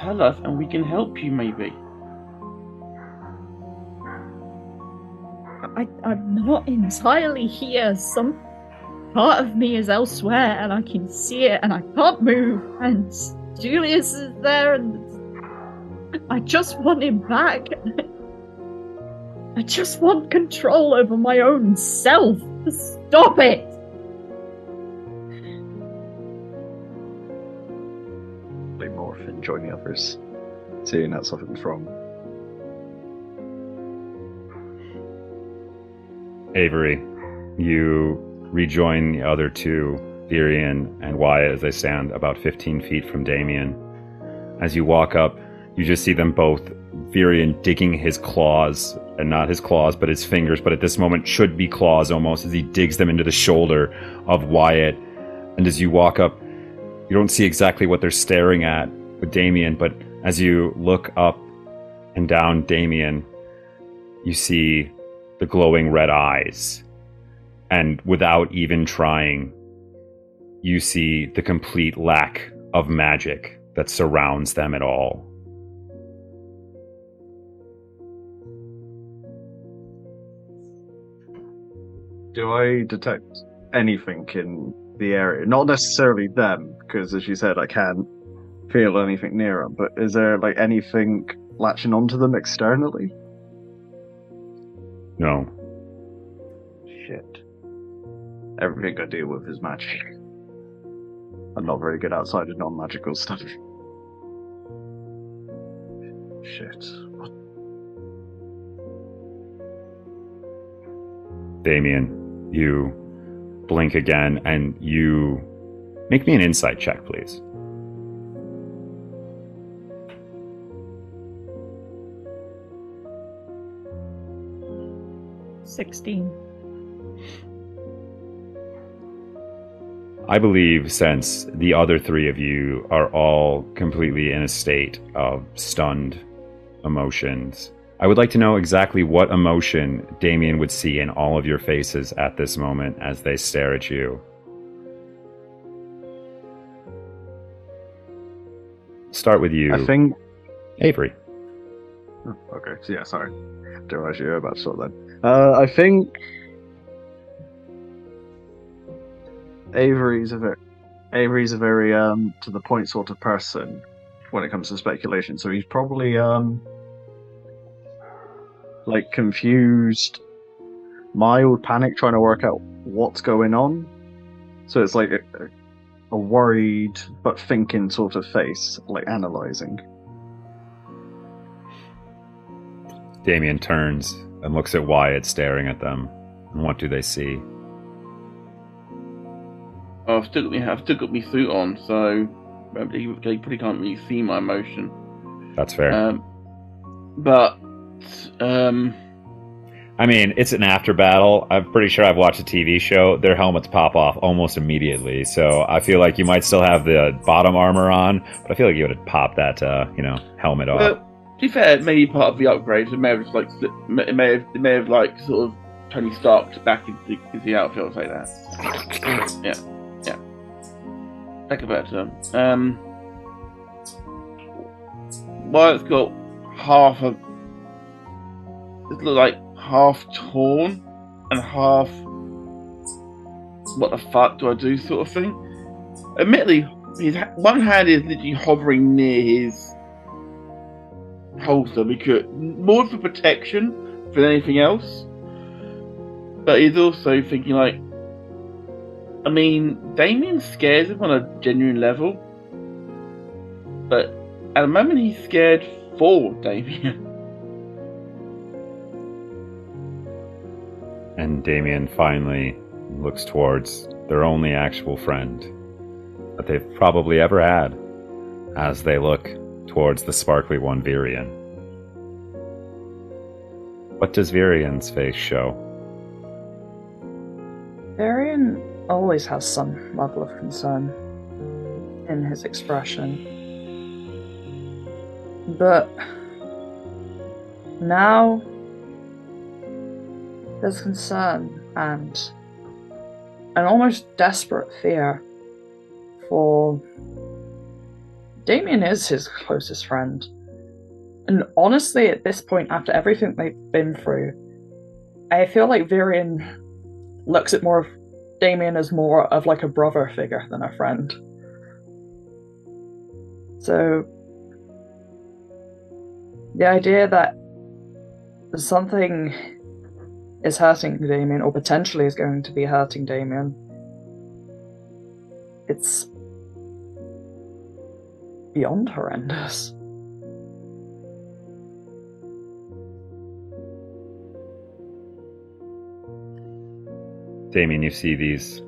Tell us, and we can help you. Maybe. I, I'm not entirely here. Some part of me is elsewhere, and I can see it, and I can't move. And Julius is there, and I just want him back. I just want control over my own self. Stop it! They morph and join the others, seeing that something from. Avery, you rejoin the other two, Virion and Wyatt, as they stand about 15 feet from Damien. As you walk up, you just see them both, Virion digging his claws, and not his claws, but his fingers, but at this moment should be claws almost, as he digs them into the shoulder of Wyatt. And as you walk up, you don't see exactly what they're staring at with Damien, but as you look up and down Damien, you see the glowing red eyes. And without even trying, you see the complete lack of magic that surrounds them at all. Do I detect anything in the area? Not necessarily them, because as you said, I can't feel anything near them. But is there like anything latching onto them externally? No. Shit. Everything I deal with is magic. I'm not very good outside of non-magical stuff. Shit. What? Damien, you blink again and you make me an insight check, please. Sixteen. I believe since the other three of you are all completely in a state of stunned emotions, I would like to know exactly what emotion Damien would see in all of your faces at this moment as they stare at you. Start with you, I think. Avery. Oh, Okay, so yeah, sorry. Didn't realize you were about to sort that. Uh, I think Avery's a very Avery's a very um to the point sort of person when it comes to speculation. So he's probably um like confused, mild panic, trying to work out what's going on. So it's like a, a worried but thinking sort of face, like analyzing. Damien turns and looks at Wyatt staring at them. And what do they see? Oh, I've still got me. I've still got my suit on, so they, they probably can't really see my emotion. That's fair. Um, but um, I mean, it's an after battle. I'm pretty sure I've watched a TV show. Their helmets pop off almost immediately. So I feel like you might still have the bottom armor on, but I feel like you would have popped that, uh, you know, helmet off. well, to be fair, it may be part of the upgrades, It may have just like it may have it may have like sort of Tony Stark back into, into the outfit. I'll say that. yeah, yeah. Like about better term. Um, well, it's got half of it looks like half torn and half what the fuck do I do sort of thing. Admittedly, his one hand is literally hovering near his holster because more for protection than anything else. But he's also thinking like, I mean, Damien scares him on a genuine level, but at the moment he's scared for Damien. And Damien finally looks towards their only actual friend that they've probably ever had as they look towards the sparkly one, Virion. What does Virion's face show? Virion always has some level of concern in his expression. But now there's concern and an almost desperate fear for Damien is his closest friend. And honestly, at this point, after everything they've been through, I feel like Virion looks at more of Damien as more of like a brother figure than a friend. So the idea that something is hurting Damien, or potentially is going to be hurting Damien, it's beyond horrendous. Damien, you see these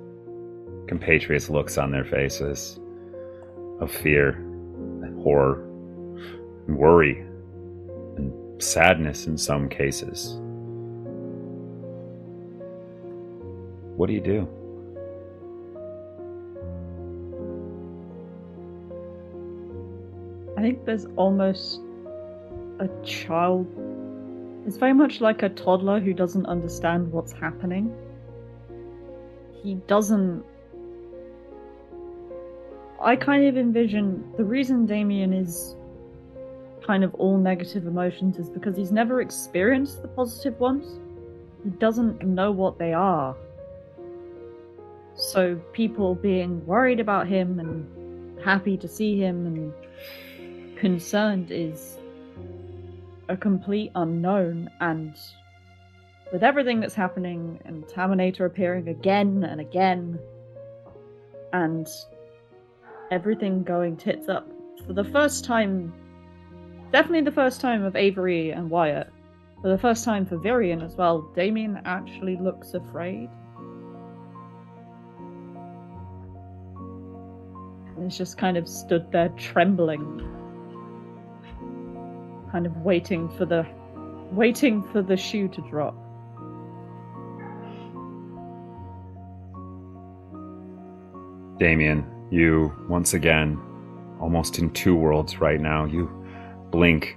compatriots' looks on their faces of fear and horror and worry and sadness in some cases. What do you do? I think there's almost a child. It's very much like a toddler who doesn't understand what's happening. He doesn't. I kind of envision the reason Damien is kind of all negative emotions is because he's never experienced the positive ones. He doesn't know what they are. So people being worried about him and happy to see him and concerned is a complete unknown and with everything that's happening and Taminator appearing again and again and everything going tits up for the first time definitely the first time of Avery and Wyatt for the first time for Virion as well Damien actually looks afraid. And he's just kind of stood there trembling kind of waiting for the waiting for the shoe to drop. Damien, you once again, almost in two worlds right now, you blink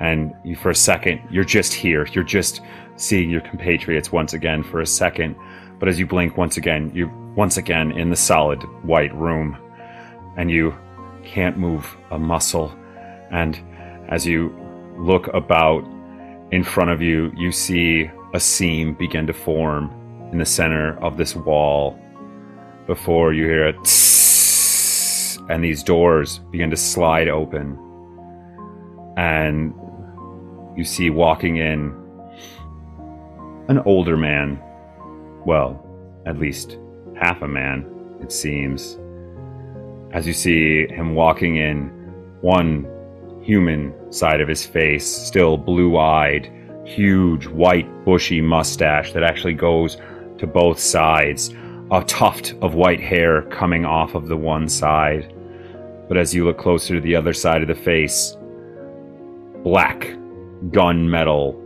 and you for a second, you're just here. You're just seeing your compatriots once again for a second. But as you blink once again, you're once again in the solid white room and you can't move a muscle. And as you look about in front of you, you see a seam begin to form in the center of this wall. Before you hear it and these doors begin to slide open. And you see walking in an older man. Well at least half a man it seems. As you see him walking in one human side of his face, still blue eyed, huge, white, bushy mustache that actually goes to both sides, a tuft of white hair coming off of the one side. But as you look closer to the other side of the face, black gunmetal,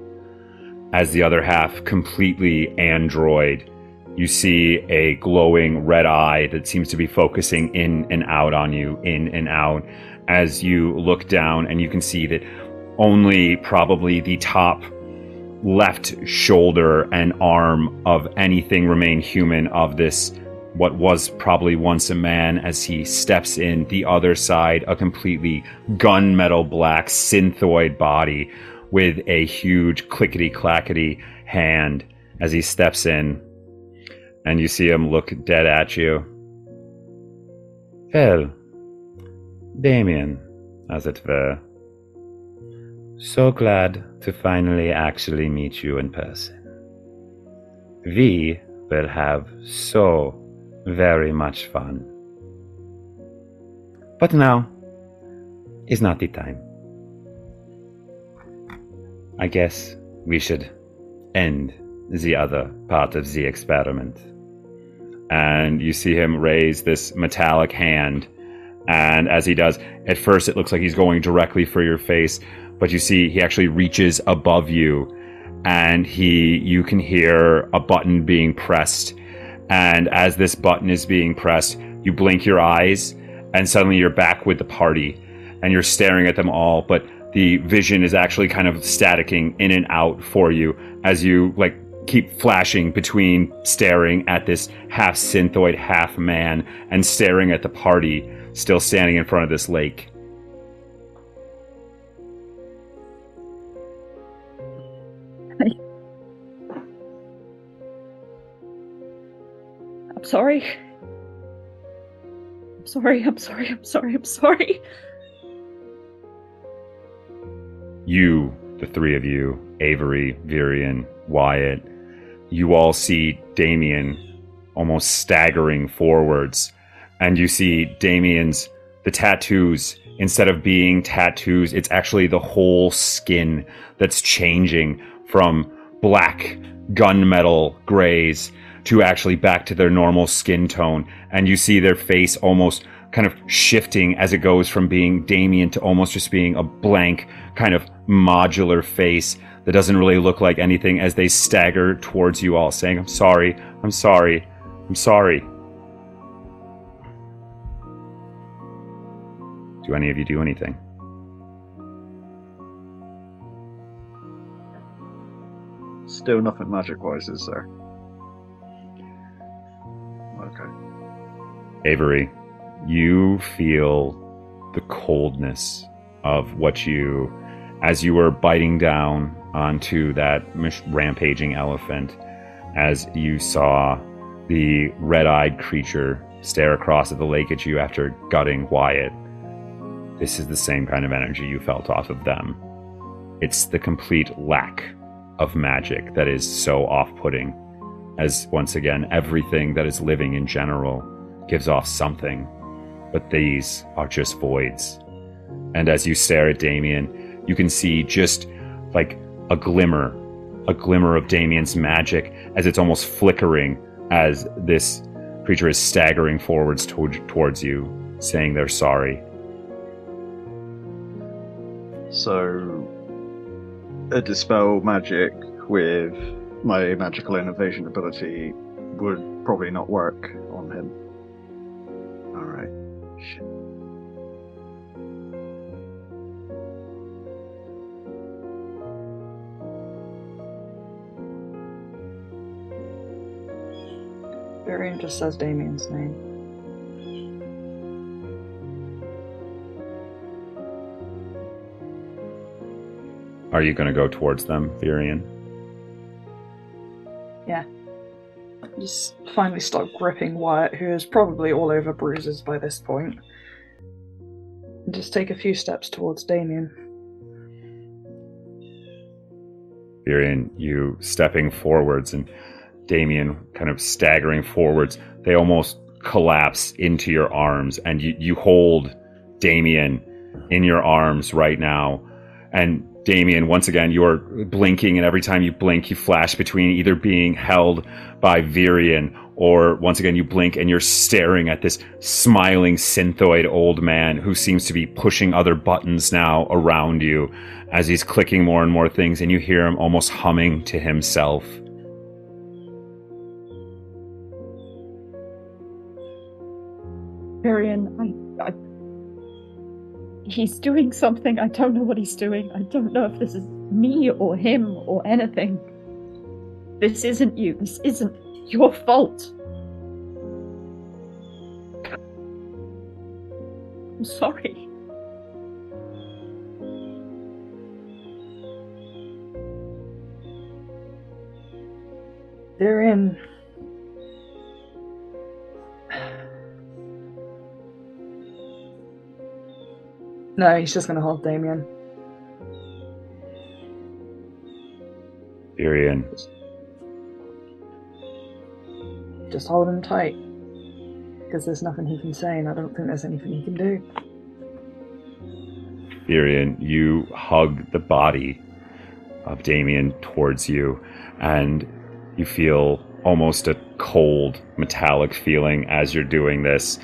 as the other half completely android. You see a glowing red eye that seems to be focusing in and out on you, in and out as you look down and you can see that only probably the top left shoulder and arm of anything remain human of this what was probably once a man as he steps in the other side a completely gunmetal black synthoid body with a huge clickety clackety hand as he steps in and you see him look dead at you. Well, Damien, as it were. So glad to finally actually meet you in person. We will have so very much fun. But now is not the time. I guess we should end the other part of the experiment. And you see him raise this metallic hand. And as he does, at first it looks like he's going directly for your face, but you see he actually reaches above you and he you can hear a button being pressed. And as this button is being pressed, you blink your eyes and suddenly you're back with the party and you're staring at them all, but the vision is actually kind of staticking in and out for you as you like keep flashing between staring at this half synthoid, half man, and staring at the party still standing in front of this lake. I'm sorry. I'm sorry, I'm sorry, I'm sorry, I'm sorry. You, the three of you, Avery, Virion, Wyatt, you all see Damien almost staggering forwards. And you see Damien's, the tattoos, instead of being tattoos, it's actually the whole skin that's changing from black gunmetal grays to actually back to their normal skin tone. And you see their face almost kind of shifting as it goes from being Damien to almost just being a blank kind of modular face that doesn't really look like anything as they stagger towards you all, saying, I'm sorry, I'm sorry, I'm sorry. Do any of you do anything? Still nothing magic wise, is there? Okay. Avery, you feel the coldness of what you, as you were biting down onto that rampaging elephant, as you saw the red eyed creature stare across at the lake at you after gutting Wyatt. This is the same kind of energy you felt off of them. It's the complete lack of magic that is so off putting, as once again, everything that is living in general gives off something, but these are just voids. And as you stare at Damien, you can see just like a glimmer, a glimmer of Damien's magic as it's almost flickering as this creature is staggering forwards toward, towards you, saying they're sorry. So, a dispel magic with my magical innovation ability would probably not work on him. Alright. Virion just says Damien's name. Are you going to go towards them, Virion? Yeah. Just finally start gripping Wyatt, who is probably all over bruises by this point. Just take a few steps towards Damien. Virion, you stepping forwards and Damien kind of staggering forwards. They almost collapse into your arms, and you, you hold Damien in your arms right now. And Damien, once again, you're blinking, and every time you blink, you flash between either being held by Virion or once again you blink and you're staring at this smiling synthoid old man who seems to be pushing other buttons now around you as he's clicking more and more things, and you hear him almost humming to himself. Virion, I, I. He's doing something. I don't know what he's doing. I don't know if this is me or him or anything. This isn't you. This isn't your fault. I'm sorry. They're in. No, he's just going to hold Damien. Virion, Just hold him tight. Because there's nothing he can say, and I don't think there's anything he can do. Virion, you hug the body of Damien towards you, and you feel almost a cold, metallic feeling as you're doing this.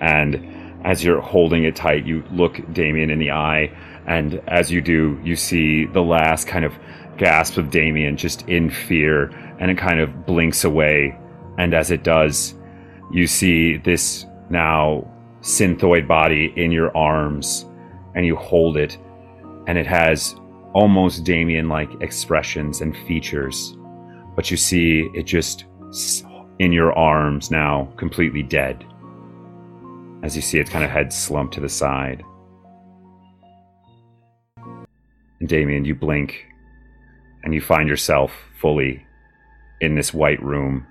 And as you're holding it tight, you look Damien in the eye, and as you do, you see the last kind of gasp of Damien just in fear, and it kind of blinks away. And as it does, you see this now synthoid body in your arms, and you hold it, and it has almost Damien like expressions and features. But you see it just in your arms now, completely dead. As you see its kind of head slumped to the side. And Damien, you blink, and you find yourself fully in this white room.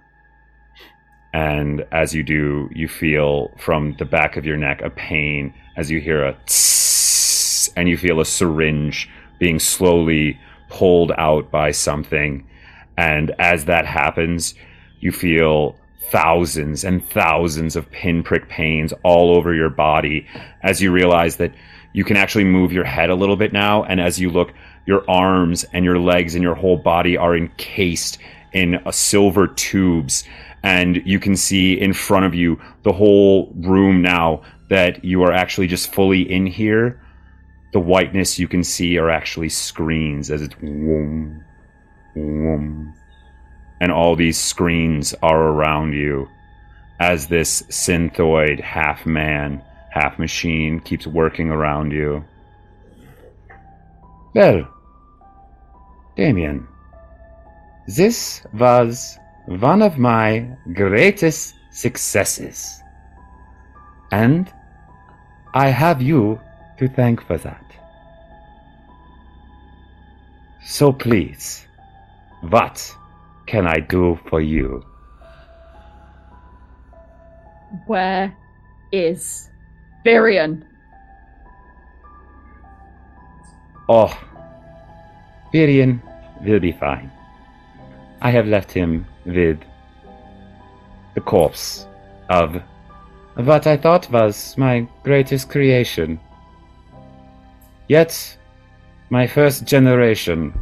And as you do, you feel from the back of your neck a pain as you hear a tss, and you feel a syringe being slowly pulled out by something. And as that happens, you feel thousands and thousands of pinprick pains all over your body as you realize that you can actually move your head a little bit now. And as you look, your arms and your legs and your whole body are encased in silver tubes. And you can see in front of you the whole room now that you are actually just fully in here. The whiteness you can see are actually screens as it's whoom, whoom. And all these screens are around you as this synthoid half man, half machine keeps working around you. Well, Damien, this was one of my greatest successes. And I have you to thank for that. So please, what can I do for you? Where is Virion? Oh, Virion will be fine. I have left him with the corpse of what I thought was my greatest creation. Yet, my first generation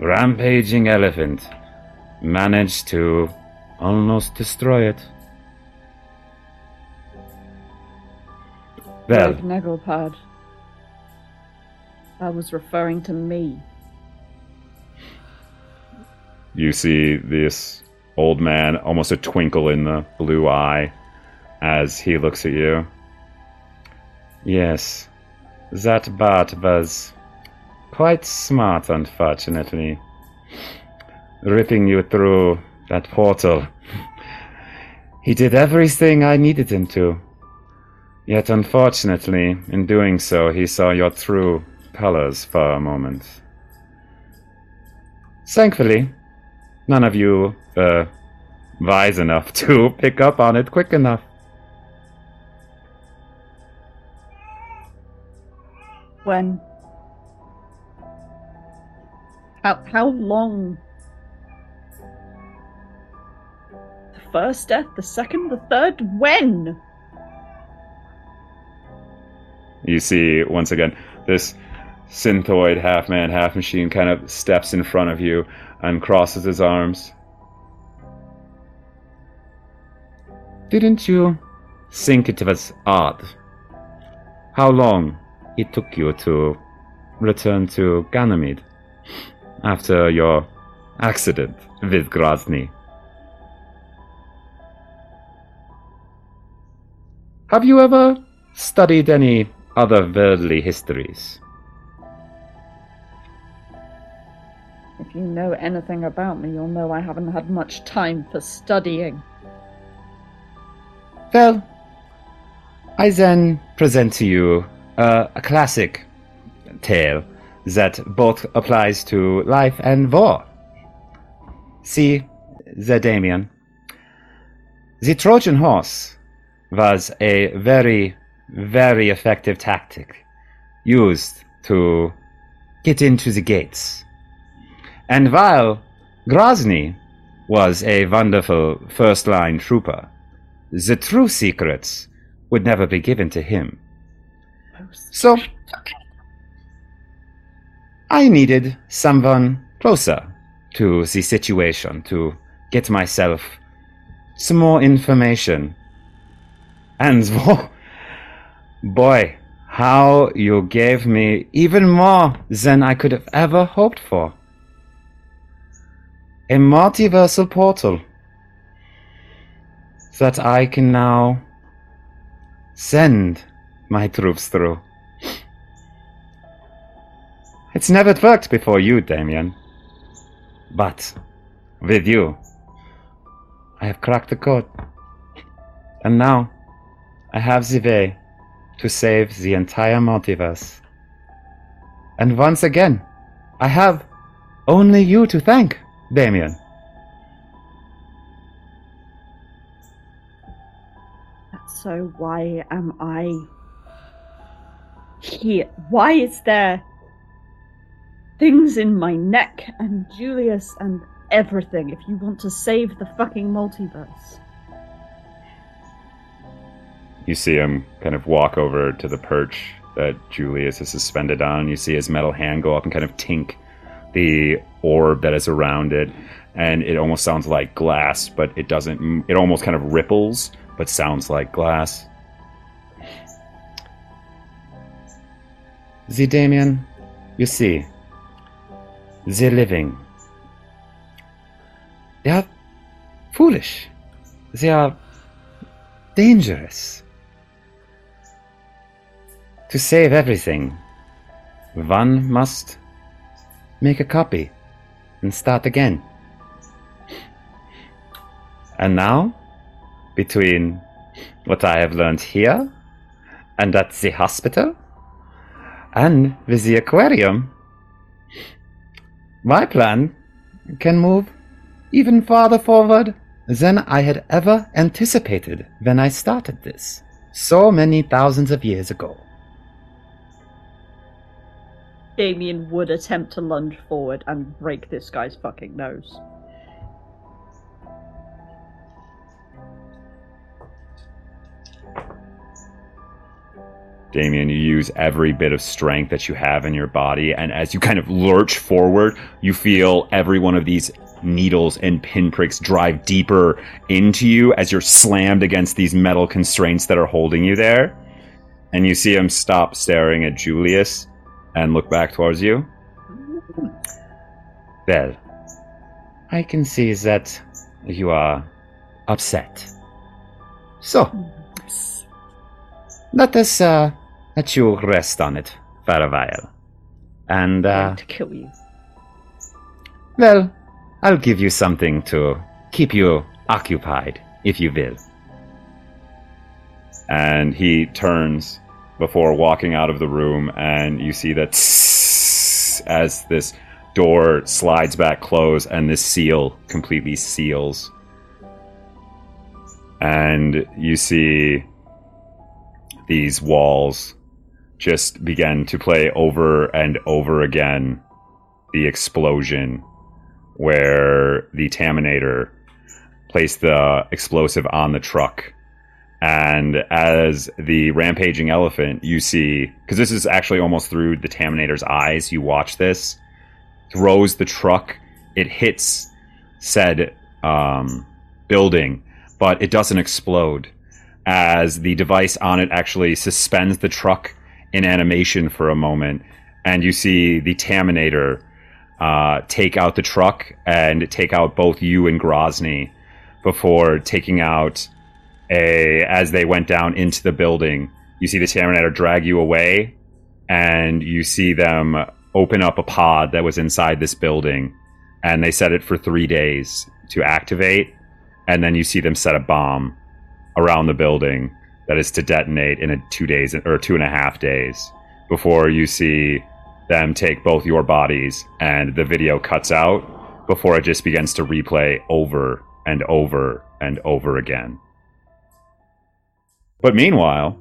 rampaging elephant managed to almost destroy it. Well, Nagelpad. I was referring to me. you see this old man, almost a twinkle in the blue eye, as he looks at you. Yes, that bat was quite smart, unfortunately. Ripping you through that portal. He did everything I needed him to. Yet, unfortunately, in doing so, he saw your true colors for a moment. Thankfully, none of you uh, wise enough to pick up on it quick enough. When? How how long? First death, the second, the third. When? You see, once again, this synthoid half man, half machine kind of steps in front of you and crosses his arms. Didn't you think it was odd how long it took you to return to Ganymede after your accident with Grozny? Have you ever studied any other worldly histories? If you know anything about me, you'll know I haven't had much time for studying. Well, I then present to you uh, a classic tale that both applies to life and war. See, the Damien. The Trojan horse was a very, very effective tactic used to get into the gates. And while Grozny was a wonderful first line trooper, the true secrets would never be given to him. So, I needed someone closer to the situation to get myself some more information. And boy, how you gave me even more than I could have ever hoped for. A multiversal portal that I can now send my troops through. It's never worked before you, Damien. But with you, I have cracked the code. And now I have the way to save the entire multiverse. And once again, I have only you to thank, Damien. So why am I here? Why is there things in my neck and Julius and everything if you want to save the fucking multiverse? You see him kind of walk over to the perch that Julius is suspended on. You see his metal hand go up and kind of tink the orb that is around it. And it almost sounds like glass, but it doesn't. It almost kind of ripples, but sounds like glass. The Damien, you see, the living, they are foolish. They are dangerous. To save everything, one must make a copy and start again. And now, between what I have learned here and at the hospital and with the aquarium, my plan can move even farther forward than I had ever anticipated when I started this, so many thousands of years ago. Damien would attempt to lunge forward and break this guy's fucking nose. Damien, you use every bit of strength that you have in your body, and as you kind of lurch forward, you feel every one of these needles and pinpricks drive deeper into you as you're slammed against these metal constraints that are holding you there. And you see him stop staring at Julius and look back towards you. Well, I can see that you are upset. So, let us uh, let you rest on it for a while. And, uh, to kill you. well, I'll give you something to keep you occupied, if you will. and he turns before walking out of the room and you see that as this door slides back closed and this seal completely seals. And you see these walls just begin to play over and over again. The explosion where the Taminator placed the explosive on the truck and as the rampaging elephant, you see, because this is actually almost through the Taminator's eyes, you watch this, throws the truck, it hits said um, building, but it doesn't explode. As the device on it actually suspends the truck in animation for a moment, and you see the Taminator uh, take out the truck and take out both you and Grozny before taking out a as they went down into the building. You see the Taminator drag you away, and you see them open up a pod that was inside this building, and they set it for three days to activate, and then you see them set a bomb around the building that is to detonate in a two days or two and a half days before you see them take both your bodies and the video cuts out before it just begins to replay over and over and over again. But meanwhile,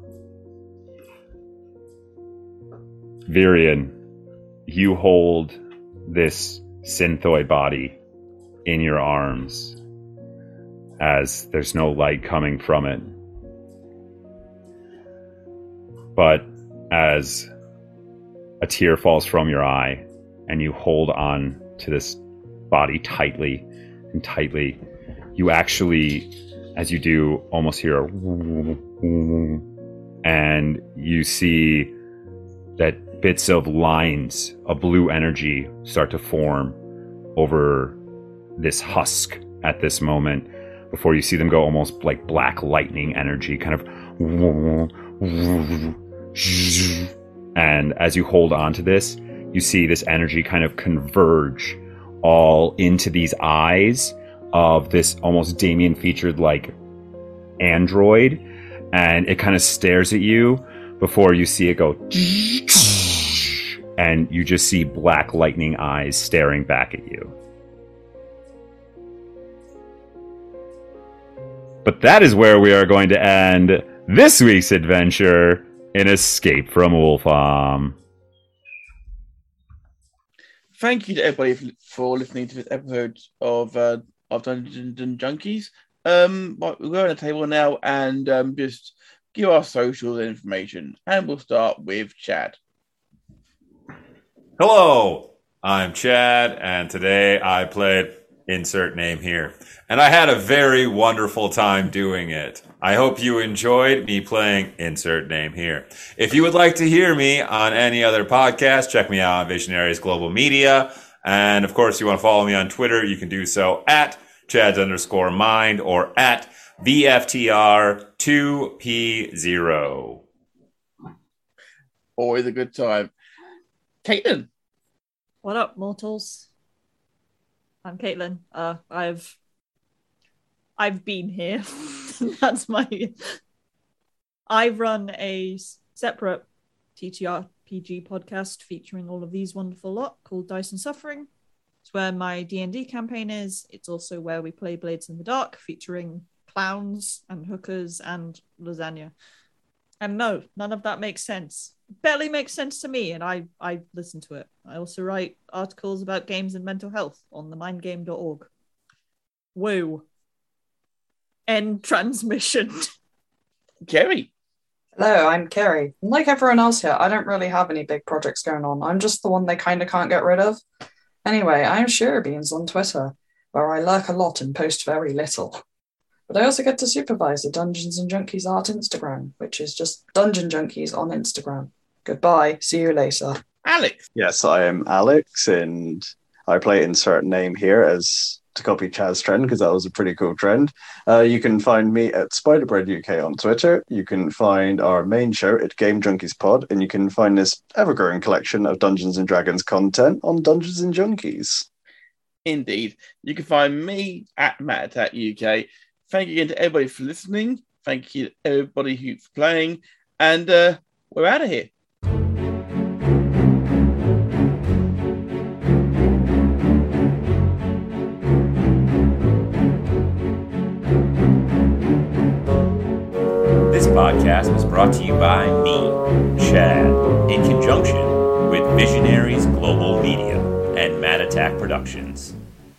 Virion, you hold this synthoid body in your arms as there's no light coming from it. But as a tear falls from your eye and you hold on to this body tightly and tightly, you actually, as you do, almost hear a and you see that bits of lines of blue energy start to form over this husk at this moment. Before you see them go almost like black lightning energy kind of and as you hold on to this you see this energy kind of converge all into these eyes of this almost Damien featured like android and it kind of stares at you before you see it go and you just see black lightning eyes staring back at you. But that is where we are going to end this week's adventure in Escape from Ulfaum. Thank you to everybody for listening to this episode of uh, of Dungeons and Junkiez. Um, we'll go on the table now and um, just give our social information, and we'll start with Chad. Hello, I'm Chad, and today I played insert name here. And I had a very wonderful time doing it. I hope you enjoyed me playing insert name here. If you would like to hear me on any other podcast, check me out on Visionaries Global Media. And of course, you want to follow me on Twitter, you can do so at Chad's underscore mind or at VFTR2P0. Always a good time. Caitlin. What up, mortals? I'm Caitlin. Uh, I've I've been here. That's my. I run a separate TTRPG podcast featuring all of these wonderful lot called Dice and Suffering. It's where my D and D campaign is. It's also where we play Blades in the Dark, featuring clowns and hookers and lasagna. And no, none of that makes sense. Barely makes sense to me, and I I listen to it. I also write articles about games and mental health on themindgame.org. Woo. End transmission. Kerry. Hello, I'm Kerry. Like everyone else here, I don't really have any big projects going on. I'm just the one they kind of can't get rid of. Anyway, I'm Beans on Twitter, where I lurk a lot and post very little. But I also get to supervise the Dungeons and Junkiez art Instagram, which is just Dungeon Junkiez on Instagram. Goodbye. See you later. Alex. Yes, I am Alex, and I play insert name here as to copy Chad's trend because that was a pretty cool trend. Uh, you can find me at Spiderbread UK on Twitter. You can find our main show at Game Junkiez Pod, and you can find this ever-growing collection of Dungeons and Dragons content on Dungeons and Junkiez. Indeed. You can find me at Matt Attack UK. Thank you again to everybody for listening. Thank you to everybody who's playing. And uh, we're out of here. Podcast was brought to you by me, Chad, in conjunction with Visionaries Global Media and Matt Attack Productions.